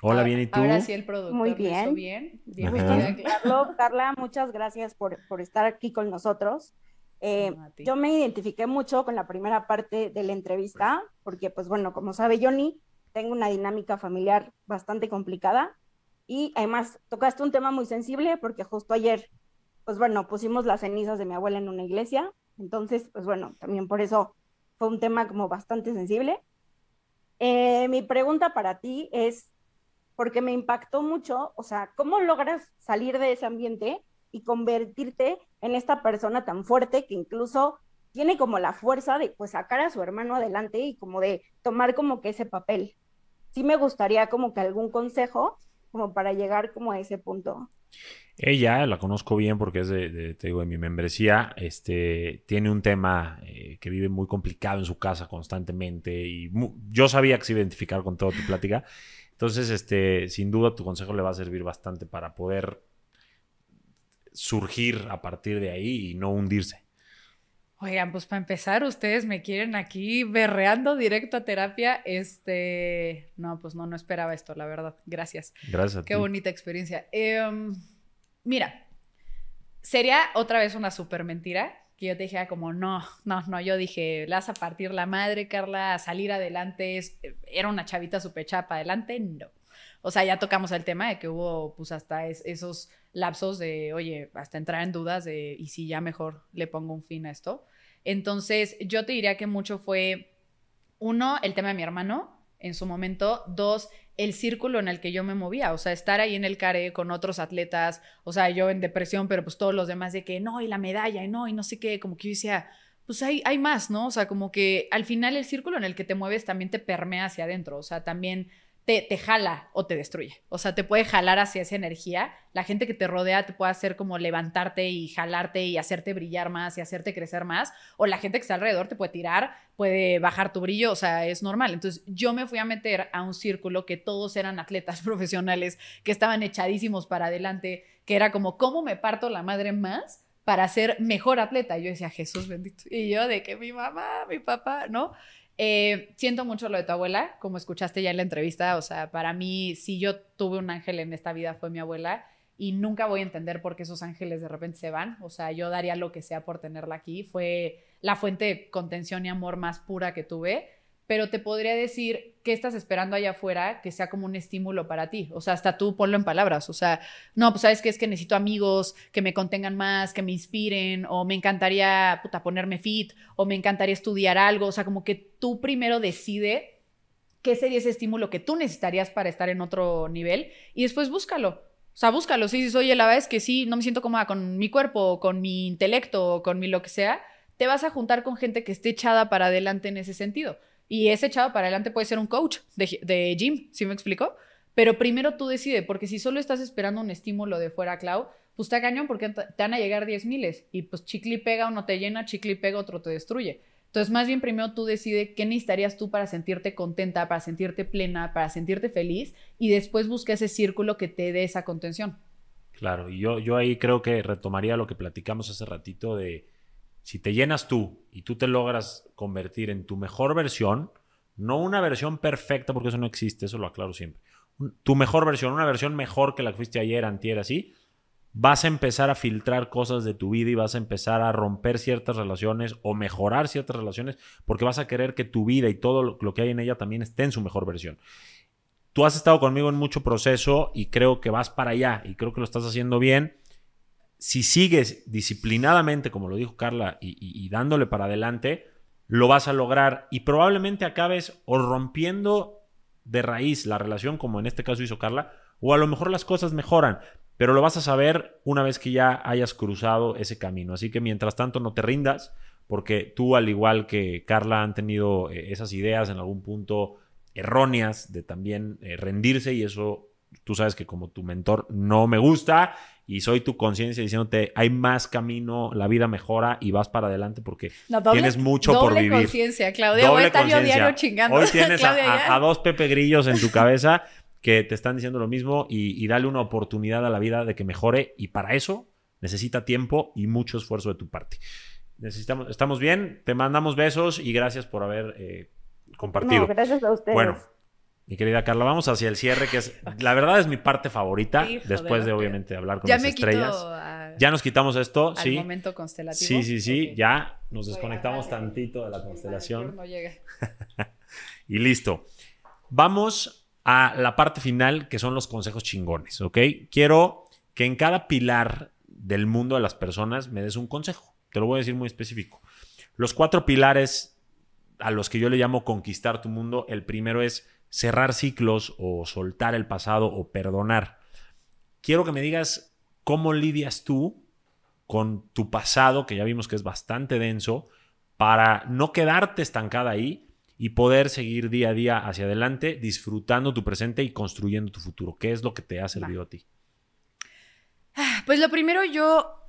Hola, bien, ¿y tú? Ahora sí el productor. Muy bien. bien. bien Carla, muchas gracias por, estar aquí con nosotros. Eh, yo me identifiqué mucho con la primera parte de la entrevista, porque pues bueno, como sabe Johnny, tengo una dinámica familiar bastante complicada y además tocaste un tema muy sensible porque justo ayer, pues bueno, pusimos las cenizas de mi abuela en una iglesia, entonces pues bueno, también por eso fue un tema como bastante sensible. Eh, mi pregunta para ti es, porque me impactó mucho, o sea, ¿cómo logras salir de ese ambiente y convertirte en esta persona tan fuerte que incluso tiene como la fuerza de pues sacar a su hermano adelante y como de tomar como que ese papel? Sí me gustaría como que algún consejo como para llegar como a ese punto? Ella, la conozco bien porque es de, te digo, de mi membresía, este, tiene un tema eh, que vive muy complicado en su casa constantemente y yo sabía que se identificar con toda tu plática. Entonces, este, sin duda tu consejo le va a servir bastante para poder surgir a partir de ahí y no hundirse. Oigan, pues para empezar, ustedes me quieren aquí berreando directo a terapia. Este, no, pues no, no esperaba esto, la verdad. Gracias. Gracias. Qué bonita experiencia. Eh, Mira, sería otra vez una súper mentira que yo te dijera como, no, no, no, yo dije, la vas a partir la madre, Carla, a salir adelante, era una chavita súper chapa adelante, no. O sea, ya tocamos el tema de que hubo pues hasta esos lapsos de, oye, hasta entrar en dudas de, y si ya mejor le pongo un fin a esto. Entonces, yo te diría que mucho fue, uno, el tema de mi hermano en su momento, dos, el círculo en el que yo me movía, o sea, estar ahí en el care con otros atletas, o sea, yo en depresión, pero pues todos los demás de que no, y la medalla, y no, y no sé qué, como que yo decía, pues hay, hay más, ¿no? O sea, como que al final el círculo en el que te mueves también te permea hacia adentro, o sea, también te, jala o te destruye. O sea, te puede jalar hacia esa energía. La gente que te rodea te puede hacer como levantarte y jalarte y hacerte brillar más y hacerte crecer más. O la gente que está alrededor te puede tirar, puede bajar tu brillo. O sea, es normal. Entonces, yo me fui a meter a un círculo que todos eran atletas profesionales, que estaban echadísimos para adelante, que era como, ¿cómo me parto la madre más? para ser mejor atleta. Yo decía, Jesús bendito. Y yo de que mi mamá, mi papá, ¿no? Eh, siento mucho lo de tu abuela, como escuchaste ya en la entrevista, o sea, para mí, si yo tuve un ángel en esta vida fue mi abuela y nunca voy a entender por qué esos ángeles de repente se van, o sea, yo daría lo que sea por tenerla aquí, fue la fuente de contención y amor más pura que tuve pero te podría decir qué estás esperando allá afuera que sea como un estímulo para ti. O sea, hasta tú ponlo en palabras. O sea, no, pues sabes que es que necesito amigos que me contengan más, que me inspiren, o me encantaría puta, ponerme fit, o me encantaría estudiar algo. O sea, como que tú primero decide qué sería ese estímulo que tú necesitarías para estar en otro nivel y después búscalo. O sea, búscalo. Si dices, oye, la verdad es que sí, no me siento cómoda con mi cuerpo, con mi intelecto, con mi lo que sea, te vas a juntar con gente que esté echada para adelante en ese sentido. Y ese echado para adelante puede ser un coach de, de gym, ¿sí me explico? Pero primero tú decides, porque si solo estás esperando un estímulo de fuera, Clau, pues está cañón porque te van a llegar 10 miles y pues chicli pega, uno te llena, chicli pega, otro te destruye. Entonces, más bien primero tú decides qué necesitarías tú para sentirte contenta, para sentirte plena, para sentirte feliz y después busca ese círculo que te dé esa contención. Claro, y yo, yo ahí creo que retomaría lo que platicamos hace ratito de si te llenas tú y tú te logras convertir en tu mejor versión, no una versión perfecta, porque eso no existe, eso lo aclaro siempre. Tu mejor versión, una versión mejor que la que fuiste ayer, antier, así, vas a empezar a filtrar cosas de tu vida y vas a empezar a romper ciertas relaciones o mejorar ciertas relaciones porque vas a querer que tu vida y todo lo que hay en ella también esté en su mejor versión. Tú has estado conmigo en mucho proceso y creo que vas para allá y creo que lo estás haciendo bien si sigues disciplinadamente, como lo dijo Carla, y, dándole para adelante, lo vas a lograr y probablemente acabes o rompiendo de raíz la relación, como en este caso hizo Carla, o a lo mejor las cosas mejoran, pero lo vas a saber una vez que ya hayas cruzado ese camino. Así que mientras tanto no te rindas, porque tú, al igual que Carla, han tenido eh, esas ideas en algún punto erróneas de también eh, rendirse y eso tú sabes que como tu mentor no me gusta y soy tu conciencia diciéndote hay más camino, la vida mejora y vas para adelante porque tienes mucho por vivir. Doble conciencia, Claudia. Voy a estar yo diario chingando. Hoy tienes a, dos Pepe Grillos en tu cabeza que te están diciendo lo mismo y, y dale una oportunidad a la vida de que mejore y para eso necesita tiempo y mucho esfuerzo de tu parte. Necesitamos, estamos bien, te mandamos besos y gracias por haber eh, compartido. gracias a ustedes. Bueno, mi querida Carla, vamos hacia el cierre, que es, la verdad es mi parte favorita, después de obviamente hablar con las estrellas. ya nos quitamos esto, sí. momento constelativo. Sí, sí, sí, ya nos desconectamos tantito de la constelación. y listo. Vamos a la parte final, que son los consejos chingones, ¿ok? Quiero que en cada pilar del mundo de las personas me des un consejo. Te lo voy a decir muy específico. Los cuatro pilares a los que yo le llamo conquistar tu mundo, el primero es cerrar ciclos o soltar el pasado o perdonar. Quiero que me digas cómo lidias tú con tu pasado, que ya vimos que es bastante denso, para no quedarte estancada ahí y poder seguir día a día hacia adelante, disfrutando tu presente y construyendo tu futuro. ¿Qué es lo que te ha servido a ti? Ah, pues lo primero yo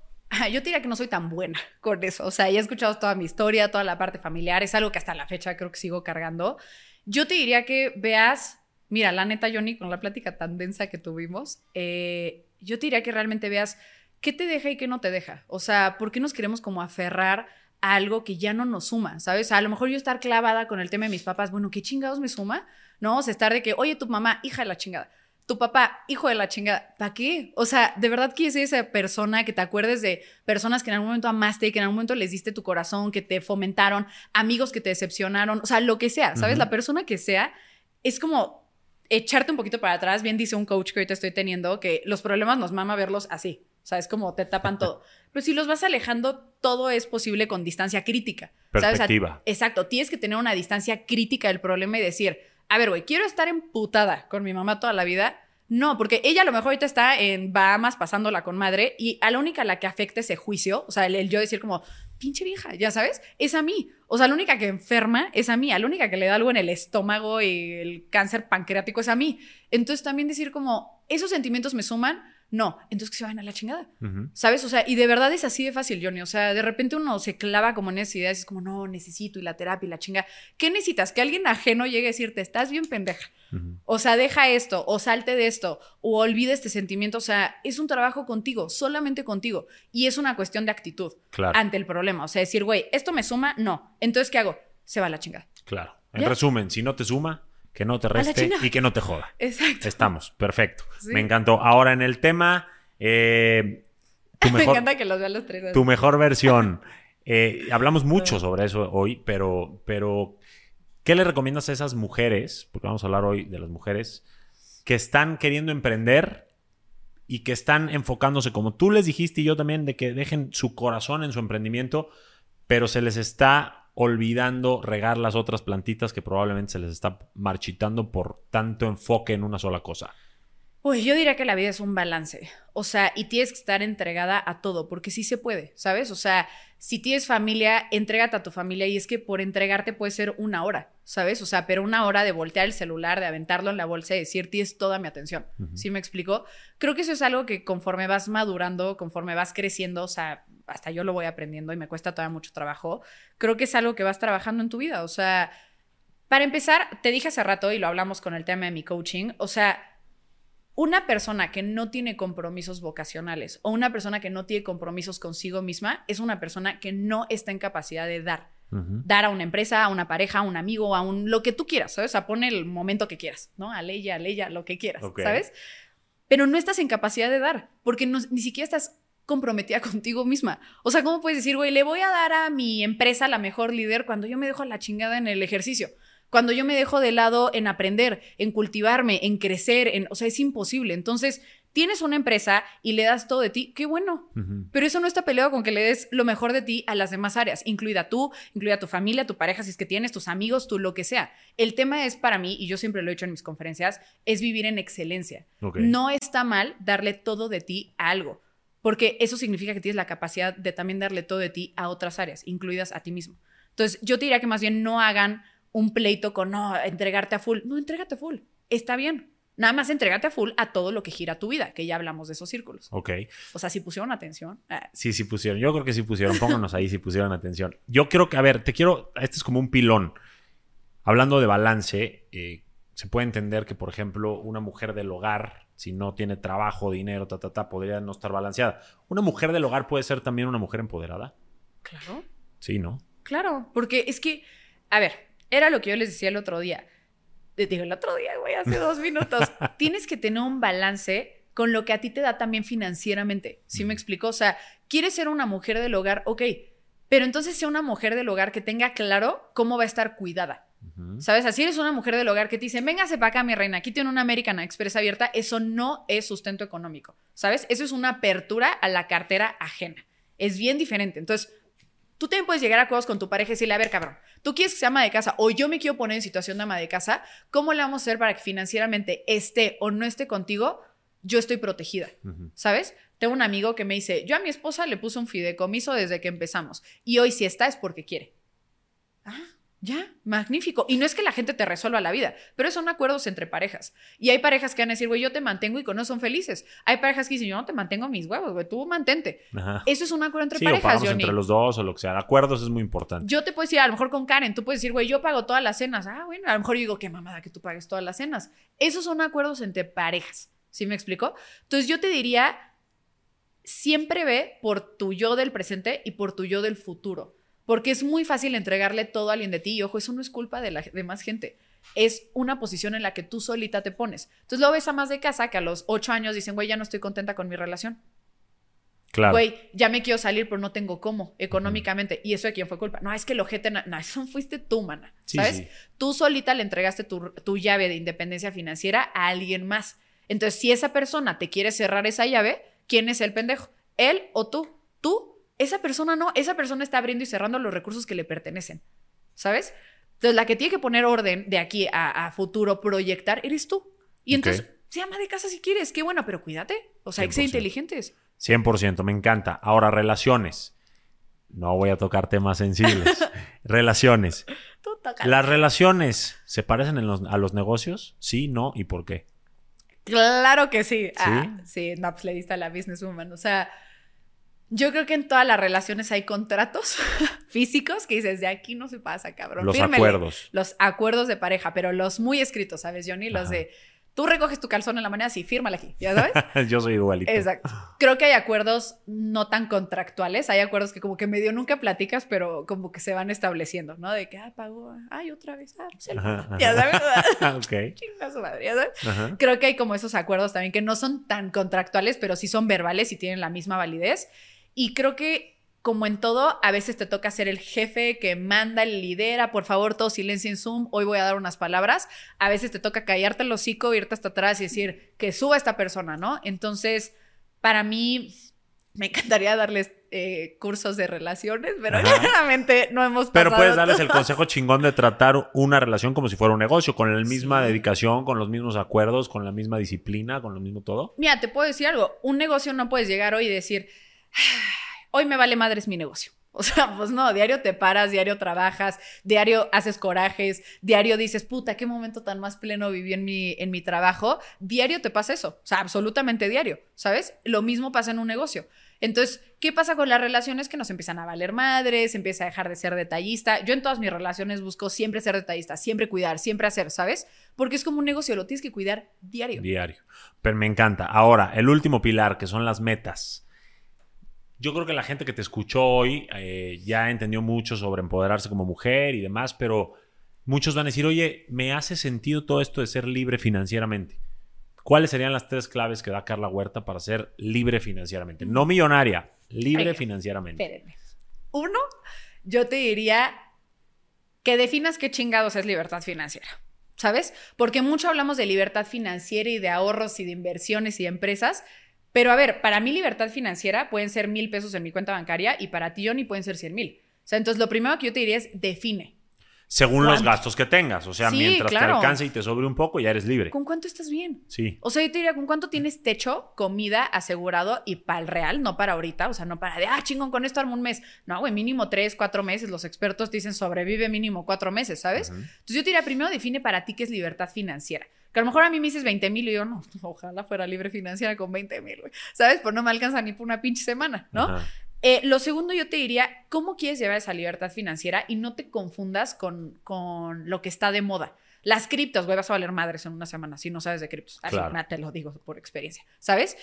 yo diría que no soy tan buena con eso. O sea, ya he escuchado toda mi historia, toda la parte familiar. Es algo que hasta la fecha creo que sigo cargando. Yo te diría que veas, mira, la neta, Johnny, con la plática tan densa que tuvimos, eh, yo te diría que realmente veas qué te deja y qué no te deja. O sea, ¿por qué nos queremos como aferrar a algo que ya no nos suma? ¿Sabes? A lo mejor yo estar clavada con el tema de mis papás, bueno, ¿qué chingados me suma? No, o sea, estar de que, oye, tu mamá, hija de la chingada tu papá, hijo de la chingada, ¿para qué? O sea, ¿de verdad quieres ser esa persona que te acuerdes de personas que en algún momento amaste, que en algún momento les diste tu corazón, que te fomentaron, amigos que te decepcionaron, o sea, lo que sea, ¿sabes? La persona que sea, es como echarte un poquito para atrás. Bien dice un coach que ahorita estoy teniendo que los problemas nos mama verlos así. O sea, es como te tapan todo. Pero si los vas alejando, todo es posible con distancia crítica. Perspectiva. exacto. Tienes que tener una distancia crítica del problema y decir, a ver, güey, quiero estar emputada con mi mamá toda la vida. No, porque ella a lo mejor ahorita está en Bahamas pasándola con madre y a la única a la que afecta ese juicio, o sea, el, yo decir como, pinche vieja, ya sabes, es a mí. O sea, la única que enferma es a mí, a la única que le da algo en el estómago y el cáncer pancreático es a mí. Entonces también decir como, esos sentimientos me suman, no, entonces que se vayan a la chingada. ¿Sabes? O sea, y de verdad es así de fácil, Johnny. O sea, de repente uno se clava como en esas ideas y es como, no, necesito y la terapia y la chinga. ¿Qué necesitas? Que alguien ajeno llegue a decirte, estás bien pendeja. O sea, deja esto, o salte de esto, o olvide este sentimiento. O sea, es un trabajo contigo, solamente contigo. Y es una cuestión de actitud ante el problema. O sea, decir, güey, esto me suma, no. Entonces, ¿qué hago? Se va a la chingada. Claro. En resumen, si no te suma, que no te reste y que no te joda. Exacto. Estamos, perfecto. Me encantó. Ahora en el tema, eh, Me encanta que los vean los tres. Tu mejor versión. Eh, hablamos mucho sobre eso hoy, pero, pero ¿qué le recomiendas a esas mujeres? Porque vamos a hablar hoy de las mujeres que están queriendo emprender y que están enfocándose, como tú les dijiste y yo también, de que dejen su corazón en su emprendimiento, pero se les está olvidando regar las otras plantitas que probablemente se les está marchitando por tanto enfoque en una sola cosa. Uy, yo diría que la vida es un balance. O sea, y tienes que estar entregada a todo, porque sí se puede, ¿sabes? O sea, si tienes familia, entrégate a tu familia y es que por entregarte puede ser una hora, ¿sabes? O sea, pero una hora de voltear el celular, de aventarlo en la bolsa y decir, tienes toda mi atención. ¿Sí me explico? Creo que eso es algo que conforme vas madurando, conforme vas creciendo, o sea, hasta yo lo voy aprendiendo y me cuesta todavía mucho trabajo, creo que es algo que vas trabajando en tu vida. O sea, para empezar, te dije hace rato y lo hablamos con el tema de mi coaching, o sea, una persona que no tiene compromisos vocacionales o una persona que no tiene compromisos consigo misma es una persona que no está en capacidad de dar. Dar a una empresa, a una pareja, a un amigo, a un lo que tú quieras, ¿sabes? O sea, pone el momento que quieras, ¿no? A Leia, a Leia, lo que quieras, ¿sabes? Pero no estás en capacidad de dar, porque ni siquiera estás comprometida contigo misma. O sea, ¿cómo puedes decir, güey, le voy a dar a mi empresa la mejor líder cuando yo me dejo la chingada en el ejercicio? Cuando yo me dejo de lado en aprender, en cultivarme, en crecer, en, o sea, es imposible. Entonces, tienes una empresa y le das todo de ti, qué bueno. Pero eso no está peleado con que le des lo mejor de ti a las demás áreas, incluida tú, incluida tu familia, tu pareja, si es que tienes, tus amigos, tú, lo que sea. El tema es para mí, y yo siempre lo he dicho en mis conferencias, es vivir en excelencia. No está mal darle todo de ti a algo porque eso significa que tienes la capacidad de también darle todo de ti a otras áreas, incluidas a ti mismo. Entonces, yo te diría que más bien no hagan un pleito con, no, entregarte a full. No, entrégate a full. Está bien. Nada más entregate a full a todo lo que gira tu vida, que ya hablamos de esos círculos. Ok. O sea, si pusieron atención. Ah. Sí, sí pusieron. Yo creo que sí pusieron. Pónganos ahí si pusieron atención. Yo creo que, a ver, te quiero. Este es como un pilón. Hablando de balance, eh, se puede entender que, por ejemplo, una mujer del hogar si no tiene trabajo, dinero, ta, ta, ta, podría no estar balanceada. ¿Una mujer del hogar puede ser también una mujer empoderada? Claro. Sí, ¿no? Claro, porque es que, a ver, era lo que yo les decía el otro día. Digo, el otro día, güey, hace dos minutos. Tienes que tener un balance con lo que a ti te da también financieramente. ¿Sí me explico? O sea, quieres ser una mujer del hogar, ok, pero entonces sea una mujer del hogar que tenga claro cómo va a estar cuidada. ¿Sabes? Así eres una mujer del hogar que te dice, véngase para acá, mi reina, aquí tiene una American Express abierta. Eso no es sustento económico, ¿sabes? Eso es una apertura a la cartera ajena. Es bien diferente. Entonces, tú también puedes llegar a acuerdos con tu pareja y decirle, a ver, cabrón, tú quieres que sea ama de casa o yo me quiero poner en situación de ama de casa, ¿cómo le vamos a hacer para que financieramente esté o no esté contigo? Yo estoy protegida, ¿sabes? Tengo un amigo que me dice, yo a mi esposa le puse un fideicomiso desde que empezamos y hoy si está es porque quiere. Ah, Ya, magnífico. Y no es que la gente te resuelva la vida, pero son acuerdos entre parejas. Y hay parejas que van a decir, güey, yo te mantengo y con eso son felices. Hay parejas que dicen, yo no te mantengo mis huevos, güey, tú mantente. Eso es un acuerdo entre parejas, o entre los dos o lo que sea. Acuerdos es muy importante. Yo te puedo decir, a lo mejor con Karen, tú puedes decir, güey, yo pago todas las cenas. Ah, bueno, a lo mejor yo digo, qué mamada que tú pagues todas las cenas. Esos son acuerdos entre parejas. ¿Sí me explico? Entonces yo te diría, siempre ve por tu yo del presente y por tu yo del futuro. Porque es muy fácil entregarle todo a alguien de ti y ojo, eso no es culpa de la demás gente. Es una posición en la que tú solita te pones. Entonces lo ves a más de casa que a los ocho años dicen, güey, ya no estoy contenta con mi relación. Claro. Güey, ya me quiero salir, pero no tengo cómo económicamente. ¿Y eso de quién fue culpa? No, es que lo ojete. No, eso fuiste tú, mana. ¿Sabes? Tú solita le entregaste tu, tu llave de independencia financiera a alguien más. Entonces, si esa persona te quiere cerrar esa llave, ¿quién es el pendejo? ¿Él o tú? Tú esa persona no, esa persona está abriendo y cerrando los recursos que le pertenecen, ¿sabes? Entonces, la que tiene que poner orden de aquí a, futuro, proyectar, eres tú. Y entonces, se ama de casa si quieres, qué bueno, pero cuídate. O sea, hay que ser inteligentes. 100%, me encanta. Ahora, relaciones. No voy a tocar temas sensibles. relaciones. ¿Las relaciones se parecen a los negocios? Sí, no, ¿y por qué? Claro que sí. Sí, ah, sí no, pues le diste a la businesswoman. O sea, yo creo que en todas las relaciones hay contratos físicos que dices, de aquí no se pasa, cabrón. Los acuerdos. Los acuerdos de pareja, pero los muy escritos, ¿sabes, Johnny? Los de, tú recoges tu calzón en la mañana, sí, fírmala aquí, ¿ya sabes? Yo soy igualito. Exacto. Creo que hay acuerdos no tan contractuales, hay acuerdos que como que medio nunca platicas, pero como que se van estableciendo, ¿no? De que, ah, pagó, ay, otra vez, ah, se ya sabes. ok. Chinga su madre, ¿ya sabes? Creo que hay como esos acuerdos también que no son tan contractuales, pero sí son verbales y tienen la misma validez. Y creo que como en todo, a veces te toca ser el jefe que manda, lidera, por favor, todo silencio en Zoom, hoy voy a dar unas palabras. A veces te toca callarte el hocico, irte hasta atrás y decir que suba esta persona, ¿no? Entonces, para mí, me encantaría darles eh, cursos de relaciones, pero realmente no hemos pasado Pero puedes darles el consejo chingón de tratar una relación como si fuera un negocio, con la misma dedicación, con los mismos acuerdos, con la misma disciplina, con lo mismo todo. Mira, te puedo decir algo, un negocio no puedes llegar hoy y decir hoy me vale madres mi negocio. O sea, pues no, diario te paras, diario trabajas, diario haces corajes, diario dices, puta, qué momento tan más pleno viví en mi, en mi trabajo. Diario te pasa eso, o sea, absolutamente diario, ¿sabes? Lo mismo pasa en un negocio. Entonces, ¿qué pasa con las relaciones? Que nos empiezan a valer madres, empieza a dejar de ser detallista. Yo en todas mis relaciones busco siempre ser detallista, siempre cuidar, siempre hacer, ¿sabes? Porque es como un negocio, lo tienes que cuidar diario. Diario. Pero me encanta. Ahora, el último pilar, que son las metas. Yo creo que la gente que te escuchó hoy eh, ya entendió mucho sobre empoderarse como mujer y demás, pero muchos van a decir, oye, me hace sentido todo esto de ser libre financieramente. ¿Cuáles serían las tres claves que da Carla Huerta para ser libre financieramente? No millonaria, libre financieramente. Espérenme. Uno, yo te diría que definas qué chingados es libertad financiera. ¿Sabes? Porque mucho hablamos de libertad financiera y de ahorros y de inversiones y de empresas, pero a ver, para mí libertad financiera pueden ser mil pesos en mi cuenta bancaria y para ti, Johnny, pueden ser cien mil. O sea, entonces lo primero que yo te diría es define. Según los gastos que tengas. O sea, mientras te alcance y te sobre un poco, ya eres libre. ¿Con cuánto estás bien? Sí. O sea, yo te diría, ¿con cuánto tienes techo, comida asegurado y para el real, no para ahorita? O sea, no para de, ah, chingón, con esto armo un mes. No, güey, mínimo tres, cuatro meses. Los expertos dicen sobrevive mínimo cuatro meses, ¿sabes? Entonces yo te diría, primero define para ti qué es libertad financiera. Que a lo mejor a mí me dices 20 mil y yo no, ojalá fuera libre financiera con 20 mil, ¿sabes? Pues no me alcanza ni por una pinche semana, ¿no? Eh, lo segundo, yo te diría, ¿cómo quieres llevar esa libertad financiera y no te confundas con, con lo que está de moda? Las criptos, güey, vas a valer madres en una semana si no sabes de criptos. Así, te lo digo por experiencia, ¿sabes?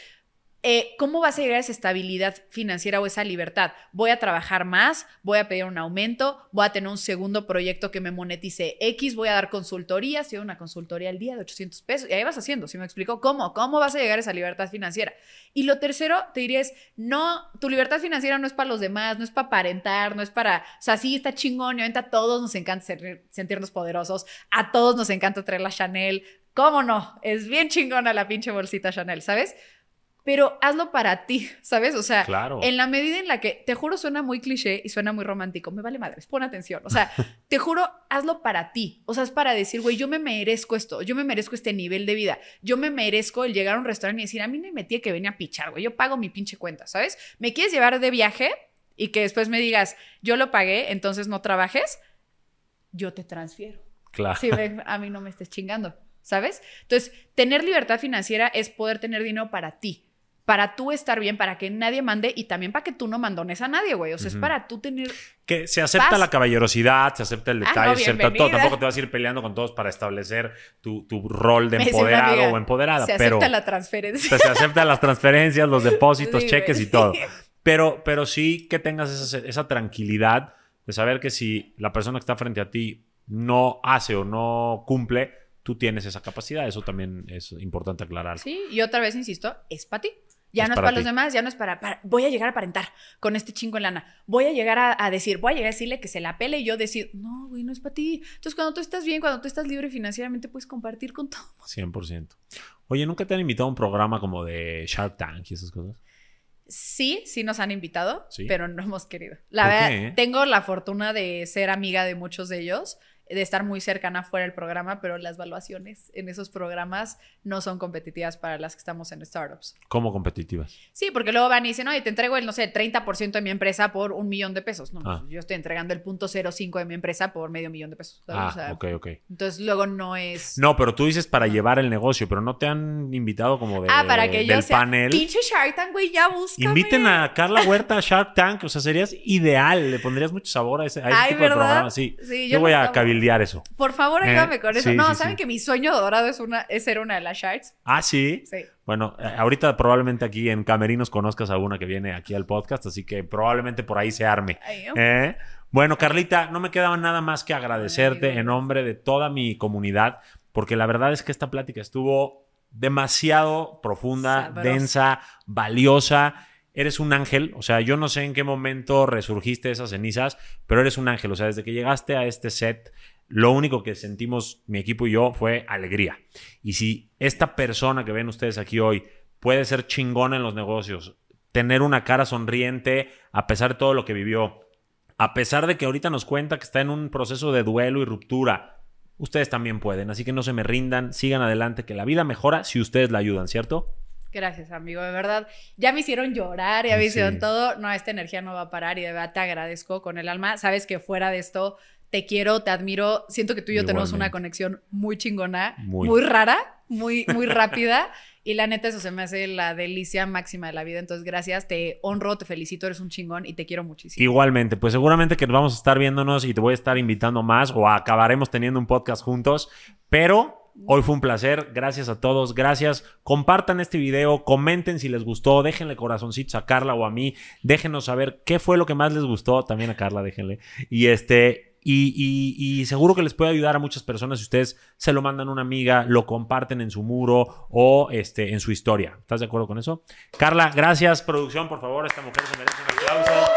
Eh, ¿cómo vas a llegar a esa estabilidad financiera o esa libertad? Voy a trabajar más, voy a pedir un aumento, voy a tener un segundo proyecto que me monetice X, voy a dar consultorías, si una consultoría al día de 800 pesos, y ahí vas haciendo, ¿sí me explico? ¿Cómo? ¿Cómo vas a llegar a esa libertad financiera? Y lo tercero, te diría es, no, tu libertad financiera no es para los demás, no es para aparentar, no es para, o sea, sí está chingón, y a todos nos encanta sentirnos poderosos, a todos nos encanta traer la Chanel, ¿cómo no? Es bien chingona la pinche bolsita Chanel, ¿sabes? Pero hazlo para ti, ¿sabes? O sea, en la medida en la que, te juro, suena muy cliché y suena muy romántico, me vale madres, pon atención, o sea, te juro, hazlo para ti, o sea, es para decir, güey, yo me merezco esto, yo me merezco este nivel de vida, yo me merezco el llegar a un restaurante y decir, a mí no me metí que venía a pichar, güey, yo pago mi pinche cuenta, ¿sabes? ¿Me quieres llevar de viaje? Y que después me digas, yo lo pagué, entonces no trabajes yo te transfiero. Claro. Si a mí no me estés chingando, ¿sabes? Entonces, tener libertad financiera es poder tener dinero para ti para tú estar bien, para que nadie mande y también para que tú no mandones a nadie, güey. O sea, es para tú tener. Que se acepta la caballerosidad, se acepta el ah, detalle, se acepta todo. Tampoco te vas a ir peleando con todos para establecer tu, rol de empoderado o empoderada. Se acepta la transferencia. se acepta las transferencias, los depósitos, cheques y todo. Pero, pero sí que tengas esa, esa tranquilidad de saber que si la persona que está frente a ti no hace o no cumple, tú tienes esa capacidad. Eso también es importante aclarar. Sí, y otra vez insisto, es para ti. Ya no es para, los demás, ya no es para, Voy a llegar a aparentar con este chingo en lana. Voy a llegar a, decir, voy a llegar a decirle que se la pele y yo decir, no, güey, no es para ti. Entonces, cuando tú estás bien, cuando tú estás libre financieramente, puedes compartir con todo. 100%. Oye, ¿nunca te han invitado a un programa como de Shark Tank y esas cosas? Sí, sí nos han invitado, pero no hemos querido. La verdad, tengo la fortuna de ser amiga de muchos de ellos de estar muy cercana fuera del programa, pero las valuaciones en esos programas no son competitivas para las que estamos en startups. ¿Cómo competitivas? Sí, porque luego van y dicen, oye, te entrego el, no sé, 30% de mi empresa por un millón de pesos. No, ah. yo estoy entregando el punto 05 de mi empresa por medio millón de pesos. Ah, ok, ok. Entonces luego no es... No, pero tú dices para llevar el negocio, pero no te han invitado como de, ah, para que del panel. Pinche Shark Tank, güey, ya busca. Inviten a Carla Huerta a Shark Tank, o sea, serías ideal, le pondrías mucho sabor a ese, tipo de programa. Sí, yo, yo voy a eso. Por favor, ¿Eh? ayúdame con eso. no, ¿saben que mi sueño dorado es, una, es ser una de las Sharks? Ah, sí. Sí. Bueno, eh, ahorita probablemente aquí en Camerinos conozcas a una que viene aquí al podcast, así que probablemente por ahí se arme. ¿Eh? Bueno, Carlita, no me quedaba nada más que agradecerte en nombre de toda mi comunidad, porque la verdad es que esta plática estuvo demasiado profunda, densa, valiosa eres un ángel, o sea, yo no sé en qué momento resurgiste esas cenizas, pero eres un ángel, o sea, desde que llegaste a este set, lo único que sentimos mi equipo y yo fue alegría. Y si esta persona que ven ustedes aquí hoy puede ser chingona en los negocios, tener una cara sonriente a pesar de todo lo que vivió, a pesar de que ahorita nos cuenta que está en un proceso de duelo y ruptura, ustedes también pueden. Así que no se me rindan, sigan adelante, que la vida mejora si ustedes la ayudan, ¿cierto? Gracias, amigo, de verdad. Ya me hicieron llorar, ya me hicieron todo. No, esta energía no va a parar y de verdad te agradezco con el alma. Sabes que fuera de esto te quiero, te admiro. Siento que tú y yo tenemos una conexión muy chingona, muy, rara, muy, muy rápida. Y la neta, eso se me hace la delicia máxima de la vida. Entonces, gracias, te honro, te felicito, eres un chingón y te quiero muchísimo. Igualmente, pues seguramente que vamos a estar viéndonos y te voy a estar invitando más o acabaremos teniendo un podcast juntos. Pero Hoy fue un placer, gracias a todos, gracias. Compartan este video, comenten si les gustó, déjenle corazoncitos a Carla o a mí, déjenos saber qué fue lo que más les gustó, también a Carla, déjenle. Y este, y, y, seguro que les puede ayudar a muchas personas si ustedes se lo mandan a una amiga, lo comparten en su muro o este, en su historia. ¿Estás de acuerdo con eso? Carla, gracias, producción, por favor, esta mujer se merece un aplauso.